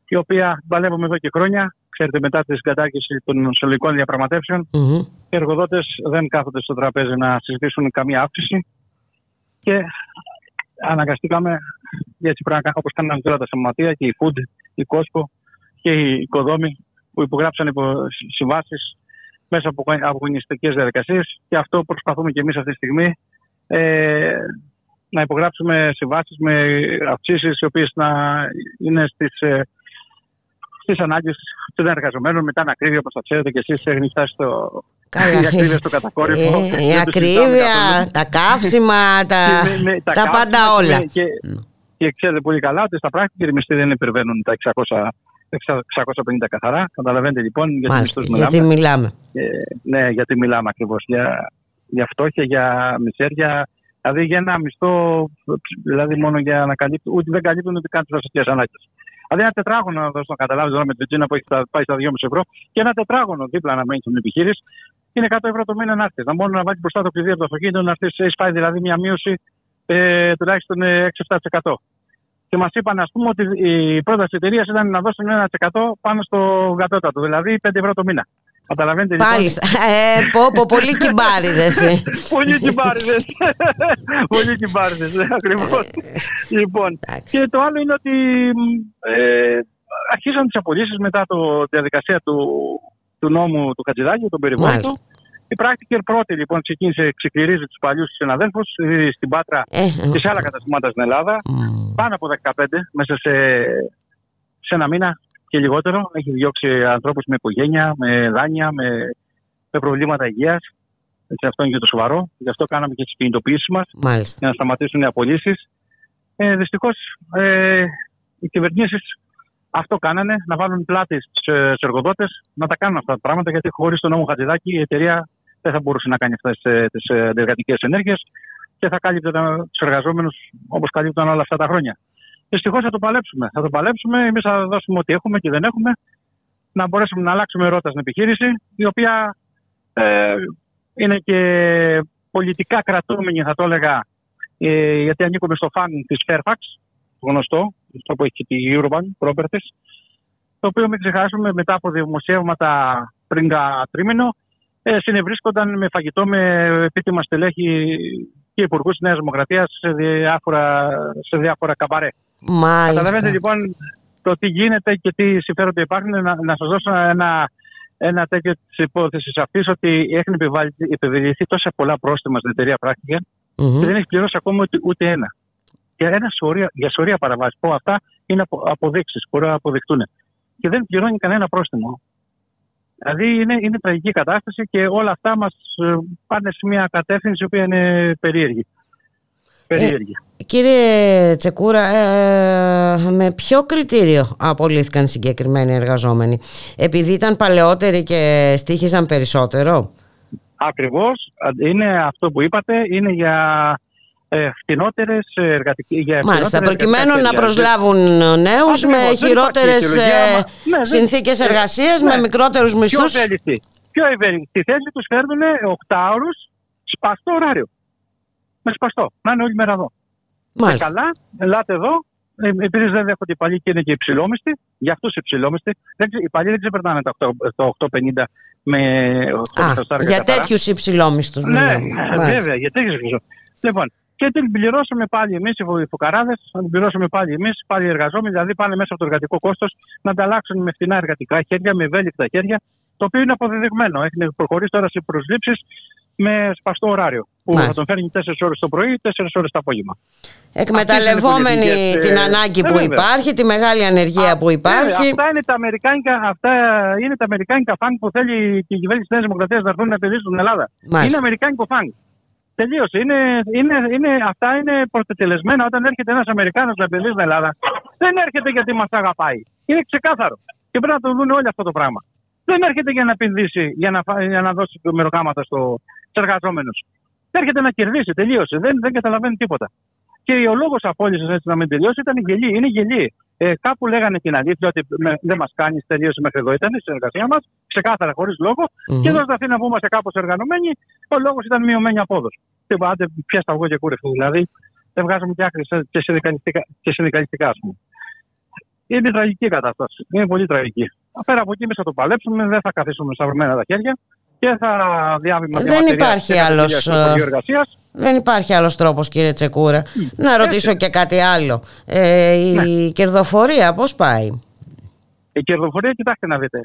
η οποία παλεύουμε εδώ και χρόνια. Ξέρετε, μετά τη συγκατάκηση των συλλογικών διαπραγματεύσεων, mm-hmm. οι εργοδότες δεν κάθονται στο τραπέζι να συζητήσουν καμία αύξηση. Και αναγκαστήκαμε, έτσι πρέπει όπως κάνανε τώρα τα σωματεία και η Food, η Costco και η Οικοδόμη που υπογράψαν υπό συμβάσεις μέσα από αγωνιστικές διαδικασίες και αυτό προσπαθούμε και εμείς αυτή τη στιγμή ε, να υπογράψουμε συμβάσεις με αυξήσεις οι οποίες να είναι στις, ε, στις ανάγκες των εργαζομένων μετά την ακρίβεια, όπως θα ξέρετε και εσείς, έχει φτάσει στο. Η ακρίβεια *laughs* στο κατακόρυφο. Ε, η ακρίβεια, τα καύσιμα, *laughs* τα, τα, τα πάντα όλα. Και, και ξέρετε πολύ καλά ότι στα πρακτικά οι μισθοί δεν υπερβαίνουν τα 600 650 καθαρά. Καταλαβαίνετε λοιπόν για Μάλιστα, μιλάμε. Γιατί μιλάμε. Ε, ναι, γιατί μιλάμε ακριβώς. Για, για φτώχεια, για μισέρια. Δηλαδή για ένα μισθό, δηλαδή μόνο για να καλύπτουν, ούτε δεν καλύπτουν ούτε καν τι βασικέ ανάγκε. Δηλαδή ένα τετράγωνο, να δώσω να καταλάβεις τώρα με την Τζίνα που έχει πάει στα 2,5 ευρώ, και ένα τετράγωνο δίπλα να μένει στην επιχείρηση, είναι 100 ευρώ το μήνα να έρθει. Να μόνο να βάλει μπροστά το κλειδί από το αυτοκίνητο, να έρθει, έχει πάει δηλαδή μια μείωση ε, τουλάχιστον 6-7%. Και μας είπαν, ας πούμε, ότι η πρόταση της εταιρείας ήταν να δώσουν 1% πάνω στο κατώτατο, δηλαδή 5 ευρώ το μήνα. Καταλαβαίνετε λοιπόν. Πάλιστα. Ε, πω, πω, πολύ κυμπάριδε. *laughs* *laughs* Ε. πολύ κυμπάριδε. πολύ κυμπάριδε, ακριβώς. λοιπόν, και το άλλο είναι ότι ε, αρχίσαν τις απολύσεις μετά το, τη διαδικασία του, του νόμου του Χατζηδάκη, τον περιβόητο. Η πράκτικη πρώτη λοιπόν ξεκίνησε, ξεκληρίζει τους παλιούς συναδέλφους στην Πάτρα ε, ε, και σε άλλα καταστήματα στην Ελλάδα. Πάνω από 15 μέσα σε, σε ένα μήνα και λιγότερο. Έχει διώξει ανθρώπους με οικογένεια, με δάνεια, με, με προβλήματα υγείας. Έτσι, αυτό είναι και το σοβαρό. Γι' αυτό κάναμε και τις κινητοποιήσεις μας για να σταματήσουν οι απολύσεις. Ε, Δυστυχώς ε, οι κυβερνήσεις αυτό κάνανε, να βάλουν πλάτη στου εργοδότες να τα κάνουν αυτά τα πράγματα. Γιατί χωρίς τον νόμο Χατζηδάκη η εταιρεία δεν θα μπορούσε να κάνει αυτές τις εργατικέ ενέργειες και θα κάλυπτε τους εργαζόμενους όπως καλύπτουν όλα αυτά τα χρόνια. Δυστυχώς θα το παλέψουμε. Θα το παλέψουμε. Εμείς θα δώσουμε ό,τι έχουμε και δεν έχουμε. Να μπορέσουμε να αλλάξουμε ρότα στην επιχείρηση, η οποία ε, είναι και πολιτικά κρατούμενη, θα το έλεγα, ε, γιατί ανήκουμε στο φαν της Fairfax, γνωστό, αυτό που έχει και τη Eurobank Properties, το οποίο μην ξεχάσουμε μετά από δημοσιεύματα πριν τρίμηνο, ε, συνευρίσκονταν με φαγητό με επίτιμα στελέχη και υπουργούς της Νέας Δημοκρατίας σε διάφορα, σε διάφορα καμπαρέ. Μάλιστα. Καταλαβαίνετε λοιπόν το τι γίνεται και τι συμφέροντα υπάρχουν. Να, να σας δώσω ένα, ένα τέτοιο της υπόθεσης αυτής ότι έχουν επιβληθεί τόσα πολλά πρόστιμα στην εταιρεία πράκτικια mm-hmm. και δεν έχει πληρώσει ακόμα ούτε, ούτε ένα. Και ένα σωρία, για σωρία παραβάσεις. Πω αυτά είναι αποδείξεις, μπορεί να αποδεικτούν. Και δεν πληρώνει κανένα πρόστιμο. Δηλαδή είναι, είναι τραγική κατάσταση και όλα αυτά μας ε, πάνε σε μια κατεύθυνση η οποία είναι περίεργη. περίεργη. Ε, κύριε Τσεκούρα, ε, με ποιο κριτήριο απολύθηκαν συγκεκριμένοι εργαζόμενοι; Επειδή ήταν παλαιότεροι και στήχιζαν περισσότερο; Ακριβώς. Είναι αυτό που είπατε. Είναι για ε, φτηνότερες εργατικέ. Μάλιστα, προκειμένου να προσλάβουν νέους με χειρότερες ε, ναι, συνθήκες εργασίας, ναι. με μικρότερου μισθούς. Πιο ευέλικτη. Στη θέση τους φέρνουν 8 ώρου σπαστό ωράριο. Με σπαστό. Να είναι όλη μέρα εδώ. Μάλιστα. καλά, ελάτε εδώ. Ε, Επειδή δεν δέχονται οι παλιοί και είναι και υψηλόμιστοι, για αυτούς υψηλόμιστοι, οι παλιοί δεν ξεπερνάνε το 850 με 8 Για τέτοιους υψηλόμιστους. Ναι, βέβαια, για τέτοιους υψηλόμιστους. Λοιπόν, και την πληρώσαμε πάλι εμείς οι φουκαράδε, να την πληρώσουμε πάλι εμείς, πάλι οι εργαζόμενοι, δηλαδή πάνε μέσα από το εργατικό κόστος να ανταλλάξουν με φθηνά εργατικά χέρια, με ευέλικτα χέρια, το οποίο είναι αποδεδειγμένο. Έχει προχωρήσει τώρα σε προσλήψεις με σπαστό ωράριο. Που Μάλιστα. θα τον φέρνει 4 ώρες το πρωί, 4 ώρες το απόγευμα. Εκμεταλλευόμενοι την ανάγκη που υπάρχει, τη μεγάλη ανεργία Α, που υπάρχει. αυτά είναι τα αμερικάνικα, αυτά είναι τα αμερικάνικα φάγκ που θέλει και η κυβέρνηση της Νέας Δημοκρατίας να έρθουν να επενδύσουν στην Ελλάδα. Μάλιστα. Είναι αμερικάνικο φάγκ. Τελείωσε. Είναι, είναι, είναι, αυτά είναι προτετελεσμένα. Όταν έρχεται ένας Αμερικάνος να επενδύσει στην Ελλάδα, δεν έρχεται γιατί μας αγαπάει. Είναι ξεκάθαρο. Και πρέπει να το δουν όλοι αυτό το πράγμα. Δεν έρχεται για να επενδύσει, για να, για να δώσει μεροκάματα στους εργαζόμενους. Έρχεται να κερδίσει. Τελείωσε. Δεν, δεν καταλαβαίνει τίποτα. Και ο λόγος απόλυσης έτσι να μην τελειώσει ήταν γελή. Είναι γελή. Ε, κάπου λέγανε την αλήθεια ότι με, δεν μας κάνεις, τελείωσε μέχρι εδώ. Ήταν η συνεργασία μας, ξεκάθαρα, χωρίς λόγο. Mm-hmm. Και εδώ στα Αθήνα που είμαστε κάπως εργανομένοι, ο λόγος ήταν μειωμένη απόδοση. Τι πάτε, πια εγώ και κούρευτο. Δηλαδή, δεν βγάζουμε και άκρη και συνδικαλιστικά, και συνδικαλιστικά ας πούμε. Είναι τραγική κατάσταση. Είναι πολύ τραγική. Πέρα από εκεί, εμείς θα το παλέψουμε, δεν θα καθίσουμε σταυρωμένα τα χέρια και θα διάβημα Δεν υπάρχει άλλος. Δεν υπάρχει άλλος τρόπος κύριε Τσεκούρα. Να ρωτήσω και κάτι άλλο. Ε, η ναι. κερδοφορία πώς πάει; Η κερδοφορία κοιτάξτε να δείτε.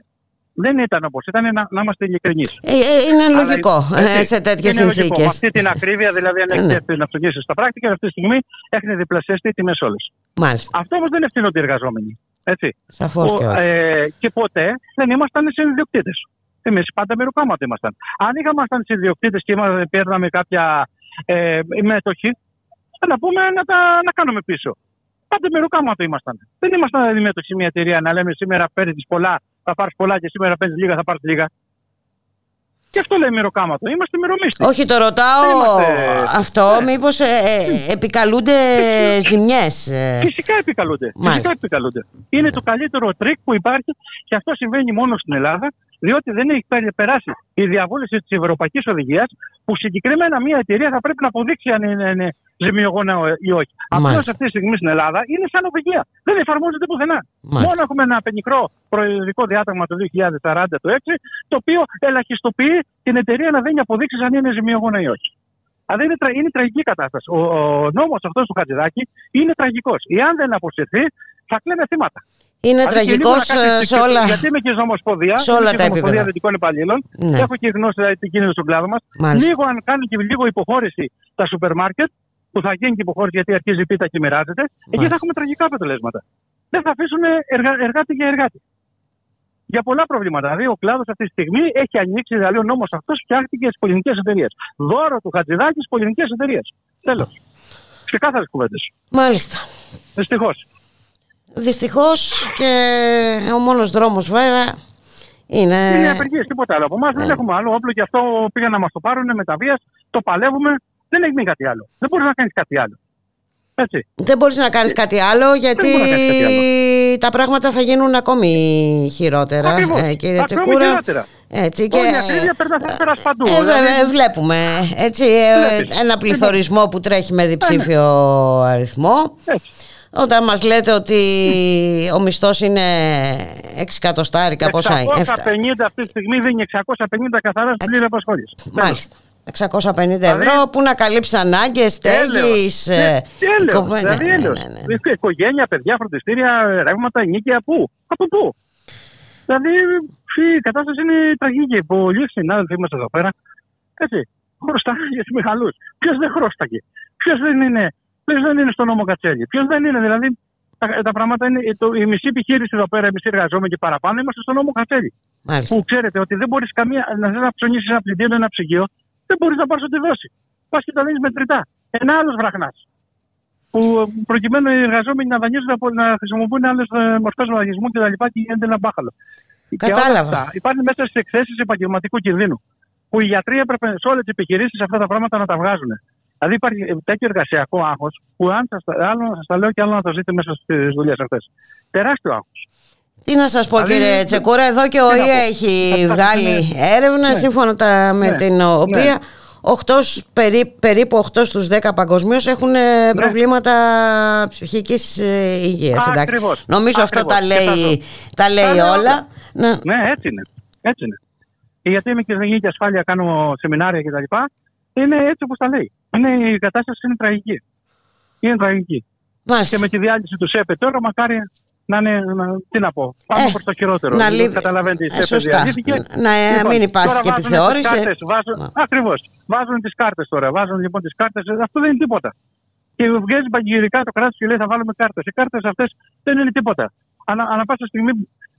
Δεν ήταν όπως ήταν, να, να είμαστε ειλικρινείς. Ε, ε, είναι λογικό ε, σε τέτοιες συνθήκες. Αυτή την ακρίβεια, δηλαδή, αν έχετε να αυτοκίνηση στα πράκτικα, αυτή τη στιγμή έχουν διπλασιαστεί τιμέ όλε. Μάλιστα. Αυτό όμως δεν ευθύνονται οι εργαζόμενοι. Έτσι. Σαφώς και, ε, και ποτέ δεν ήμασταν συνδιοκτήτες. Εμείς πάντα μεροκάματα ήμασταν. Αν είχαμε συνδιοκτήτες και παίρναμε κάποια ε, μέτοχη, να πούμε να τα να κάνουμε πίσω. Πάντα μεροκάματα ήμασταν. Δεν ήμασταν αντιμέτωποι σε μια εταιρεία να λέμε σήμερα παίρνεις πολλά, θα πάρεις πολλά και σήμερα παίρνεις λίγα, θα πάρεις λίγα. Και αυτό λέει μεροκάματο. Είμαστε μερομίστοι. Όχι, το ρωτάω είμαστε... αυτό. Ναι. Μήπως ε, ε, επικαλούνται ζημιές. Ε. Φυσικά επικαλούνται. Φυσικά επικαλούνται. Είναι το καλύτερο τρίκ που υπάρχει και αυτό συμβαίνει μόνο στην Ελλάδα διότι δεν έχει περάσει η διαβούλευση της Ευρωπαϊκής Οδηγίας που συγκεκριμένα μια εταιρεία θα πρέπει να αποδείξει αν είναι, είναι ζημιογόνα ή όχι. Αυτό αυτή τη στιγμή στην Ελλάδα είναι σαν οδηγία. Δεν εφαρμόζεται πουθενά. Μάλιστα. Μόνο έχουμε ένα πενιχρό προεδρικό διάταγμα το 2046, το οποίο ελαχιστοποιεί την εταιρεία να δίνει αποδείξει αν είναι ζημιογόνα ή όχι. Αλλά είναι, είναι τραγική κατάσταση. Ο, ο νόμος αυτός του Χατζηδάκη είναι τραγικός. Εάν δεν αποσυρθεί, θα κλαίνε θύματα. Είναι τραγικός ε, σε όλα. Γιατί είμαι και Ομοσπονδία, σε όλα τα επίπεδα. Δυτικών Υπαλλήλων. Ναι. Έχω και γνώση δηλαδή, τι γίνεται στον κλάδο μας. Λίγο, αν κάνει και λίγο υποχώρηση τα σούπερ μάρκετ, που θα γίνει και υποχώρηση γιατί αρχίζει η πίτα και μοιράζεται, εκεί θα έχουμε τραγικά αποτελέσματα. Δεν θα αφήσουν εργα... εργάτη για εργάτη. Για πολλά προβλήματα. Δηλαδή, ο κλάδος αυτή τη στιγμή έχει ανοίξει, δηλαδή ο νόμος αυτός φτιάχτηκε στις πολιτικές εταιρείες. Δώρο του Χατζηδάκη στις πολιτικές εταιρείες. Τέλος. Ξεκάθαρες κουβέντες. Μάλιστα. Δυστυχώς. Δυστυχώς και ο μόνος δρόμος βέβαια είναι. Είναι απεργίες, τίποτα άλλο. Από εμάς δεν ναι. έχουμε άλλο όπλο και αυτό πήγαν να μας το πάρουν με τα βίας. Το παλεύουμε. Δεν έχει κάτι άλλο. Δεν μπορείς να κάνεις κάτι άλλο. Έτσι. Δεν μπορείς να κάνεις κάτι άλλο γιατί τα πράγματα θα γίνουν ακόμη χειρότερα. Ακριβώς. Ε, κύριε Τσεκούρα. Χειρότερα. Έτσι, και... περνά παντού. Ε, δηλαδή. Βλέπουμε έτσι, ε, ένα πληθωρισμό που τρέχει με διψήφιο αριθμό. Έτσι. Όταν μας λέτε ότι ο μισθός είναι 6 εκατοστάρικα, πόσα είναι; 650 αυτή τη στιγμή δίνει 650 καθαρά στην πλήρη απασχόληση. Μάλιστα. 650 δηλαδή, ευρώ που να καλύψεις ανάγκες, στέγη. Τέλο. Δηλαδή, ναι, ναι, ναι. Οικογένεια, παιδιά, φροντιστήρια, ρεύματα, νίκαια, πού; Από πού; Δηλαδή, η κατάσταση είναι τραγική. Πολλοί συνάδελφοι είμαστε εδώ πέρα. Έτσι. Χρωστάνε για του μεγαλούς. Ποιος δεν χρώσταγε. Ποιος δεν είναι Ποιος δεν είναι στο νόμο Κατσέλη; Ποιος δεν είναι, δηλαδή τα, τα πράγματα είναι. Το, η μισή επιχείρηση εδώ πέρα, οι μισοί εργαζόμενοι και παραπάνω, είμαστε στο νόμο Κατσέλη. Που ξέρετε ότι δεν μπορείς καμία. Να θες να ψωνίσεις ένα πλυντήριο, ένα ψυγείο, δεν μπορείς να πάρεις ό,τι δώσει. Πας και τα δίνεις μετρητά. Ένα άλλος βραχνάς. Που προκειμένου οι εργαζόμενοι να δανείζουν να χρησιμοποιούν άλλες μορφές λογισμού και τα λοιπά και γίνεται ένα μπάχαλο. Κατάλαβα. Υπάρχουν μέσα στις εκθέσεις επαγγελματικού κινδύνου. Που οι γιατροί έπρεπε σε όλες τις επιχειρήσεις αυτά τα πράγματα να τα βγάζουν. Δηλαδή υπάρχει τέτοιο εργασιακό άγχος που αν σας, άλλο να σας τα λέω και άλλο να το ζείτε μέσα στις δουλειές αυτές. Τεράστιο άγχος. Τι να σας πω δηλαδή, κύριε Τσεκούρα, εδώ και ο ΙΕ έχει βγάλει ναι. έρευνα ναι. σύμφωνα τα, με ναι. την οποία 8, περί, περίπου 8 στους 10 παγκοσμίως έχουν ε, προβλήματα ψυχικής ε, υγείας. Ακριβώς. Νομίζω αυτό τα λέει, τα λέει όλα. Ναι. ναι, έτσι είναι. Έτσι είναι. Γιατί είμαι και στην ασφάλεια, κάνω σεμινάρια κτλ είναι έτσι όπως τα λέει. Είναι, η κατάσταση είναι τραγική. Είναι τραγική. Μάλιστα. Και με τη διάλυση του ΣΕΠΕ τώρα, μακάρι να είναι. Να, τι να πω, πάμε ε, προς το χειρότερο. Να λύ... Καταλαβαίνετε, η ε, ΣΕΠΕ διαλύθηκε. Να ε, λοιπόν, μην υπάρχει και επιθεώρηση. Ακριβώς. Βάζουν τις κάρτες τώρα. Βάζουν λοιπόν τις κάρτες. Αυτό δεν είναι τίποτα. Και βγαίνει παγγελικά το κράτος και λέει θα βάλουμε κάρτες. Οι κάρτες αυτές δεν είναι τίποτα. Ανα, ανα πάσα στιγμή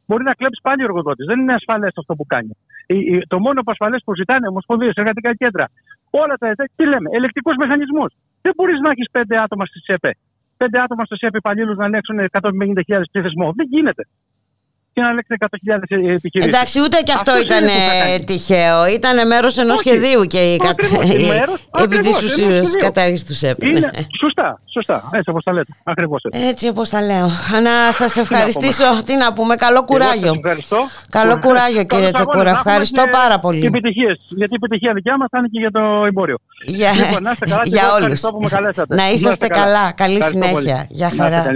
μπορεί να κλέψει πάλι ο εργοδότης. Δεν είναι ασφαλές αυτό που κάνει. Το μόνο που ασφαλές που ζητάνε ομοσπονδίες, εργατικά κέντρα, όλα τα τι λέμε, ελεκτικούς μηχανισμούς. Δεν μπορείς να έχεις πέντε άτομα στη ΣΕΠΕ. Πέντε άτομα στο ΣΕΠΕ υπαλλήλους να ελέγξουν 150.000 πληθυσμό. Δεν γίνεται και να λέξει 100.000 επιχειρήσεις. Εντάξει, ούτε και αυτό, αυτό ήταν τυχαίο. Ήταν μέρος ενός σχεδίου και η επί της ουσίας κατάργηση τους ΣΕΠ. Είναι, σωστά, σωστά. Έτσι όπως τα λέτε. Ακριβώς έτσι. Έτσι όπως τα λέω. Να σας ευχαριστήσω. Τι να πούμε, καλό κουράγιο. Καλό κουράγιο, κύριε Τσεκούρα. Ευχαριστώ πάρα πολύ. Και επιτυχίες. Γιατί η επιτυχία δικιά μας θα είναι και για το εμπόριο. Για, λοιπόν, για όλους. Να είσαστε καλά. Καλή συνέχεια. Γεια χαρά.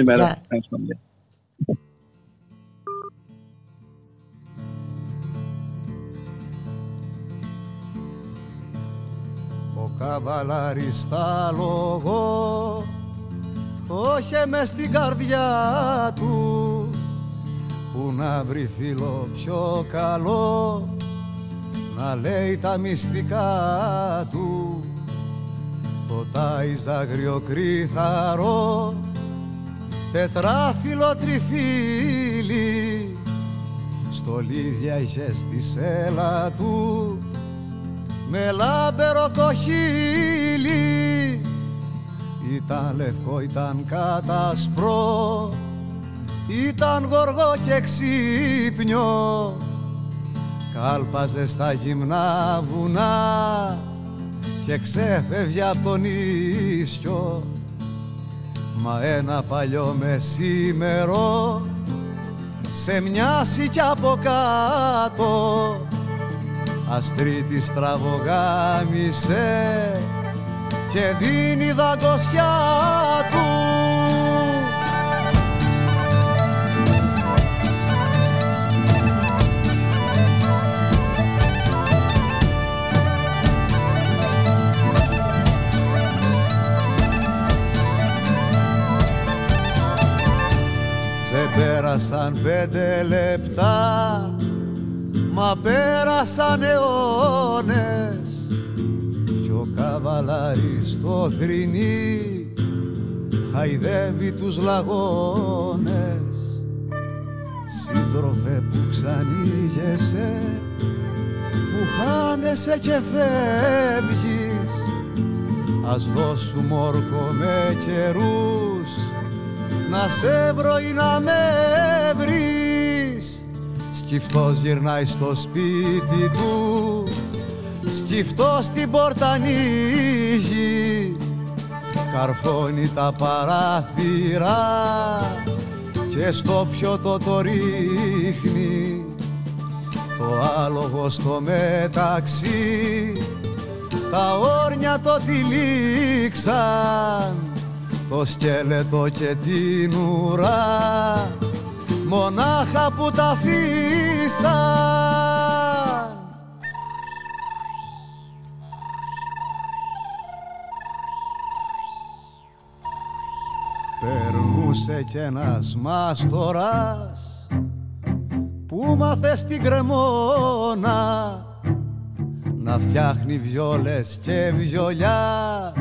Καβαλαριστά λόγο το είχε μες στην καρδιά του που να βρει φίλο πιο καλό να λέει τα μυστικά του. Το τάιζ αγριοκρίθαρο τετράφυλλο τριφύλι στολίδια είχε στη σέλα του με λάμπερο το χείλι ήταν λευκό, ήταν κατασπρό ήταν γοργό και ξύπνιο. Κάλπαζε στα γυμνά βουνά και ξέφευγε από τον ίσιο. Μα ένα παλιό μεσήμερο σε μοιάσει κι από κάτω αστρίτη στραβογάμισε και δίνει δαγκωσιά του. Πέρασαν πέντε λεπτά Μα πέρασαν αιώνες Κι ο καβαλάρης στο θρηνί Χαϊδεύει τους λαγώνες. Σύντροφε που ξανήγεσαι Που χάνεσαι και φεύγεις. Ας δώσουμε όρκο με καιρούς να σε βρω ή να με βρεις Σκυφτός γυρνάει στο σπίτι του Σκυφτός την πόρτα ανοίγει. Καρφώνει τα παράθυρα Και στο πιωτό το ρίχνει. Το άλογο στο μεταξύ Τα όρνια το τυλίξαν. Το σκέλετο και την ουρά μονάχα που τα αφήσαν. Περνούσε κι ένας μάστορας που μάθε στην κρεμόνα να φτιάχνει βιόλες και βιολιά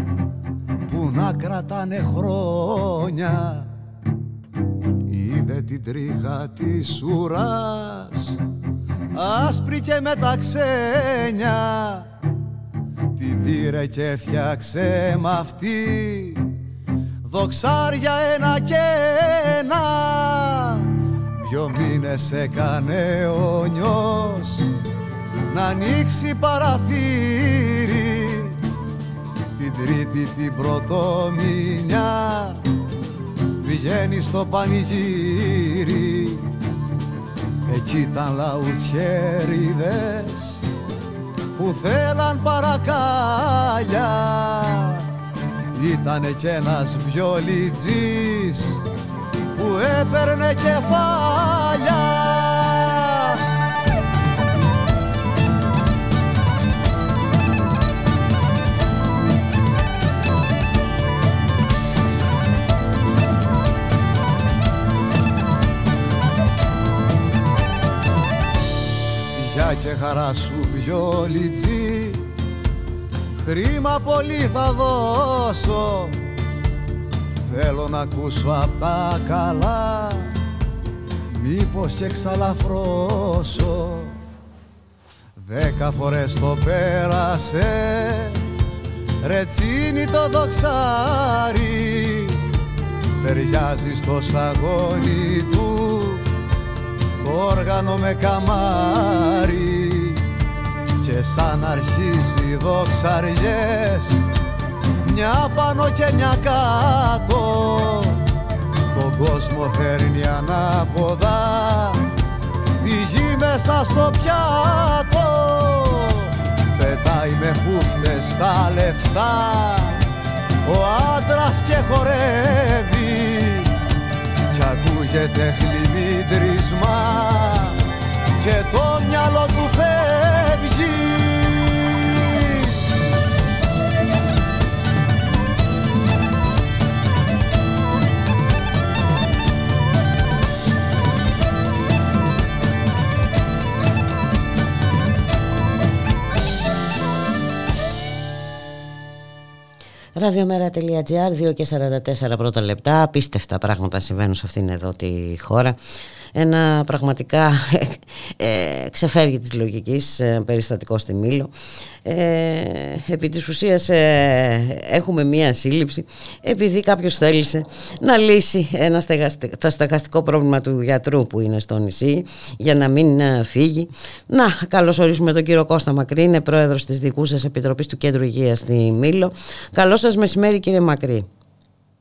που να κρατάνε χρόνια. είδε την τρίχα της ουράς. Άσπρη και με τα ξένια την πήρε και φτιάξε μ' αυτή. Δοξάρια ένα και ένα δυο μήνες έκανε ο νιός. Να ανοίξει παραθύρι την τρίτη την πρωτομηνιά βγαίνει στο πανηγύρι. Εκεί ήταν λαουθιέριδες που θέλαν παρακάλια. Ήτανε κι ένας βιολιτζής που έπαιρνε κεφάλια και χαρά σου βιολιτζή. Χρήμα πολύ θα δώσω. Θέλω να ακούσω απ' τα καλά. Μήπως και ξαλαφρώσω Δέκα φορές το πέρασε. Ρετσίνι το δοξάρι. Ταιριάζει στο σαγόνι του. το όργανο με καμάρι και σαν αρχίζει δοξαριές. Μια πάνω και μια κάτω τον κόσμο φέρνει ανάποδα. Τη γη μέσα στο πιάτο πετάει με φούφτες τα λεφτά. Ο άντρας και χορεύει κι ακούγεται χλιμίτρισμα και το μυαλό του φεύγει Ραδιομέρα.gr, 2 και 44 πρώτα λεπτά. Απίστευτα πράγματα συμβαίνουν σε αυτήν εδώ τη χώρα ένα πραγματικά *laughs* ε, ξεφεύγει της λογικής ε, περιστατικό στη Μήλο. Ε, επί της ουσίας ε, έχουμε μία σύλληψη επειδή κάποιος θέλησε να λύσει ένα το στεγαστικό πρόβλημα του γιατρού που είναι στο νησί για να μην ε, φύγει. Να καλωσορίσουμε τον κύριο Κώστα Μακρύ, είναι πρόεδρος της δικούσας Επιτροπής του Κέντρου Υγείας στη Μήλο. Καλό σας μεσημέρι κύριε Μακρύ.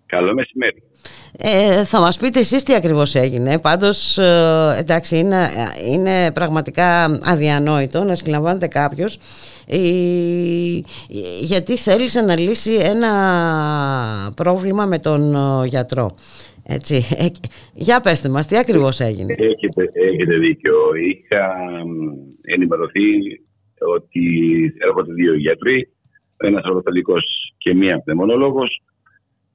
Καλό μεσημέρι. Ε, θα μας πείτε εσείς τι ακριβώς έγινε. Πάντως, ε, εντάξει, είναι, είναι πραγματικά αδιανόητο να συλλαμβάνεται κάποιος ε, γιατί θέλησε να λύσει ένα πρόβλημα με τον ε, γιατρό. Έτσι. Ε, για πέστε μας, τι ακριβώς έγινε. Έχετε, έχετε δίκιο. Είχα ενημερωθεί ότι έρχονται δύο γιατροί, ένας ορθοπαιδικός και μία πνευμονολόγος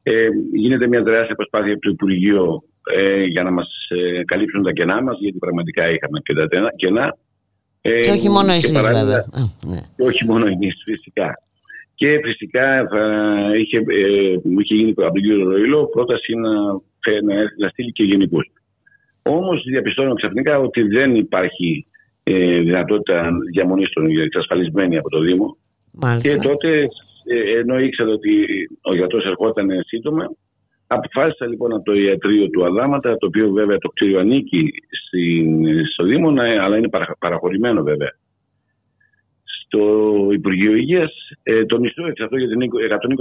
ε, γίνεται μια τεράστια προσπάθεια από το Υπουργείο ε, για να μας ε, καλύψουν τα κενά μας, γιατί πραγματικά είχαμε και τα κενά. Ε, και όχι μόνο εσείς βέβαια. Ναι. Και όχι μόνο εμείς φυσικά. Και φυσικά θα είχε, ε, μου είχε γίνει από τον κύριο Ροϊλό πρόταση να, να, να στείλει και γενικούς. Όμως διαπιστώνω ξαφνικά ότι δεν υπάρχει ε, δυνατότητα διαμονής των εξασφαλισμένη από το Δήμο. Μάλιστα. Και τότε ε, ενώ ήξερα ότι ο γιατρός ερχόταν σύντομα, αποφάσισα λοιπόν από το ιατρείο του Αδάματα, το οποίο βέβαια το κτίριο ανήκει στο Δήμο, αλλά είναι παραχωρημένο βέβαια. Στο Υπουργείο Υγείας, ε, το μισθό εξ αυτό για την 120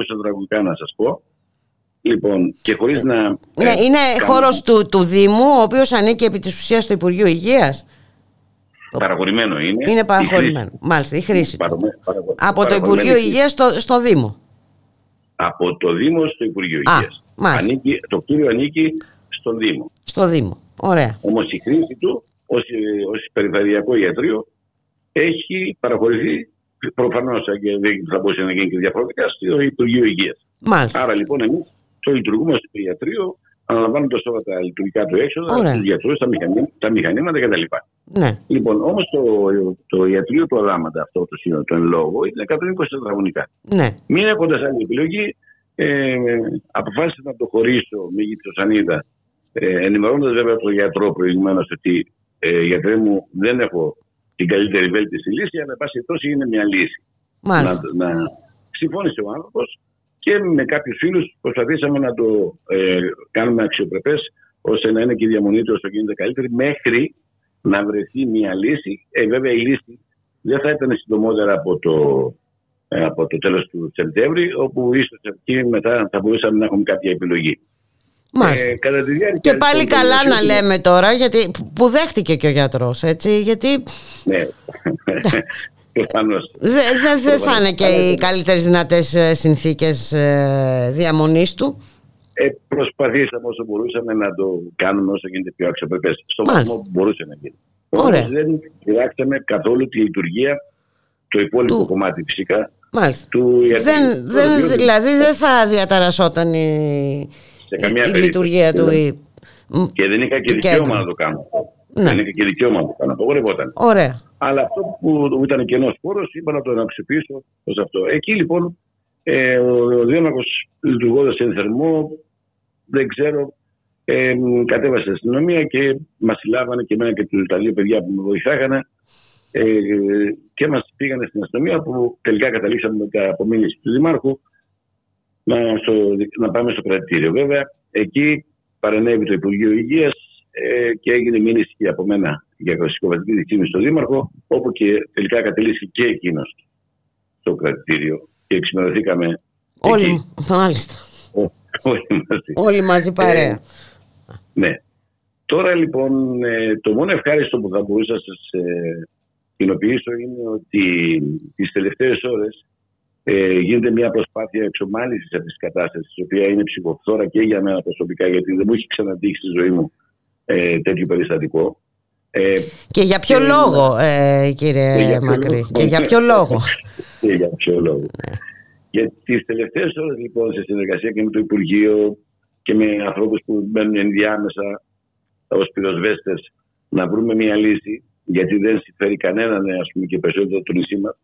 τετραγωνικά να σας πω, Λοιπόν, και χωρίς να... Ναι, ε, είναι κάνω... χώρος του, του Δήμου, ο οποίος ανήκει επί της ουσίας στο Υπουργείο Υγείας. Παραχωρημένο είναι. Είναι παραχωρημένο. Η Μάλιστα, η χρήση. Από το Υπουργείο Υγείας στο, στο Δήμο. Από το Δήμο στο Υπουργείο Υγείας. Το κτίριο ανήκει στον Δήμο. Στο Δήμο. Ωραία. Όμως η χρήση του ως περιφερειακό ιατρείο έχει παραχωρηθεί προφανώς και δεν θα μπορούσε να γίνει και διαφορετικά στο Υπουργείο Υγείας. Άρα λοιπόν εμείς το λειτουργούμε στο ιατρίο αναλαμβάνοντας όλα τα λειτουργικά του έξοδα, του γιατρούς, τα, μηχανήματα, τα μηχανήματα κτλ. Ναι. Λοιπόν, όμως το, το ιατρείο του Αδάματα, αυτό το σύνολο, το εν λόγω, είναι 120 τετραγωνικά. Ναι. Μην έχοντας άλλη επιλογή, ε, αποφάσισα να το χωρίσω με γυψοσανίδα, ε, ενημερώνοντας βέβαια τον γιατρό προηγουμένως ότι ε, γιατρέ μου δεν έχω την καλύτερη βέλτιστη λύση, αλλά πάση περιπτώσει είναι μια λύση. Μάλιστα. Να, να συμφώνησε ο άνθρωπος και με κάποιους φίλους προσπαθήσαμε να το ε, κάνουμε αξιοπρεπές ώστε να είναι και η διαμονή του όσο γίνεται καλύτερη μέχρι να βρεθεί μια λύση. Ε, βέβαια η λύση δεν θα ήταν συντομότερα από το, ε, από το τέλος του Σεπτέμβρη όπου ίσως εκεί μετά θα μπορούσαμε να έχουμε κάποια επιλογή. Μάλιστα. Ε, κατά τη και πάλι καλά να λέμε τώρα, γιατί, που δέχτηκε και ο γιατρός, έτσι, γιατί... Ναι, *laughs* Δεν θα είναι και οι καλύτερες δυνατές ε, συνθήκες ε, διαμονής του. Ε, προσπαθήσαμε όσο μπορούσαμε να το κάνουμε όσο γίνεται πιο αξιοπρεπές. Στο βαθμό που μπορούσε να γίνει. Όμως δεν πειράξαμε καθόλου τη λειτουργία, το υπόλοιπο του... κομμάτι φυσικά. Μάλιστα. Του δεν, δεν, δηλαδή δεν θα διαταρασσόταν η, η, λειτουργία του. Και δεν είχα και δικαίωμα να το κάνω. Ναι. Δεν είχα και δικαίωμα να το κάνω. Απογορευόταν. Ωραία. Αλλά αυτό που ήταν κενός πόρο είπα να το αξιοποιήσω ως αυτό. Εκεί λοιπόν ε, ο, ο Δήμαρχος λειτουργώντας σε θερμό, δεν ξέρω, ε, κατέβασε στην αστυνομία και μας συλλάβανε και εμένα και τα δύο παιδιά που με βοηθάγανε ε, και μας πήγανε στην αστυνομία που τελικά καταλήξαμε με τα απομείνηση του Δημάρχου να, στο, να πάμε στο κρατήριο. Βέβαια, εκεί παρενέβη το Υπουργείο Υγείας ε, και έγινε μήνυση και από μένα για κλασικοβατική δικαιοσύνη στον Δήμαρχο, όπου και τελικά κατελήφθη και εκείνος στο κρατήριο και εξημερωθήκαμε. Όλοι, εκεί. μάλιστα. όλοι μαζί. Όλοι μαζί παρέα. Ε, ναι. Τώρα λοιπόν ε, το μόνο ευχάριστο που θα μπορούσα να σας ε, κοινοποιήσω είναι ότι τις τελευταίες ώρες ε, γίνεται μια προσπάθεια εξομάλυσης αυτής της κατάστασης, η οποία είναι ψυχοφθόρα και για μένα προσωπικά, γιατί δεν μου έχει ξανατύχει στη ζωή μου ε, τέτοιο περιστατικό. Ε, και για ποιο λόγο, ε, κύριε Μακρύ, και για ποιο λόγο; *laughs* και για ποιο λόγο. Για τις τελευταίες ώρες, λοιπόν, σε συνεργασία και με το Υπουργείο και με ανθρώπους που μπαίνουν ενδιάμεσα ως πυροσβέστες να βρούμε μια λύση, γιατί δεν συμφέρει κανέναν, ας πούμε, και περισσότερο το νησί μας,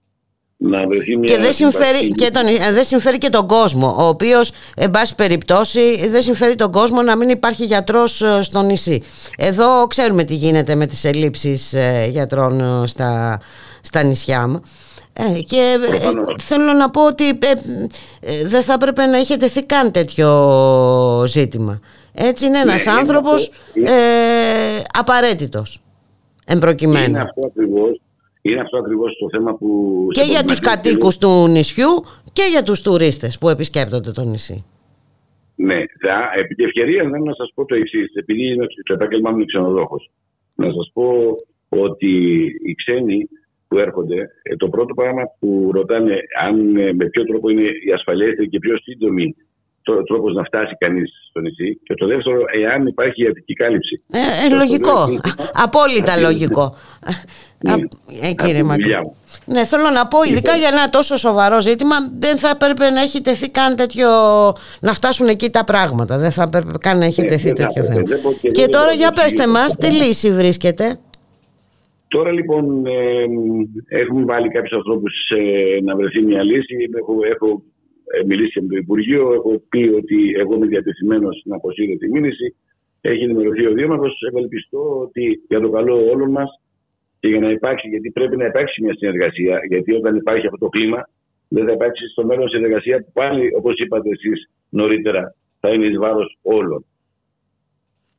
να βρεθεί μια και δεν συμφέρει και, τον, ε, δεν συμφέρει και τον κόσμο ο οποίος εν πάση περιπτώσει δεν συμφέρει τον κόσμο να μην υπάρχει γιατρός ε, στο νησί. Εδώ ξέρουμε τι γίνεται με τις ελλείψεις ε, γιατρών στα, στα νησιά μου και θέλω να πω ότι δεν θα έπρεπε να είχε τεθεί καν τέτοιο ζήτημα. Έτσι είναι ένας ναι, άνθρωπος ε, απαραίτητος εμπροκειμένου. Είναι αυτό ακριβώς είναι αυτό ακριβώς το θέμα που... Και για τους κατοίκους του νησιού και για τους τουρίστες που επισκέπτονται το νησί. Ναι, θα, επί της ευκαιρίας να σας πω το εξής, επειδή είναι το επάγγελμά μου είναι ξενοδόχος. Να σας πω ότι οι ξένοι που έρχονται, ε, το πρώτο πράγμα που ρωτάνε αν ε, με ποιο τρόπο είναι η ασφαλέστερη και πιο σύντομη τρόπος να φτάσει κανείς στο νησί. Και το δεύτερο, εάν υπάρχει ιατρική κάλυψη. Ε, ε λογικό. Απόλυτα λογικό. Ναι. Ε, κύριε Ναι, θέλω να πω, ειδικά λοιπόν. για ένα τόσο σοβαρό ζήτημα, δεν θα έπρεπε να έχει τεθεί καν τέτοιο. να φτάσουν εκεί τα πράγματα. Δεν θα έπρεπε καν να έχει ναι, τεθεί τέτοιο θέμα. Και τώρα, για πέστε μας, τι λύση βρίσκεται; Τώρα λοιπόν ε, έχουμε βάλει κάποιους ανθρώπους ε, να βρεθεί μια λύση. Έχω, έχω ε, μιλήσει με το Υπουργείο. Έχω πει ότι εγώ είμαι διατεθειμένος να αποσύρω τη μήνυση. Έχει ενημερωθεί ο Δήμαρχος. Ευελπιστώ ότι για το καλό όλων μας και για να υπάρξει, γιατί πρέπει να υπάρξει μια συνεργασία, γιατί όταν υπάρχει αυτό το κλίμα, δεν θα υπάρξει στο μέλλον συνεργασία που πάλι, όπως είπατε εσείς νωρίτερα, θα είναι εις βάρος όλων.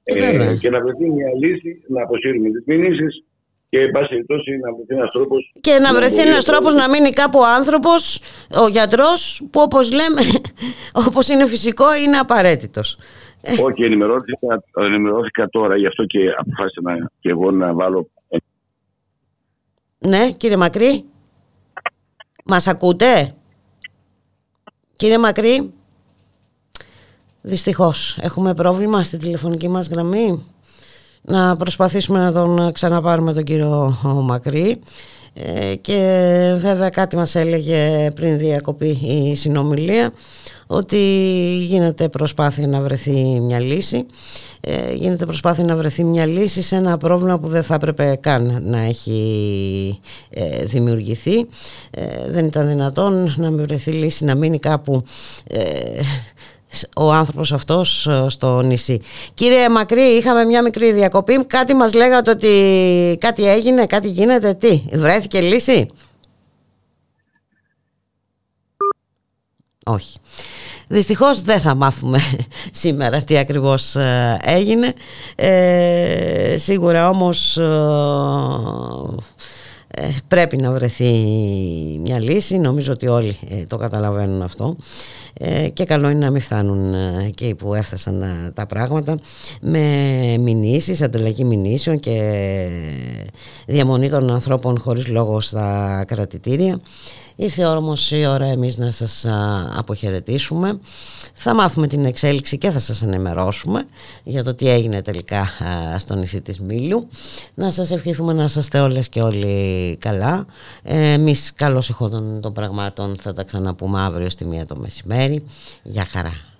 Ε, και να βρεθεί μια λύση, να αποσύρουμε τις μηνύσεις και εν πάση περιπτώσει να βρεθεί ένας τρόπος. Και να βρεθεί ένας τρόπος να μείνει κάπου ο άνθρωπος, ο γιατρός, που όπως λέμε, *laughs* όπως είναι φυσικό, είναι απαραίτητος. Όχι, ενημερώθηκα, ενημερώθηκα τώρα, γι' αυτό και αποφάσισα και εγώ να βάλω. Ναι, κύριε Μακρύ. Μας ακούτε; Κύριε Μακρύ. Δυστυχώς έχουμε πρόβλημα στη τηλεφωνική μας γραμμή να προσπαθήσουμε να τον ξαναπάρουμε τον κύριο Μακρύ. Ε, και βέβαια κάτι μας έλεγε πριν διακοπή η συνομιλία ότι γίνεται προσπάθεια να βρεθεί μια λύση. Ε, γίνεται προσπάθεια να βρεθεί μια λύση σε ένα πρόβλημα που δεν θα έπρεπε καν να έχει ε, δημιουργηθεί. Δεν ήταν δυνατόν να βρεθεί λύση να μείνει κάπου ο άνθρωπος αυτός ε, στο νησί. Κύριε Μακρύ, είχαμε μια μικρή διακοπή. Κάτι μας λέγατε ότι κάτι έγινε, κάτι γίνεται. Τι, βρέθηκε λύση; Όχι. Δυστυχώς δεν θα μάθουμε *laughs* σήμερα τι ακριβώς ε, έγινε. Ε, σίγουρα όμως ε, πρέπει να βρεθεί μια λύση. Νομίζω ότι όλοι το καταλαβαίνουν αυτό. Ε, και καλό είναι να μην φτάνουν ε, εκεί που έφτασαν ε, τα πράγματα. Με μηνύσεις, ανταλλαγή μηνύσεων και διαμονή των ανθρώπων χωρίς λόγο στα κρατητήρια. Ήρθε όμως η ώρα εμείς να σας αποχαιρετήσουμε. Θα μάθουμε την εξέλιξη και θα σας ενημερώσουμε για το τι έγινε τελικά στο νησί της Μήλου. Να σας ευχηθούμε να είστε όλες και όλοι καλά. Εμείς καλώς εχόντων των πραγμάτων θα τα ξαναπούμε αύριο στη μία το μεσημέρι. Γεια χαρά.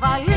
Vale.